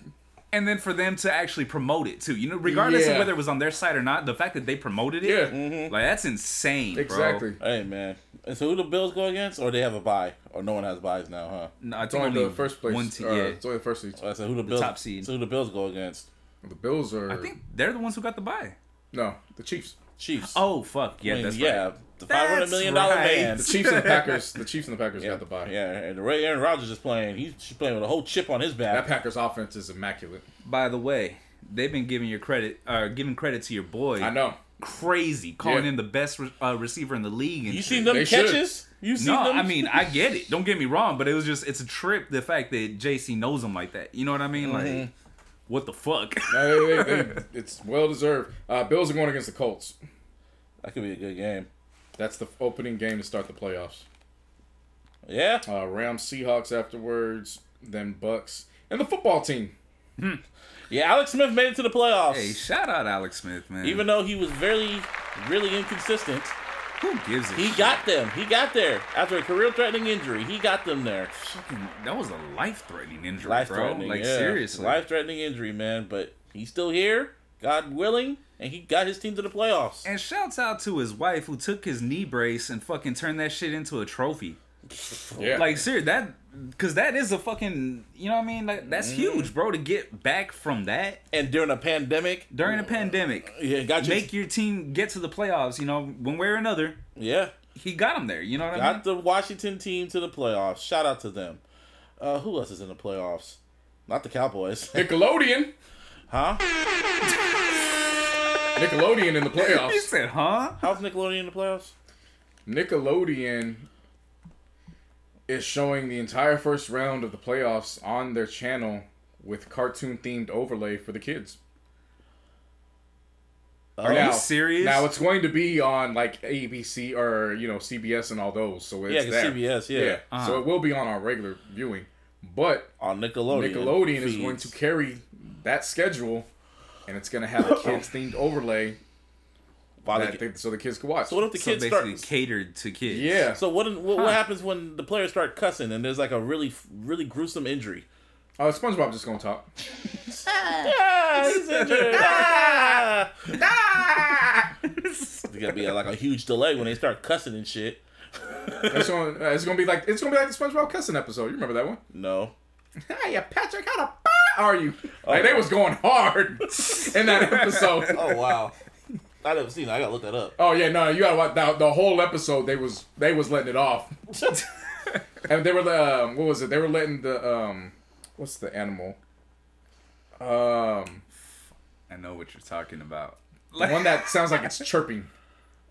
And then for them to actually promote it too, you know, regardless Yeah. of whether it was on their site or not, the fact that they promoted it, yeah mm-hmm. like that's insane, bro. exactly. Hey man, and so who the Bills go against, or they have a buy, or no one has buys now, huh? No, It's only the first place. One team, yeah. It's only the first seed. I said who the, Bills top seed. So who the Bills go against? The Bills are. I think they're the ones who got the buy. no, the Chiefs. Chiefs. Oh fuck, yeah, I mean, that's yeah, right. The five hundred million dollar right. man. The Chiefs and the Packers. The Chiefs and the Packers Yeah, got the bye. yeah, and the Ray Aaron Rodgers is playing. He's playing with a whole chip on his back. That. Packers offense is immaculate. By the way, they've been giving your credit, uh, giving credit to your boy. I know. Crazy, calling Yeah. him the best re- uh, receiver in the league. And You shit. seen them They should. catches? You seen No, them? I mean I get it. Don't get me wrong, but it was just it's a trip. The fact that JC knows him like that. You know what I mean? Mm-hmm. Like, what the fuck? *laughs* No, they- they- they- it's well deserved. Uh, Bills are going against the Colts. that could be a good game. That's the opening game to start the playoffs. Yeah, Uh, Rams, Seahawks afterwards, then Bucs, and the football team. yeah. Alex Smith made it to the playoffs, hey, shout out Alex Smith, man. even though he was very, really inconsistent. who gives a He shit? got them. He got there after a career-threatening injury. He got them there. Fucking- that was a life threatening injury, Life-threatening, bro. Like yeah. seriously. life-threatening injury, man. But he's still here, God willing, and he got his team to the playoffs. And shouts out to his wife who took his knee brace and fucking turned that shit into a trophy. *laughs* Yeah. Like, serious, that, because that is a fucking, you know what I mean? Like, that's Mm-hmm. huge, bro, to get back from that And during a pandemic, during a pandemic. yeah, got you. Make your team get to the playoffs, you know, one way or another. yeah, He got them there, you know what I mean? got the Washington team to the playoffs. Shout out to them. Uh, who else is in the playoffs? Not the Cowboys, Nickelodeon. *laughs* huh? *laughs* Nickelodeon in the playoffs. *laughs* playoffs. said, huh? How's Nickelodeon in the playoffs? Nickelodeon is showing the entire first round of the playoffs on their channel with cartoon themed overlay for the kids. Are now, you serious? Now it's going to be on like ABC or you know CBS and all those, so it's Yeah, 'cause there. CBS, yeah. Uh-huh. So it will be on our regular viewing, but On Nickelodeon. Nickelodeon is going to carry that schedule, and it's going to have a kids *coughs* themed overlay While that they- they, so the kids can watch. so what if the so kids basically start? catered to kids. yeah, So what, what what Huh. happens when the players start cussing and there's like a really really gruesome injury? oh, SpongeBob just going to talk. *laughs* *laughs* Ah, he's injured. Ah! *laughs* It's gonna be like a huge delay when they start cussing and shit. It's going, uh, it's going to be like it's going to be like the SpongeBob cussing episode. You remember that one? No. Hey, Patrick, how the f- are you? Like they was going hard in that *laughs* episode. Oh wow. I never seen. it. I gotta look that up. Oh yeah, no, you gotta watch the, the whole episode. They was they was letting it off, *laughs* and they were um, what was it? They were letting the um, what's the animal? Um, I know what you're talking about. the one that sounds like it's chirping. *laughs*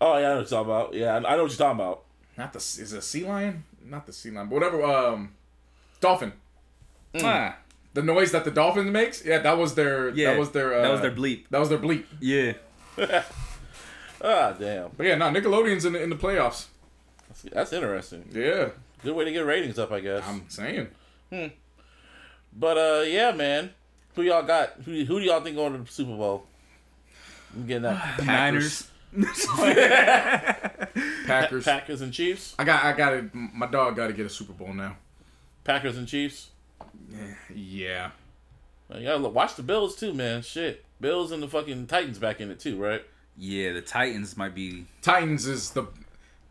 Oh yeah, I know what you're talking about. Yeah, I I know what you're talking about. Not the is it a sea lion? Not the sea lion, but whatever. Um, Dolphin. Ah, The noise that the dolphins makes, yeah, that was their. Yeah, that was their. Uh, that was their bleep. That was their bleep. yeah. *laughs* Ah, damn. But yeah, no, Nickelodeon's in the, in the playoffs. That's interesting. Yeah, Good way to get ratings up, I guess. I'm saying. Hmm. But uh, yeah, man. Who y'all got? Who, who do y'all think going to the Super Bowl? I'm getting that. *sighs* Niners. *laughs* Packers. Packers and Chiefs. I got. I got to My dog got to get a Super Bowl now. Packers and Chiefs. Yeah. You gotta look- watch the Bills too, man. Shit, Bills and the fucking Titans back in it too, right? Yeah, the Titans might be. Titans is the.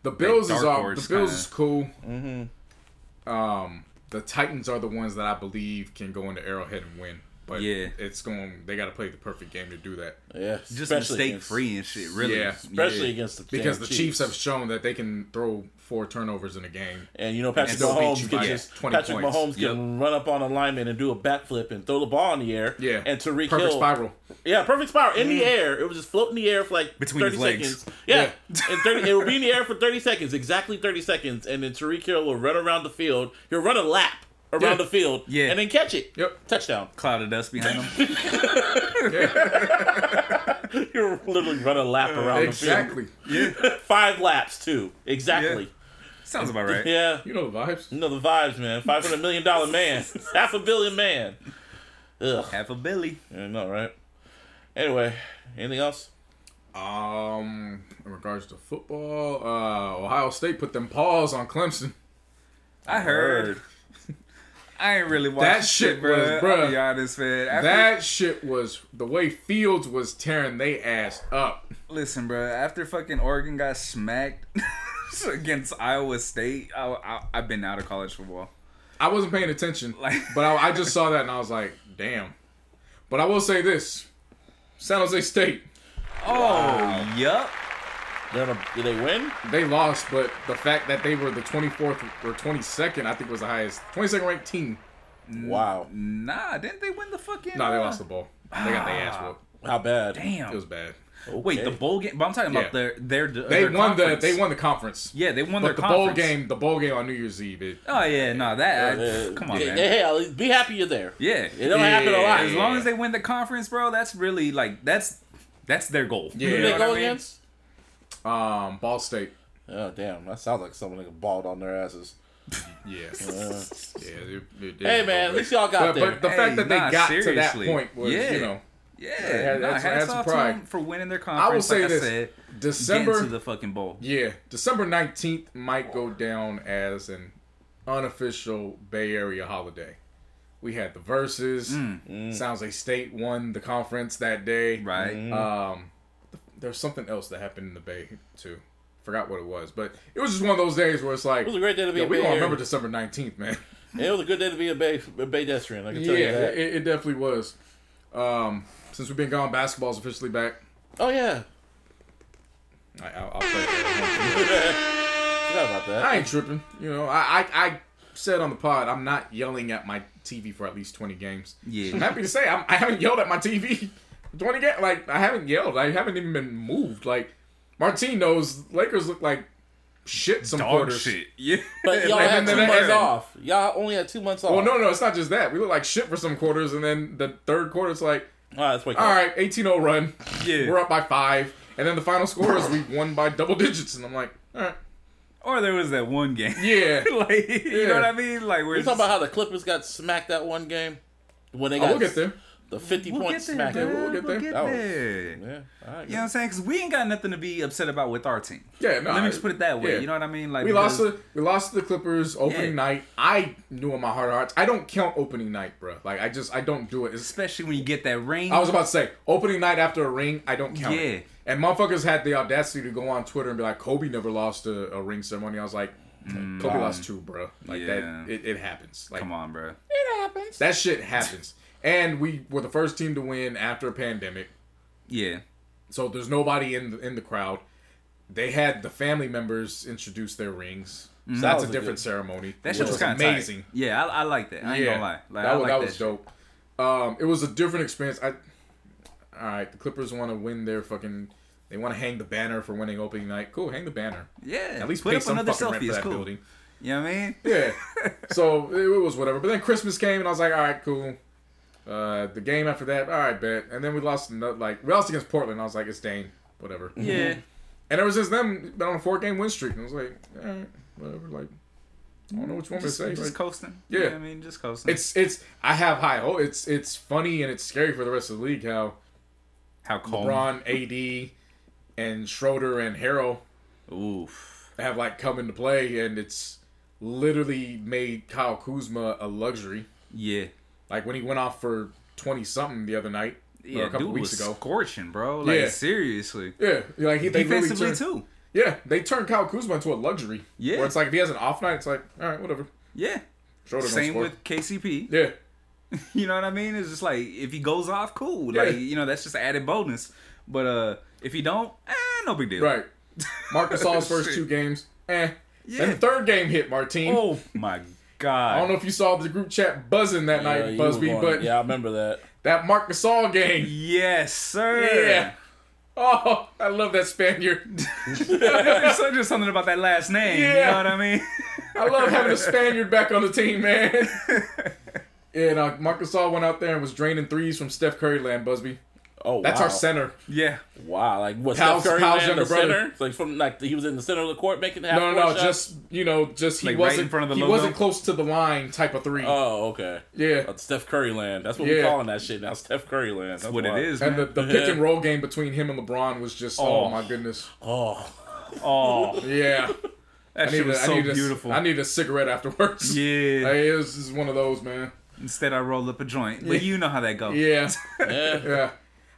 The Bills is all. The Bills kinda. is cool. Mm-hmm. Um, the Titans are the ones that I believe can go into Arrowhead and win. But Yeah. it's going. They got to play the perfect game to do that. Yeah, Just especially mistake against- free and shit, really. Yeah. especially Yeah. against the Chiefs. Because damn the Chiefs have shown that they can throw four turnovers in a game. And you know Patrick And still beat Mahomes you can just 20 Patrick points. Mahomes can run up on a lineman and do a backflip and throw the ball in the air. Yeah. and Tyreek Perfect Hill. spiral. Yeah, perfect spiral in the mm. air. It was just floating in the air for like Between thirty his legs. seconds. Yeah, and 30, it would be in the air for thirty seconds, exactly thirty seconds, and then Tyreek Hill will run around the field. He'll run a lap around Yeah. the field, Yeah. and then catch it. Yep. touchdown. Cloud of dust behind them. *laughs* He'll literally run a lap around Exactly. the field. exactly *laughs* Five laps too, exactly. Sounds about right. Yeah, You know the vibes. you know the vibes, man. Five hundred million dollar man, *laughs* half a billion man. Ugh, Half a Billy. I know, right? Anyway, anything else? Um, in regards to football, uh, Ohio State put them paws on Clemson. I heard. I ain't really watched That shit bro. was- I'll be honest, man. After, That shit was the way Fields was tearing they ass up. listen, bro. After fucking Oregon got smacked *laughs* against Iowa State, I, I, I've been out of college football. I wasn't paying attention, *laughs* Like- but I, I just saw that and I was like, damn. But I will say this: San Jose State, Oh, yup. They're gonna, did they win? they lost, but the fact that they were the 24th or 22nd, I think was the highest, 22nd ranked team. Wow, Nah, didn't they win the fucking? No, they uh, lost the ball. *sighs* They got their ass whooped. how bad? Damn. It was bad. Wait, the bowl game. But I'm talking Yeah. about their their. They their won conference. the they won the conference. Yeah, they won But the their bowl game, the bowl game on New Year's Eve, it, Oh yeah, no that. Uh, come on, yeah, man. Hey, be happy you're there. Yeah, It don't happen a lot. As long as they win the conference, bro, that's really like that's that's their goal. Yeah. Who You they know go what I mean? against? Um, Ball State. Oh damn, that sounds like someone that balled on their asses. *laughs* Yeah, *laughs* yeah. It, it, Hey man, at least y'all got but, there. but the Hey, fact that they nah, got to that point was, Yeah. you know, Yeah, had- nah, that's- hats that's off to pride. for winning their conference. I conference. will say like this: I said, December, to the fucking bowl. yeah, December nineteenth might go down as an unofficial Bay Area holiday. We had the verses. Sounds like State won the conference that day. Mm. Right. Um, there's something else that happened in the Bay too. Forgot what it was, but it was just one of those days where it's like, it was a great day to be yo, a we Bay gonna remember December nineteenth, man. It was a good day to be a Bay a Bay Destrian. I can Yeah, tell you that. it, it definitely was. Um, since we've been gone, basketball's officially back. oh yeah, I, I'll, I'll play it. *laughs* forgot about that. I ain't tripping. You know, I, I I said on the pod, I'm not yelling at my TV for at least 20 games. Yeah. I'm happy to say I'm, I haven't yelled at my TV for 20 games. Like I haven't yelled. I haven't even been moved. Like Martine knows Lakers look like shit some Dog quarters. shit. *laughs* Yeah. But y'all And had then two the months end. off. Y'all only had two months off. Well, no, no, it's not just that. We look like shit for some quarters, and then the third quarter, it's like, ah, All right, let's wake all up. right, 18-0 run. Yeah. We're up by five, and then the final score is we won by double digits, and I'm like, all right, Or there was that one game. yeah. *laughs* like you Yeah. know what I mean? Like we're You talking about how the Clippers got smacked that one game when they Oh, got we'll get there. The fifty We'll point get there, smack. bro. we'll get there. That was- there. Oh, yeah, all right. You know what I'm saying? Because we ain't got nothing to be upset about with our team. Yeah, no. Let me just put it that way. yeah. You know what I mean? Like We lost because- to we lost to the Clippers opening Yeah. night. I knew in my heart of hearts, I don't count opening night, bro. Like I just I don't do it. It's, especially when you get that ring. I was about to say opening night after a ring, I don't count. Yeah. it. And motherfuckers had the audacity to go on Twitter and be like, Kobe never lost a, a ring ceremony. I was like, Kobe lost two, bro. Like. Yeah. that, it, it happens. Like Come on, bro. It happens. That shit happens. And we were the first team to win after a pandemic. Yeah. So there's nobody in the, in the crowd. They had the family members introduce their rings. So That that's was a different good- ceremony. That shit was kind of amazing. Yeah, I, I like that. I ain't gonna lie. Like, that I was, like that that was dope. Um, it was a different experience. I, all right, the Clippers want to win their fucking. They want to hang the banner for winning opening night. Cool, hang the banner. Yeah. At least put pay up some another fucking rent selfie. for that cool. building. You know what I mean? Yeah. *laughs* so it, it was whatever. But then Christmas came, and I was like, all right, cool. Uh, the game after that, all right, bet. And then we lost, another, like, we lost against Portland. I was like, it's Dane, whatever. Yeah. And ever since then, been on a four game win streak. And I was like, all right, whatever. Like, I don't know what you want Just, to say. just Like, coasting. Yeah. You know what I mean, just coasting. it's it's I have high hope. It's it's funny and it's scary for the rest of the league how how cold. LeBron, AD, and Schroeder and Harrell Oof. have like come into play, and it's literally made Kyle Kuzma a luxury. Yeah. Like when he went off for twenty something the other night, or Yeah, a couple weeks was ago. scorching, bro. Like Yeah. seriously. Yeah, like he, they really Defensively turned, too. Yeah, they turned Kyle Kuzma into a luxury. Yeah. where it's like if he has an off night, it's like all right, whatever. Yeah. Schroeder Same with KCP. yeah. *laughs* You know what I mean? It's just like if he goes off, cool. Yeah. Like you know, that's just added bonus. But uh if he don't, eh, no big deal. Right. *laughs* Marcus Gasol's first two games, eh. Yeah. And the third game hit Martine. Oh my god. I don't know if you saw the group chat buzzing that Yeah, night, you Busby, but yeah, I remember that. that Mark Gasol game. Yes, sir. Yeah. Oh, I love that Spaniard. *laughs* There's just something about that last name. You Yeah. know what I mean? I love having a *laughs* Spaniard back on the team, man. and uh, Mark Gasol went out there and was draining threes from Steph Curry land, Busby. Oh, That's wow. our center. Yeah. Wow, like what? Hal's- Steph Curry Hal's ran the younger brother. center, like from like he was in the center of the court making half No, no, no. shots? Just you know, just he Like right in wasn't. front of the he logo? wasn't close to the line type of three. Oh, okay. yeah. Uh, Steph Curry land. That's what Yeah. we're calling that shit now. Steph Curry land. That's That's what why. it is, And the, man. the *laughs* pick and roll game between him and LeBron was just oh, Oh. my goodness. Oh, oh, Yeah. that I shit need, was a, I, so need a, beautiful. I need a cigarette afterwards. yeah. *laughs* Hey, it was, this is one of those, man. Instead, I rolled up a joint. But you know how that goes. Yeah. yeah. *laughs* Yeah.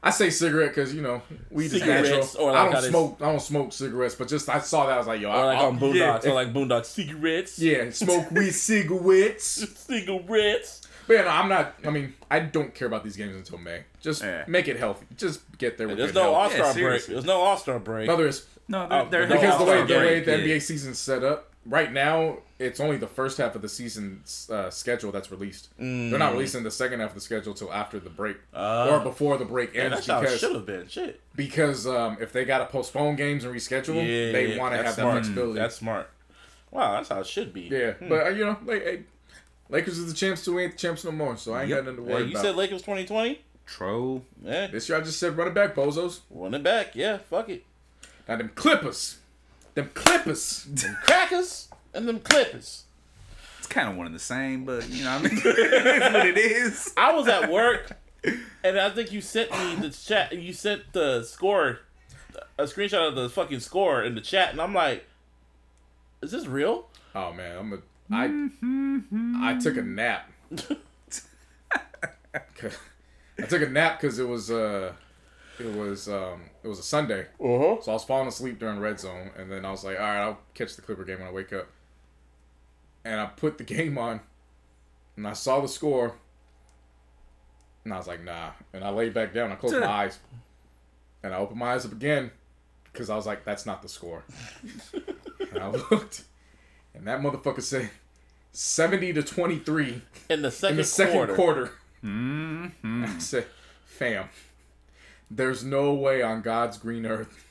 I say cigarette because you know weed is natural. or like I don't they- smoke. I don't smoke cigarettes, but just I saw that I was like, yo, Or I, like I, on Boondocks, yeah, or like Boondocks cigarettes. yeah, smoke weed *laughs* cigarettes. cigarettes. But yeah, no, I'm not. I mean, I don't care about these games until May. Just Yeah. make it healthy. Just get there with There's good no All health. Star break. seriously. There's no All Star break. No, there oh, is No, Oh, they're, they're but no because the way the way the yeah. NBA season's set up right now, it's only the first half of the season uh, schedule that's released. They're Mm. not releasing the second half of the schedule till after the break Uh, or before the break Man, ends that's how it because should have been. Shit. because um, if they got to postpone games and reschedule them, Yeah, they want to that's have that smart. flexibility. That's smart. Wow, that's how it should be. yeah, but uh, you know, like, hey, Lakers is the champs too. We ain't the champs no more, so I ain't Yep. got nothing to Hey, worry you about. said Lakers 2020? True. Yeah. this year I just said run it back, bozos. Running back. Yeah, fuck it. Now them Clippers, them Clippers. Them Crackers and them Clippers. It's kind of one and the same, but you know what I mean? it's what it is. I was at work, and I think you sent me the chat. You sent the score, a screenshot of the fucking score in the chat, and I'm like, "Is this real?" Oh man, I'm a. I I took a nap. *laughs* I took a nap because it was uh, it was um, it was a Sunday. Uh-huh. So I was falling asleep during red zone, and then I was like, all right, I'll catch the Clipper game when I wake up. And I put the *laughs* game on, and I saw the score, and I was like, nah. And I laid back down. I closed my *laughs* eyes, and I opened my eyes up again, because I was like, that's not the score. *laughs* and I looked, and that motherfucker said, seventy to twenty three In the second, in the second quarter. quarter. Mm-hmm. I said, fam, there's no way on God's green earth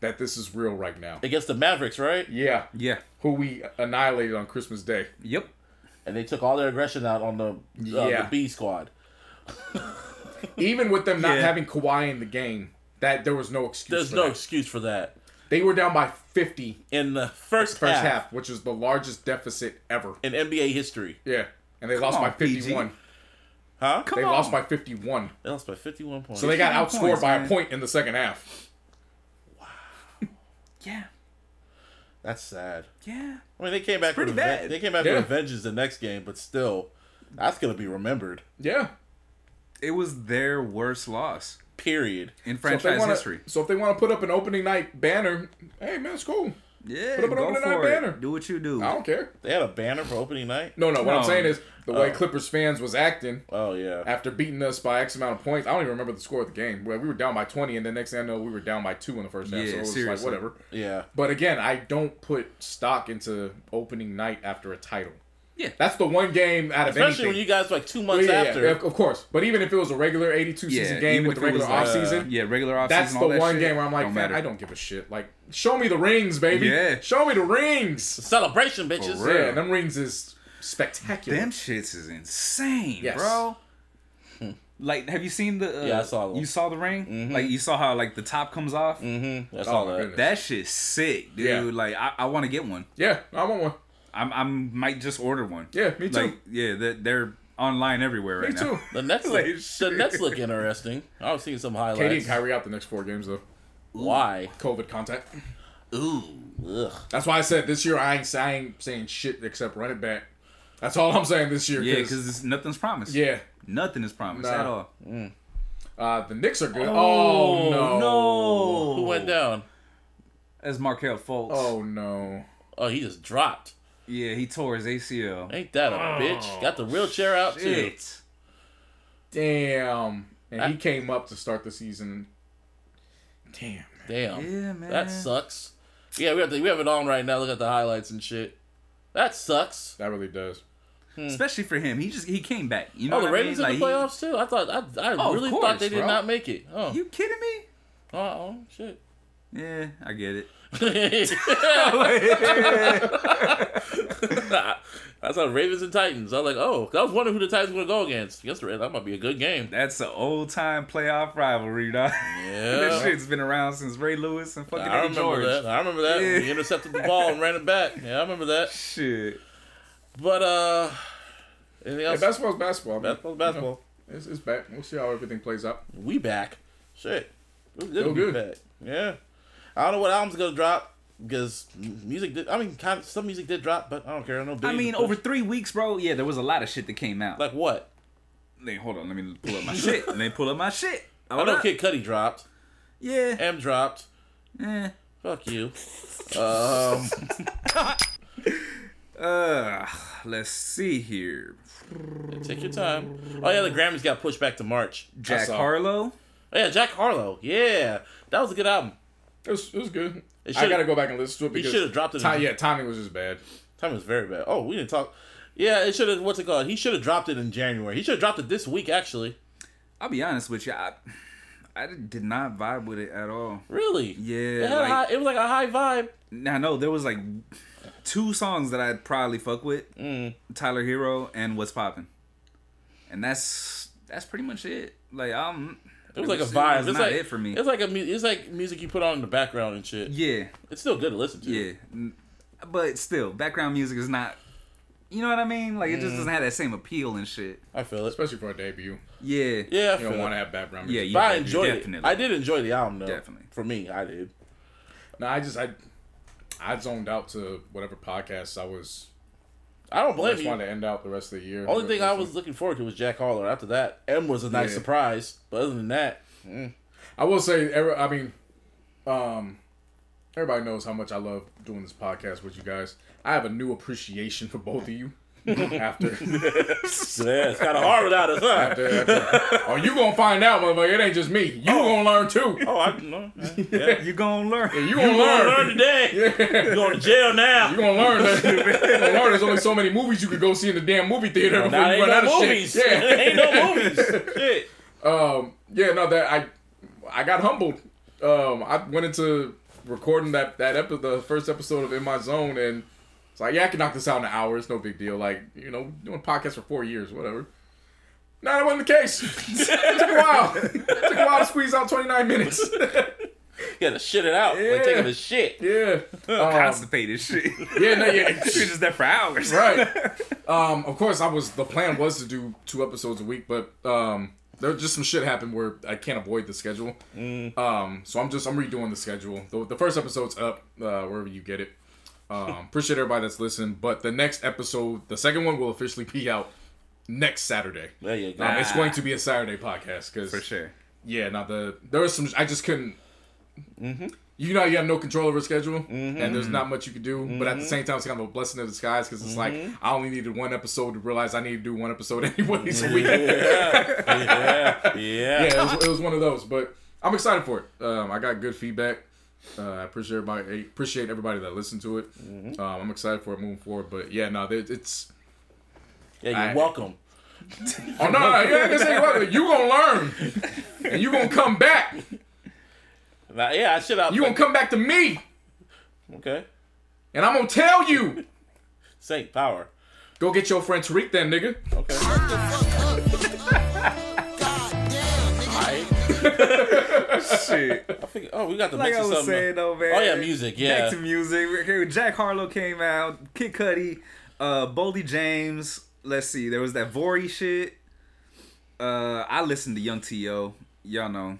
that this is real right now. against the Mavericks, right? Yeah, Yeah. who we annihilated on Christmas Day. Yep. And they took all their aggression out on the uh, Yeah. the B squad. *laughs* Even with them not Yeah. having Kawhi in the game, that there was no excuse. There's for no that. excuse for that. They were down by 50 In the first, first half, half, which is the largest deficit ever. in NBA history, Yeah, and they lost on, by 51. huh? Come They on. lost by 51. They lost by 51 points. So they got outscored points, by a point in the second half. Yeah. That's sad. Yeah. I mean, they came back. pretty with aven- bad. They came back Yeah. with vengeance the next game, but still, that's gonna be remembered. Yeah. It was their worst loss Period. in So franchise they wanna, history. so if they want to put up an opening night banner, hey man, it's cool. Yeah, Put up an go opening for night it. banner. Do what you do. I don't care. They had a banner for opening night. No, no. What I'm saying is the way Oh. Clippers fans was acting Oh yeah. after beating us by X amount of points. I don't even remember the score of the game. Well, We were down by 20, and the next thing I know, we were down by two in the first half. Yeah, so it was seriously. like whatever. Yeah. But again, I don't put stock into opening night after a title. Yeah. That's the one game out of Especially anything. when you guys like two Yeah, months yeah, after. yeah, of course. But even if it was a regular 82 season game even with if the it was, regular off uh, season, Yeah, regular off that's the all that one shit, game where I'm like, don't man. I don't give a shit. Like, show me the rings, baby. Yeah. Show me the rings. Celebration, bitches. For real. Yeah, them rings is spectacular. Them shits is insane, Yes. bro. *laughs* Like, have you seen the? Uh, Yeah, I saw them. You saw the ring? Like, you saw how like the top comes off. That's Oh all that. goodness. That shit's sick, dude. Yeah. Like, I, I want to get one. Yeah, I want one. I'm, I might just order one. Yeah, me too. Like, yeah, they're, they're online everywhere right me now. too. The Nets, *laughs* look, Like, the. Nets look interesting. I was seeing some highlights. KD and Kyrie out the next four games though. Why? COVID contact. Ooh, ugh. That's why I said this year I ain't, I ain't saying shit except run it back. That's all I'm saying this year. Yeah, because nothing's promised. yeah, nothing is promised Nah. at all. uh, the Knicks are good. Oh, no, no! Who went down? That's Markelle Fultz. Oh no. Oh, he just dropped. Yeah, he tore his ACL. Ain't that a oh, bitch? Got the wheelchair out too. Shit. Damn. And he came up to start the season. Damn. Damn. Yeah, man. That sucks. Yeah, we have the, we have it on right now. Look at the highlights and shit. That sucks. That really does. Hmm. Especially for him, he just he came back. You know Oh, the what I Ravens mean? in the Like, he- playoffs too. I thought I, I Oh, really course, thought they did bro. not make it. Oh, You kidding me? oh, oh shit. Yeah, I get it. *laughs* I saw Ravens and Titans. I was like, oh, I was wondering who the Titans were going to go against. Guess the That might be a good game. That's an old time playoff rivalry, dog. *laughs* this Yeah. shit's been around since Ray Lewis and fucking I Eddie remember George. that. I remember that. Yeah. He intercepted the ball and ran it back. Yeah, I remember that. Shit. But uh, anything Yeah, else? basketball's basketball. man. basketball, basketball. It's, it's back. We'll see how everything plays out. We back. Shit. It was good Feel to be good. back. Yeah. I don't know what album's gonna drop because music did. I mean, kind of some music did drop, but I don't care. No. I mean, over three weeks, bro. Yeah, there was a lot of shit that came out. like what? Hey, hold on, let me pull up my *laughs* shit. Let me pull up my shit. I Hold know up. Kid Cudi dropped. Yeah. M dropped. Eh. Fuck you. *laughs* Um, Uh, let's see here. take your time. Oh yeah, the Grammys got pushed back to March. Jack. Harlow. Oh, yeah, Jack Harlow. Yeah, that was a good album. It was, it was good. It I gotta go back and listen to it He because should have dropped it. ti- in, yeah, timing was just bad. Time was very bad. Oh, we didn't talk. Yeah, it should have. What's it called? He should have dropped it in January. He should have dropped it this week, actually. I'll be honest with you. I, I did not vibe with it at all. Really? Yeah, It, had a like- high, it was like a high vibe. Now, no, there was like two songs that I'd probably fuck with: Mm. Tyler Herro and What's Poppin', and that's that's pretty much it. Like, um, It was like a vibe. It was it's not like it for me. It's like a. It's like music you put on in the background and shit. yeah, It's still good to listen to. yeah, but still, background music is not. You know what I mean? Like, it Mm. just doesn't have that same appeal and shit. I feel it. Especially for a debut. Yeah, Yeah, I You feel don't want to have background music. yeah. But I enjoyed definitely. it. I did enjoy the album though. Definitely. For me, I did. No, I just I I zoned out to whatever podcasts I was. I don't I blame just you. wanted to end out the rest of the year. Only thing I was looking forward to was Jack Harlow. After that, M was a nice Yeah. surprise. But other than that, I will say, I mean, um, everybody knows how much I love doing this podcast with you guys. I have a new appreciation for both of you. After, *laughs* yeah, it's kind of hard without us, huh? after, after, oh, you gonna find out, motherfucker. It ain't just me. You gonna learn too. Oh, I know. *laughs* Yeah. You gonna learn. You You gonna gonna learn. learn today. You going to jail now? You gonna learn that. *laughs* You gonna learn. There's only so many movies you could go see in the damn movie theater before you ain't run out no of movies. shit. Yeah. ain't no movies. Shit. Um, yeah, no, that I, I got humbled. Um, I went into recording that that episode, the first episode of In My Zone, and it's like, yeah, I can knock this out in an hour. It's no big deal. Like, you know, doing podcasts for four years, whatever. No, that wasn't the case. *laughs* it took a while. It took a while to squeeze out 29 minutes. *laughs* You gotta shit it out. Yeah. Like taking a shit. yeah. *laughs* Um, Constipated shit. yeah, no, yeah. You're just there for hours. right. Um, of course, I was the plan was to do two episodes a week, but um, there just some shit happened where I can't avoid the schedule. Um, so I'm just I'm redoing the schedule. The, the first episode's up uh, wherever you get it. Um, appreciate everybody that's listened, but the next episode, the second one, will officially be out next Saturday. There you go. Um, it's going to be a Saturday podcast because For sure. yeah, now the there was some I just couldn't. You know, you have no control over schedule, and there's not much you can do. But at the same time, it's kind of a blessing in disguise because it's like I only needed one episode to realize I need to do one episode *laughs* anyways a week. yeah. *laughs* Yeah. yeah, it was, it was one of those. But I'm excited for it. Um, I got good feedback. Uh, I appreciate everybody. Appreciate everybody that listened to it. Um, I'm excited for it moving forward. But yeah, no, it's Yeah, you're Alright. welcome. *laughs* Oh no, no, you ain't gonna say what. You gonna learn, and you gonna come back. Nah, yeah, I should have. You gonna come back to me, Okay. and I'm gonna tell you. *laughs* Saint power. Go get your friend Tariq, then, nigga. Okay. Shit. I think, oh, we got to Like I was something. saying though, man. Oh, yeah, music, yeah. Back to music. Okay, Jack Harlow came out. Kid Cudi, uh, Boldy James. Let's see. There was that Vori shit. Uh, I listened to Young T.O. Y'all know,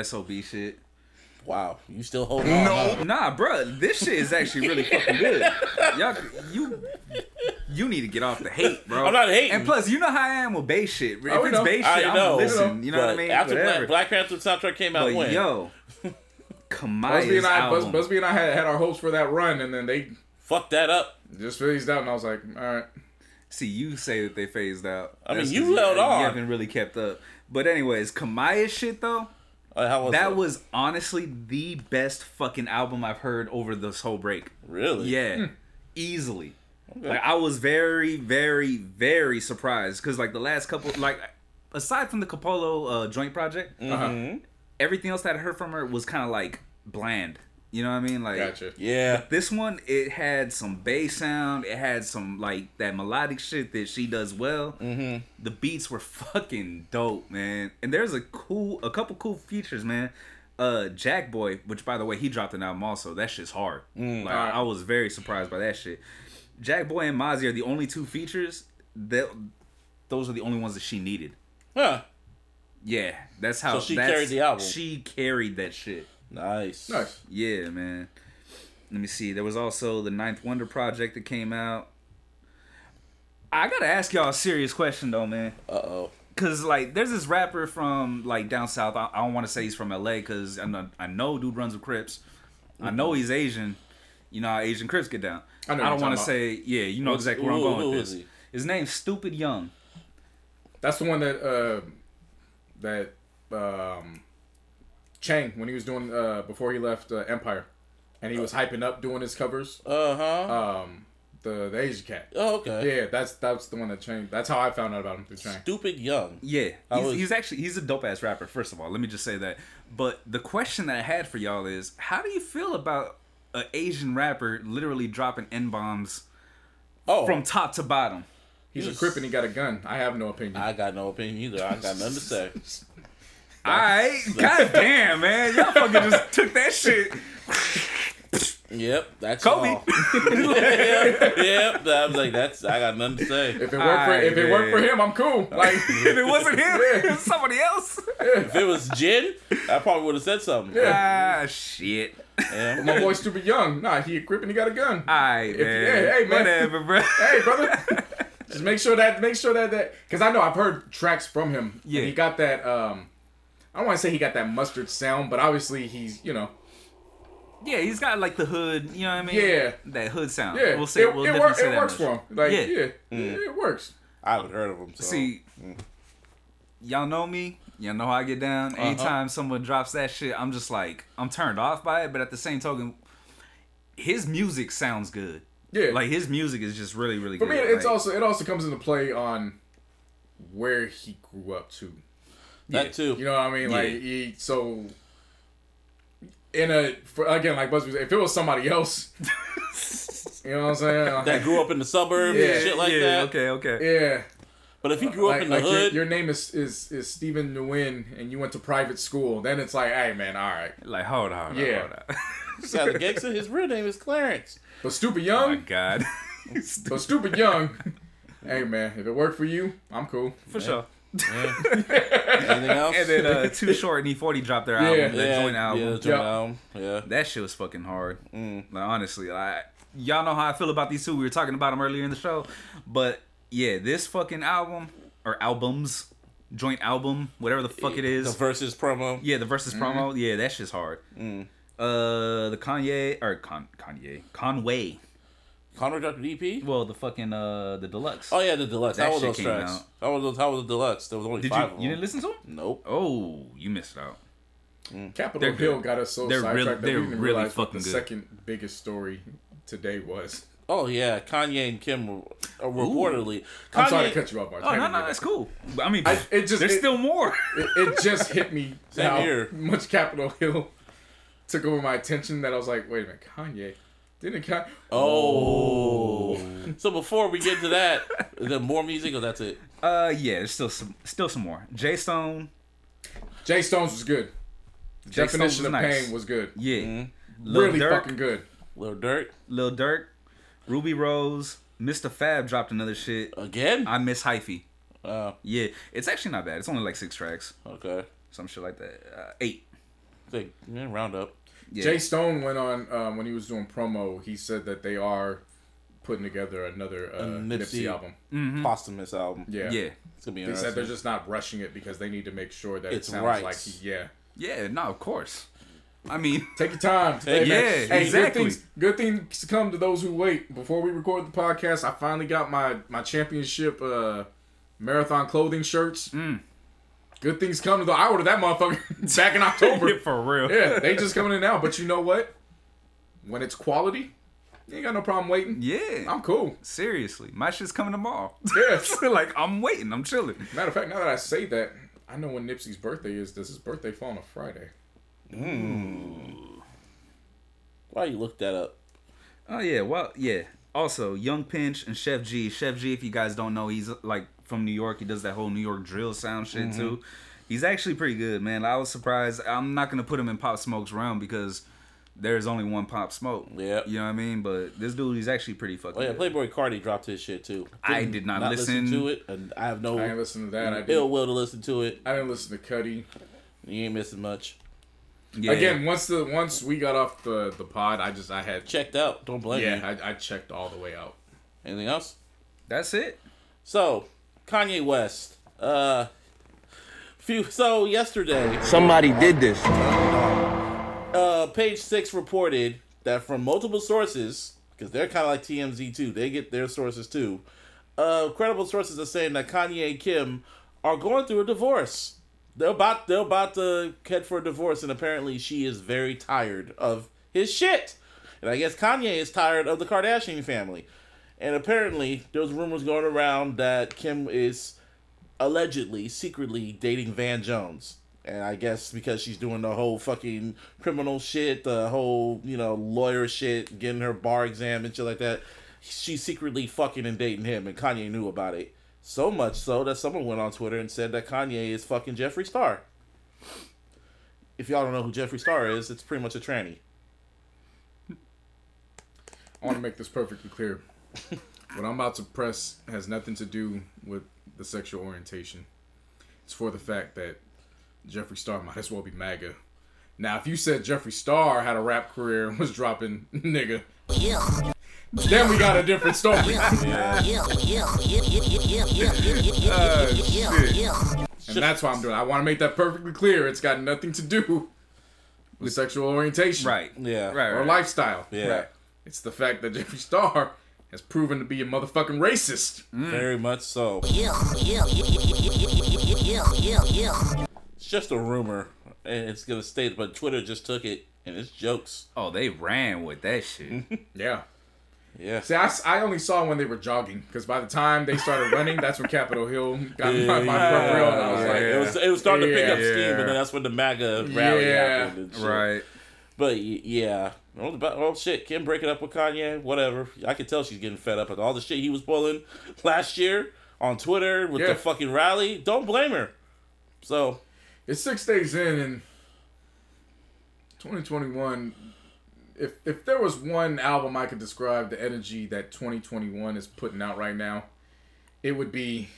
SOB shit. Wow, you still holding on? huh? Nah, bruh, this shit is actually really fucking good. *laughs* Y'all, you, you need to get off the hate, bro. I'm not hating. And plus, you know how I am with bass shit. If Oh, we it's know. bass I shit, I'm know. listen. You know what I mean? After Whatever. Black, Black Panther soundtrack came out, but when? yo, *laughs* Busby Kamaiyah's and I, album. Busby and I had, had our hopes for that run, and then they fucked that up. just phased out, and I was like, all right. See, you say that they phased out. I mean, That's you 'cause held on. You haven't really kept up. But anyways, Kamaiyah's shit though, Uh, how was that it? was honestly the best fucking album I've heard over this whole break. really Yeah, easily. Like I was very, very, very surprised because like the last couple, like aside from the Capolow uh, joint project, Mm-hmm. everything else that I heard from her was kind of like bland. You know what I mean? Like Gotcha. Yeah. this one, it had some bass sound. It had some like that melodic shit that she does well. Mm-hmm. The beats were fucking dope, man. And there's a cool, a couple cool features, man. Uh, Jackboy, which by the way he dropped an album also. That shit's hard. Like I, I was very surprised by that shit. Jackboy and Mozzy are the only two features that those are the only ones that she needed. Huh. Yeah, that's how. So she that's- carried the album. She carried that shit. Nice. Nice. Yeah, man. Let me see. There was also the Ninth Wonder project that came out. I gotta ask y'all a serious question though, man. Uh oh. Cause like, there's this rapper from like down south. I, I don't want to say he's from LA, cause I know I know dude runs with Crips. I know he's Asian. You know how Asian Crips get down. I I, don't want to say. Yeah, you know What's- exactly where I'm going with this. he? His name's Stupid Young. That's the one that uh, that um, Chang when he was doing uh, before he left uh, Empire, and he was hyping up doing his covers. Uh huh. Um, the the Asian cat. oh, okay. Yeah, that's that's the one that Chang. That's how I found out about him through Chang. Stupid young. Yeah, he's, was- he's actually he's a dope ass rapper. First of all, let me just say that. But the question that I had for y'all is, how do you feel about an Asian rapper literally dropping n bombs Oh, from top to bottom? He's a crip and he got a gun. I have no opinion. I got no opinion either. I got nothing to say. *laughs* All right, god damn, man, y'all fucking just took that shit. Yep, that's Kobe. all. *laughs* yep, yep. I was like, that's. I got nothing to say. if it worked for if it worked for him, I'm cool. Like *laughs* if it wasn't him, it was somebody else. If it was Jin, I probably would have said something. Ah, shit. Yeah. my boy stupid young. Nah, he a crip and he got a gun. All right, man. hey, hey, man. Whatever, bro. *laughs* hey, brother. Just make sure that make sure that that because I know I've heard tracks from him. Yeah. And he got that. um I don't want to say he got that mustard sound, but obviously he's you know Yeah, he's got like the hood. You know what I mean? Yeah. that hood sound. yeah. we'll say it, we'll it, definitely work, say it that works much. for him. Like Yeah. yeah, it works. I haven't heard of him. So. See, y'all know me. Y'all know how I get down. Uh-huh. Anytime someone drops that shit, I'm just like, I'm turned off by it. But at the same token, his music sounds good. Yeah. Like his music is just really, really For good. me, it's Like, also it also comes into play on where he grew up too. that too. You know what I mean? Like Yeah. he so in a for, again like Busby if it was somebody else, *laughs* you know what I'm saying? Like, that grew up in the suburbs Yeah, and shit like yeah, that. okay, okay. yeah. But if he grew up Like, in the like your, hood, your name is is is Stephen Nguyen and you went to private school, then it's like, hey man, all right. Like, hold on, hold Yeah. hold on. *laughs* he's gangster. His real name is Clarence. But stupid oh my young, god. *laughs* but stupid young. *laughs* hey man, if it worked for you, I'm cool. For sure. Anything else? And then uh, Too Short and E-40 dropped their Yeah. album, their yeah, joint album. Yeah, joint Yeah. album. Yeah. That shit was fucking hard. Like honestly, like y'all know how I feel about these two. We were talking about them earlier in the show, but yeah, this fucking album or albums, joint album, whatever the fuck it is. The versus promo. yeah, the versus promo. Yeah, that shit's hard. Uh, the Kanye or Con- Kanye Conway. Conor dropped the EP. Well, the fucking uh the deluxe. Oh yeah, the deluxe. That How was shit those came tracks? out. How was those? How was the deluxe? There was only Did five you of them. you didn't listen to them? Nope. Oh, you missed out. Capitol They're Hill good. got us so They're sidetracked really- that they're we didn't really realize what the good. second biggest story today was. Oh yeah, Kanye and Kim were, uh, reportedly. Kanye, I'm sorry to cut you off. Mark. Oh I no, didn't no, that's cool. I mean, I- it just- there's it- still more. It, it just hit me *laughs* Same how here. much Capitol Hill took over my attention that I was like, wait a minute, Kanye. Didn't Kanye? Oh. So before we get to that, is there more music or that's it? Uh, yeah, there's still some, still some more. Jay Stone, Jay Stones was good. Jay Definition Stones of nice. Pain was good. yeah, Mm-hmm. Really Durk, fucking good. Lil Dirt Lil Durk, Rubi Rose, Mistah F.A.B. dropped another shit. again. I miss Hyphy. Oh. Yeah, it's actually not bad. It's only like six tracks, okay. some shit like that. Uh, eight. Think, yeah, round up. Yeah. Jay Stone went on um, when he was doing promo. He said that they are putting together another uh, Nipsey- Nipsey, album. Posthumous album. Yeah. yeah, It's gonna be They said they're just not rushing it because they need to make sure that It's it sounds right. like yeah. yeah. No, of course. I mean, Take your time. Take Hey. Yeah, Hey, exactly. Good things, good things come to those who wait. Before we record the podcast, I finally got my my championship uh, marathon clothing shirts. Mm. Good things come to the. I ordered that motherfucker *laughs* back in October. *laughs* for real. yeah, they just coming in now. But you know what? When it's quality, you ain't got no problem waiting. Yeah. I'm cool. Seriously, my shit's coming tomorrow. Yes. *laughs* like I'm waiting. I'm chilling. Matter of fact, now that I say that, I know when Nipsey's birthday is. Does his birthday fall on a Friday? Hmm. Why you look that up? Oh yeah, well yeah. Also, Young Pinch and Chef G. Chef G, if you guys don't know, he's like from New York. He does that whole New York drill sound shit mm-hmm. too. He's actually pretty good, man. I was surprised. I'm not gonna put him in Pop Smoke's realm because there's only one Pop Smoke. Yeah. you know what I mean. But this dude, he's actually pretty fucking. Oh yeah, good. Playboi Carti dropped his shit too. I Didn't- did not listen- to it, and I have no I didn't listen to that. I ill didn't, will to listen to it. I didn't listen to Cuddy. You ain't missing much. Yeah. Again, once the once we got off the the pod, I just I had Checked out. Don't blame me. yeah, I, I checked all the way out. Anything else? that's it. So, Kanye West. Uh, few. So yesterday, Somebody did this. uh, Page Six reported that from multiple sources, because they're kind of like TMZ too. They get their sources too. Uh, credible sources are saying that Kanye and Kim are going through a divorce. They're about they're about to head for a divorce, and apparently she is very tired of his shit. And I guess Kanye is tired of the Kardashian family. And apparently, there's rumors going around that Kim is allegedly, secretly dating Van Jones. And I guess because she's doing the whole fucking criminal shit, the whole, you know, lawyer shit, getting her bar exam and shit like that, she's secretly fucking and dating him, and Kanye knew about it. So much so that someone went on Twitter and said that Kanye is fucking Jeffree Star. If y'all don't know who Jeffree Star is, it's pretty much a tranny. I want to make this perfectly clear. what I'm about to press has nothing to do with the sexual orientation. It's for the fact that Jeffree Star might as well be MAGA. Now, if you said Jeffree Star had a rap career and was dropping *laughs* nigga, then we got a different story. And that's why I'm doing. it. I want to make that perfectly clear. It's got nothing to do with sexual orientation, Right. Yeah. Right. or right. lifestyle. Yeah. Right. It's the fact that Jeffree Star has proven to be a motherfucking racist. Very much so. It's just a rumor, and it's gonna stay. But Twitter just took it, and it's jokes. Oh, they ran with that shit. Yeah. Yeah. See, I, I only saw when they were jogging because by the time they started running, that's when Capitol Hill got my, my peripheral, and I was like, It was it was starting to pick up Yeah. steam, and then that's when the MAGA rally Yeah. happened. Right. But yeah, oh, the- oh shit, Kim breaking up with Kanye, whatever. I could tell she's getting fed up with all the shit he was pulling last year on Twitter with Yeah. the fucking rally. Don't blame her. So it's six days in, and 2021. If if there was one album I could describe the energy that 2021 is putting out right now, it would be.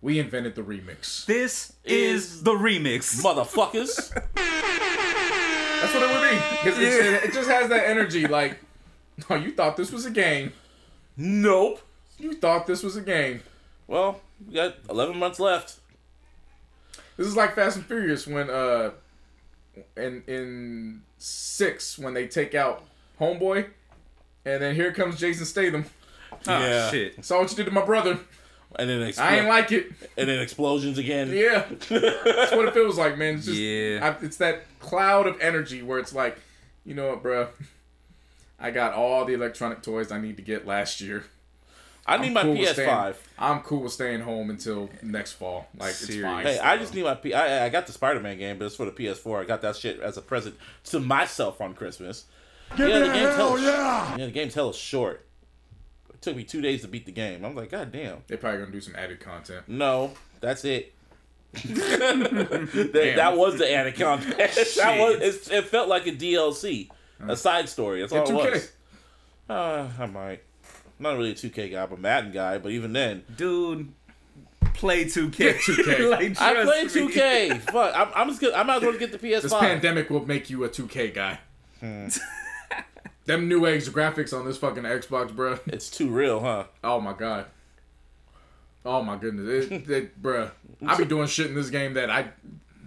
We invented the remix. This Is- is the remix. motherfuckers. *laughs* That's what it would be because it, it just has that energy. Like, *laughs* oh, you thought this was a game. nope. You thought this was a game. Well, we got 11 months left. This is like Fast and Furious when uh in in six when they take out Homeboy, and then here comes Jason Statham. Oh, Yeah. shit. Saw what you did to my brother. And then expl- I ain't like it. and then explosions again. Yeah, that's what it feels like, man. It's just Yeah. I, it's that cloud of energy where it's like, you know what, bro. I got all the electronic toys I need to get last year. I need my cool PS5. I'm cool with staying home until next fall. Like it's Serious. fine. Hey, I just need my P. I, I got the Spider Man game, but it's for the PS4. I got that shit as a present to myself on Christmas. Give yeah, the a game's hell hella, yeah! yeah, the game's hella short. It took me two days to beat the game. I'm like, God damn. They're probably gonna do some added content. No, that's it. *laughs* that, that was the Anakin. *laughs* that was. It, it felt like a DLC, a side story. That's all Get it was. Uh, I might. I'm not really a 2K guy, but Madden guy. But even then, Dude, play 2K. 2K. *laughs* like, I play 2K. *laughs* Fuck, I'm, I'm just gonna. I might as well get the PS5. This pandemic will make you a 2K guy. Hmm. Them new age graphics on this fucking Xbox, bro. It's too real, huh? Oh my god. Oh my goodness, it, it, bruh. I be doing shit in this game that I,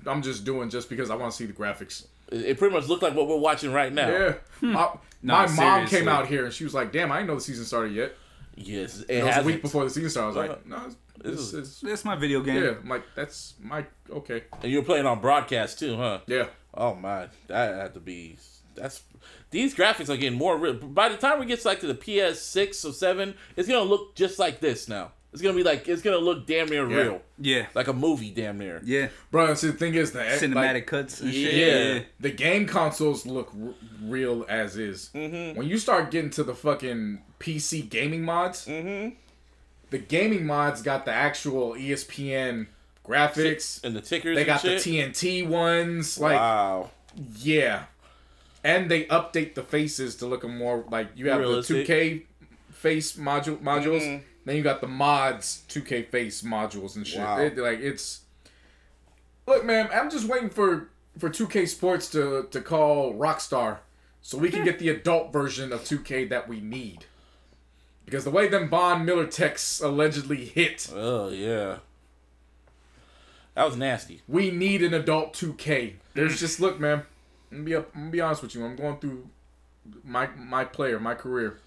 I'm just doing just because I want to see the graphics. It, it pretty much looked like what we're watching right now. Yeah. Hmm. My, Nah, my mom seriously. came out here and she was like, "Damn, I didn't know the season started yet." Yes, it, It was a week before the season started. I was Uh, like, "No, it's, this this is- is That's my video game. yeah." I'm like, "That's my okay." And you're playing on broadcast too, huh? Yeah. Oh my, that had to be. That's these graphics are getting more real. By the time we get like to the PS6 or seven, it's gonna look just like this now. It's gonna be like it's gonna look damn near Yeah. real, Yeah. like a movie, damn near. Yeah. Bro, see, the thing is, the Cinematic like, cuts and shit. Yeah. Yeah. the game consoles look r- real as is. Mm-hmm. When you start getting to the fucking PC gaming mods, Mm-hmm. the gaming mods got the actual ESPN graphics. And the tickers. They and got the. TNT ones. Like, wow. yeah. And they update the faces to look more like you have Realistic. the 2K face module modules. Mhm. Then you got the mods 2K face modules and shit. Wow. It- like it's Look, man, I'm just waiting for for 2K Sports to to call Rockstar so we can hmm. get the adult version of 2K that we need. Because the way them Von Miller texts allegedly hit, Oh yeah. That was nasty. we need an adult 2K. There's hmm. just look, man. I'm gonna be up, I'm gonna be honest with you. I'm going through my my player, my career.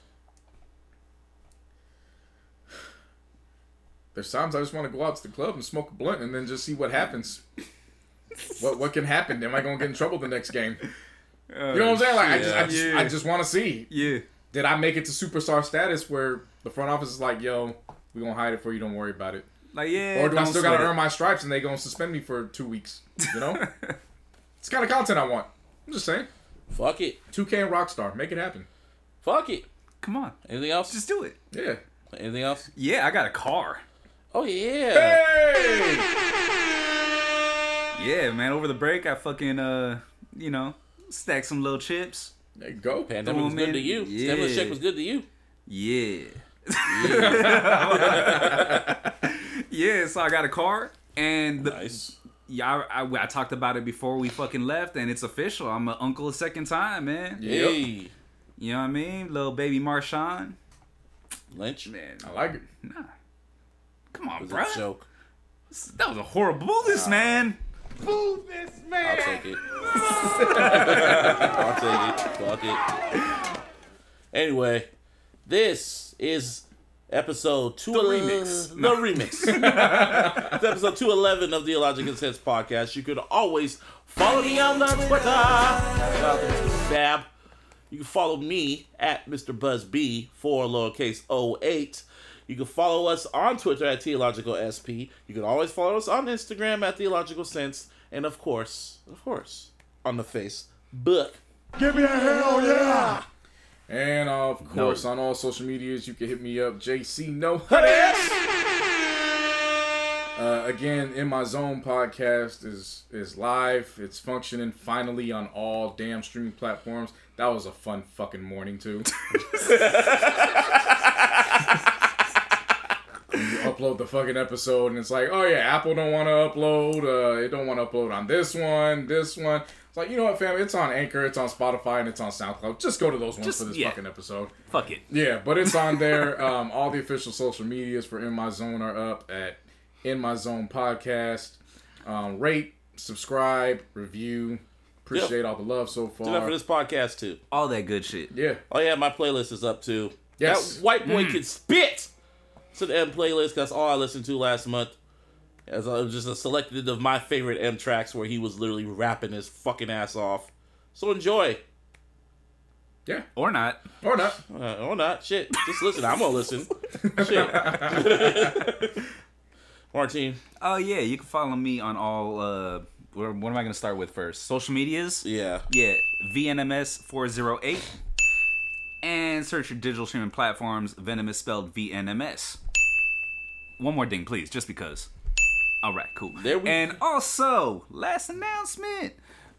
There's times I just want to go out to the club and smoke a blunt and then just see what happens. *laughs* what what can happen? Am I gonna get in trouble the next game? You know what I'm oh, saying? Like I just I just, Yeah. I just want to see. Yeah. Did I make it to superstar status where the front office is like, yo, we gonna hide it for you, don't worry about it. Like, yeah. Or do I still gotta it. earn my stripes and they gonna suspend me for two weeks? You know? *laughs* it's the kind of content I want. I'm just saying. Fuck it. 2K and Rockstar, make it happen. Fuck it. Come on. Anything else? Just do it. Yeah. Anything else? Yeah, I got a car. Oh yeah. Hey! Yeah, man. Over the break, I fucking, uh, you know, stacked some little chips. There you go. Pandemic was Oh, good man. to you. Yeah. Stimulus check was good to you. Yeah. *laughs* yeah, so I got a car. And the, Nice. yeah, I, I, I talked about it before we fucking left, and it's official. I'm an uncle a second time, man. Yep. You know what I mean? Little baby Marshawn. Lynch. Man, I like it. nah. Come on, bro. joke. That was a horrible this, man. Boo this I'll man! take it. *laughs* I'll take it. Fuck it. Anyway, this is episode two. The remix. The remix. *laughs* it's episode two eleven of the iLLogical Sense podcast. You could always follow me on the Twitter. Shout out to Mr. Bab. You can follow me at Mr. Buzz B for lowercase 08. You can follow us on Twitter at Theological SP. You can always follow us on Instagram at Theological Sense. And of course, of course, on the face book. Give me a hell yeah! And of course, on all social medias, you can hit me up, JC No Uh, again, in my zone podcast is is live. It's functioning finally on all damn streaming platforms. That was a fun fucking morning too. *laughs* you upload the fucking episode and it's like, oh yeah, Apple don't want to upload. Uh, it don't want to upload on this one, this one. It's like, you know what, fam? It's on Anchor, it's on Spotify, and it's on SoundCloud. Just go to those ones Just- for this yeah. fucking episode. Fuck it. Yeah, but it's on there. *laughs* Um, all the official social medias for In My Zone are up at In My Zone Podcast. Um, rate, subscribe, review. Appreciate all the love so far. Do that for this podcast too. All that good shit. Yeah, Oh yeah, my playlist is up too. Yes. That white boy can spit. To the M playlist. That's all I listened to last month. As I was just a selected of my favorite M tracks where he was literally rapping his fucking ass off. So enjoy. Yeah, or not. or not. Uh, or not. Shit. Just listen. I'm gonna listen. *laughs* Shit. *laughs* Martine. Oh yeah, you can follow me on all. uh What, what am I gonna start with first? Social medias. Yeah. Yeah, VNMS four zero eight, and search your digital streaming platforms. Venomous spelled VNMS. One more thing, please, just because. All right, cool. There we- and also, last announcement.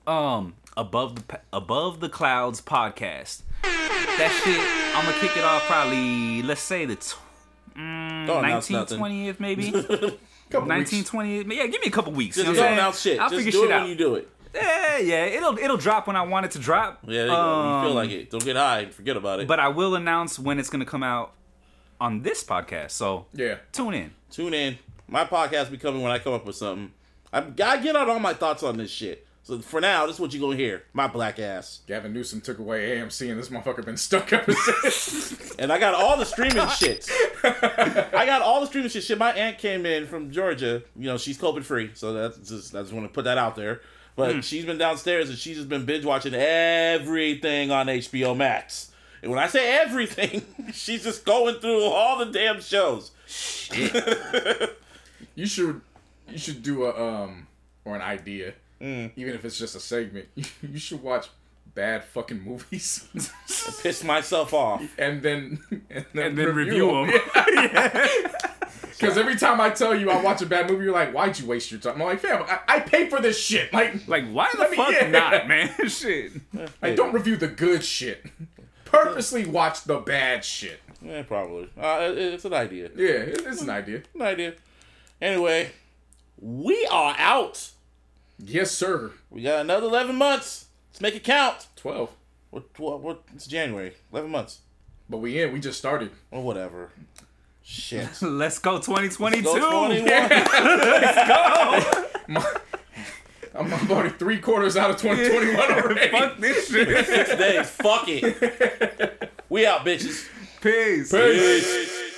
Um, above the above the clouds podcast. That shit, I'm gonna kick it off probably. Let's say the tw- Don't announce 19th, nothing. 20th, maybe. *laughs* Couple 19, weeks. 20th. Yeah, give me a couple weeks. Just you know don't announce shit. I'll Just figure do shit it out. when you do it. Yeah, yeah, it'll it'll drop when I want it to drop. Yeah, there you go. You feel Um, like it. Don't get high. Forget about it. But I will announce when it's gonna come out on this podcast. So Yeah, tune in. Tune in. My podcast be coming when I come up with something. I, I get out all my thoughts on this shit. So for now, this is what you gonna hear. My black ass. Gavin Newsom took away AMC, and this motherfucker been stuck ever since. *laughs* And I got all the streaming *laughs* shit. I got all the streaming shit. Shit, my aunt came in from Georgia. You know, she's COVID free, so that's just I just want to put that out there. But hmm. she's been downstairs and she's just been binge watching everything on HBO Max. And when I say everything, *laughs* she's just going through all the damn shows. Shit. *laughs* you should, you should do a um or an idea, Mm. even if it's just a segment. *laughs* You should watch bad fucking movies, Piss myself off. and then and then, And then review 'em. Because every time I tell you I watch a bad movie, you're like, "Why'd you waste your time?" I'm like, "Fam, I, I pay for this shit. Like, Like, why the Let me- fuck yeah. not, man? Shit. I don't review the good shit. Purposely watch the bad shit. Yeah, probably. Uh, it- it's an idea. Yeah, it- it's an idea. An idea. Anyway, we are out. Yes, sir. We got another 11 months. Let's make it count. Twelve. What, what, what, it's January. 11 months. But we in. We just started. Or whatever. Shit. *laughs* Let's go 2022. Let's Go 21. *laughs* *laughs* I'm I'm already three quarters out of 2021 *laughs* already. Fuck this shit. Six days. Fuck it. *laughs* We out, bitches. Peace. Peace.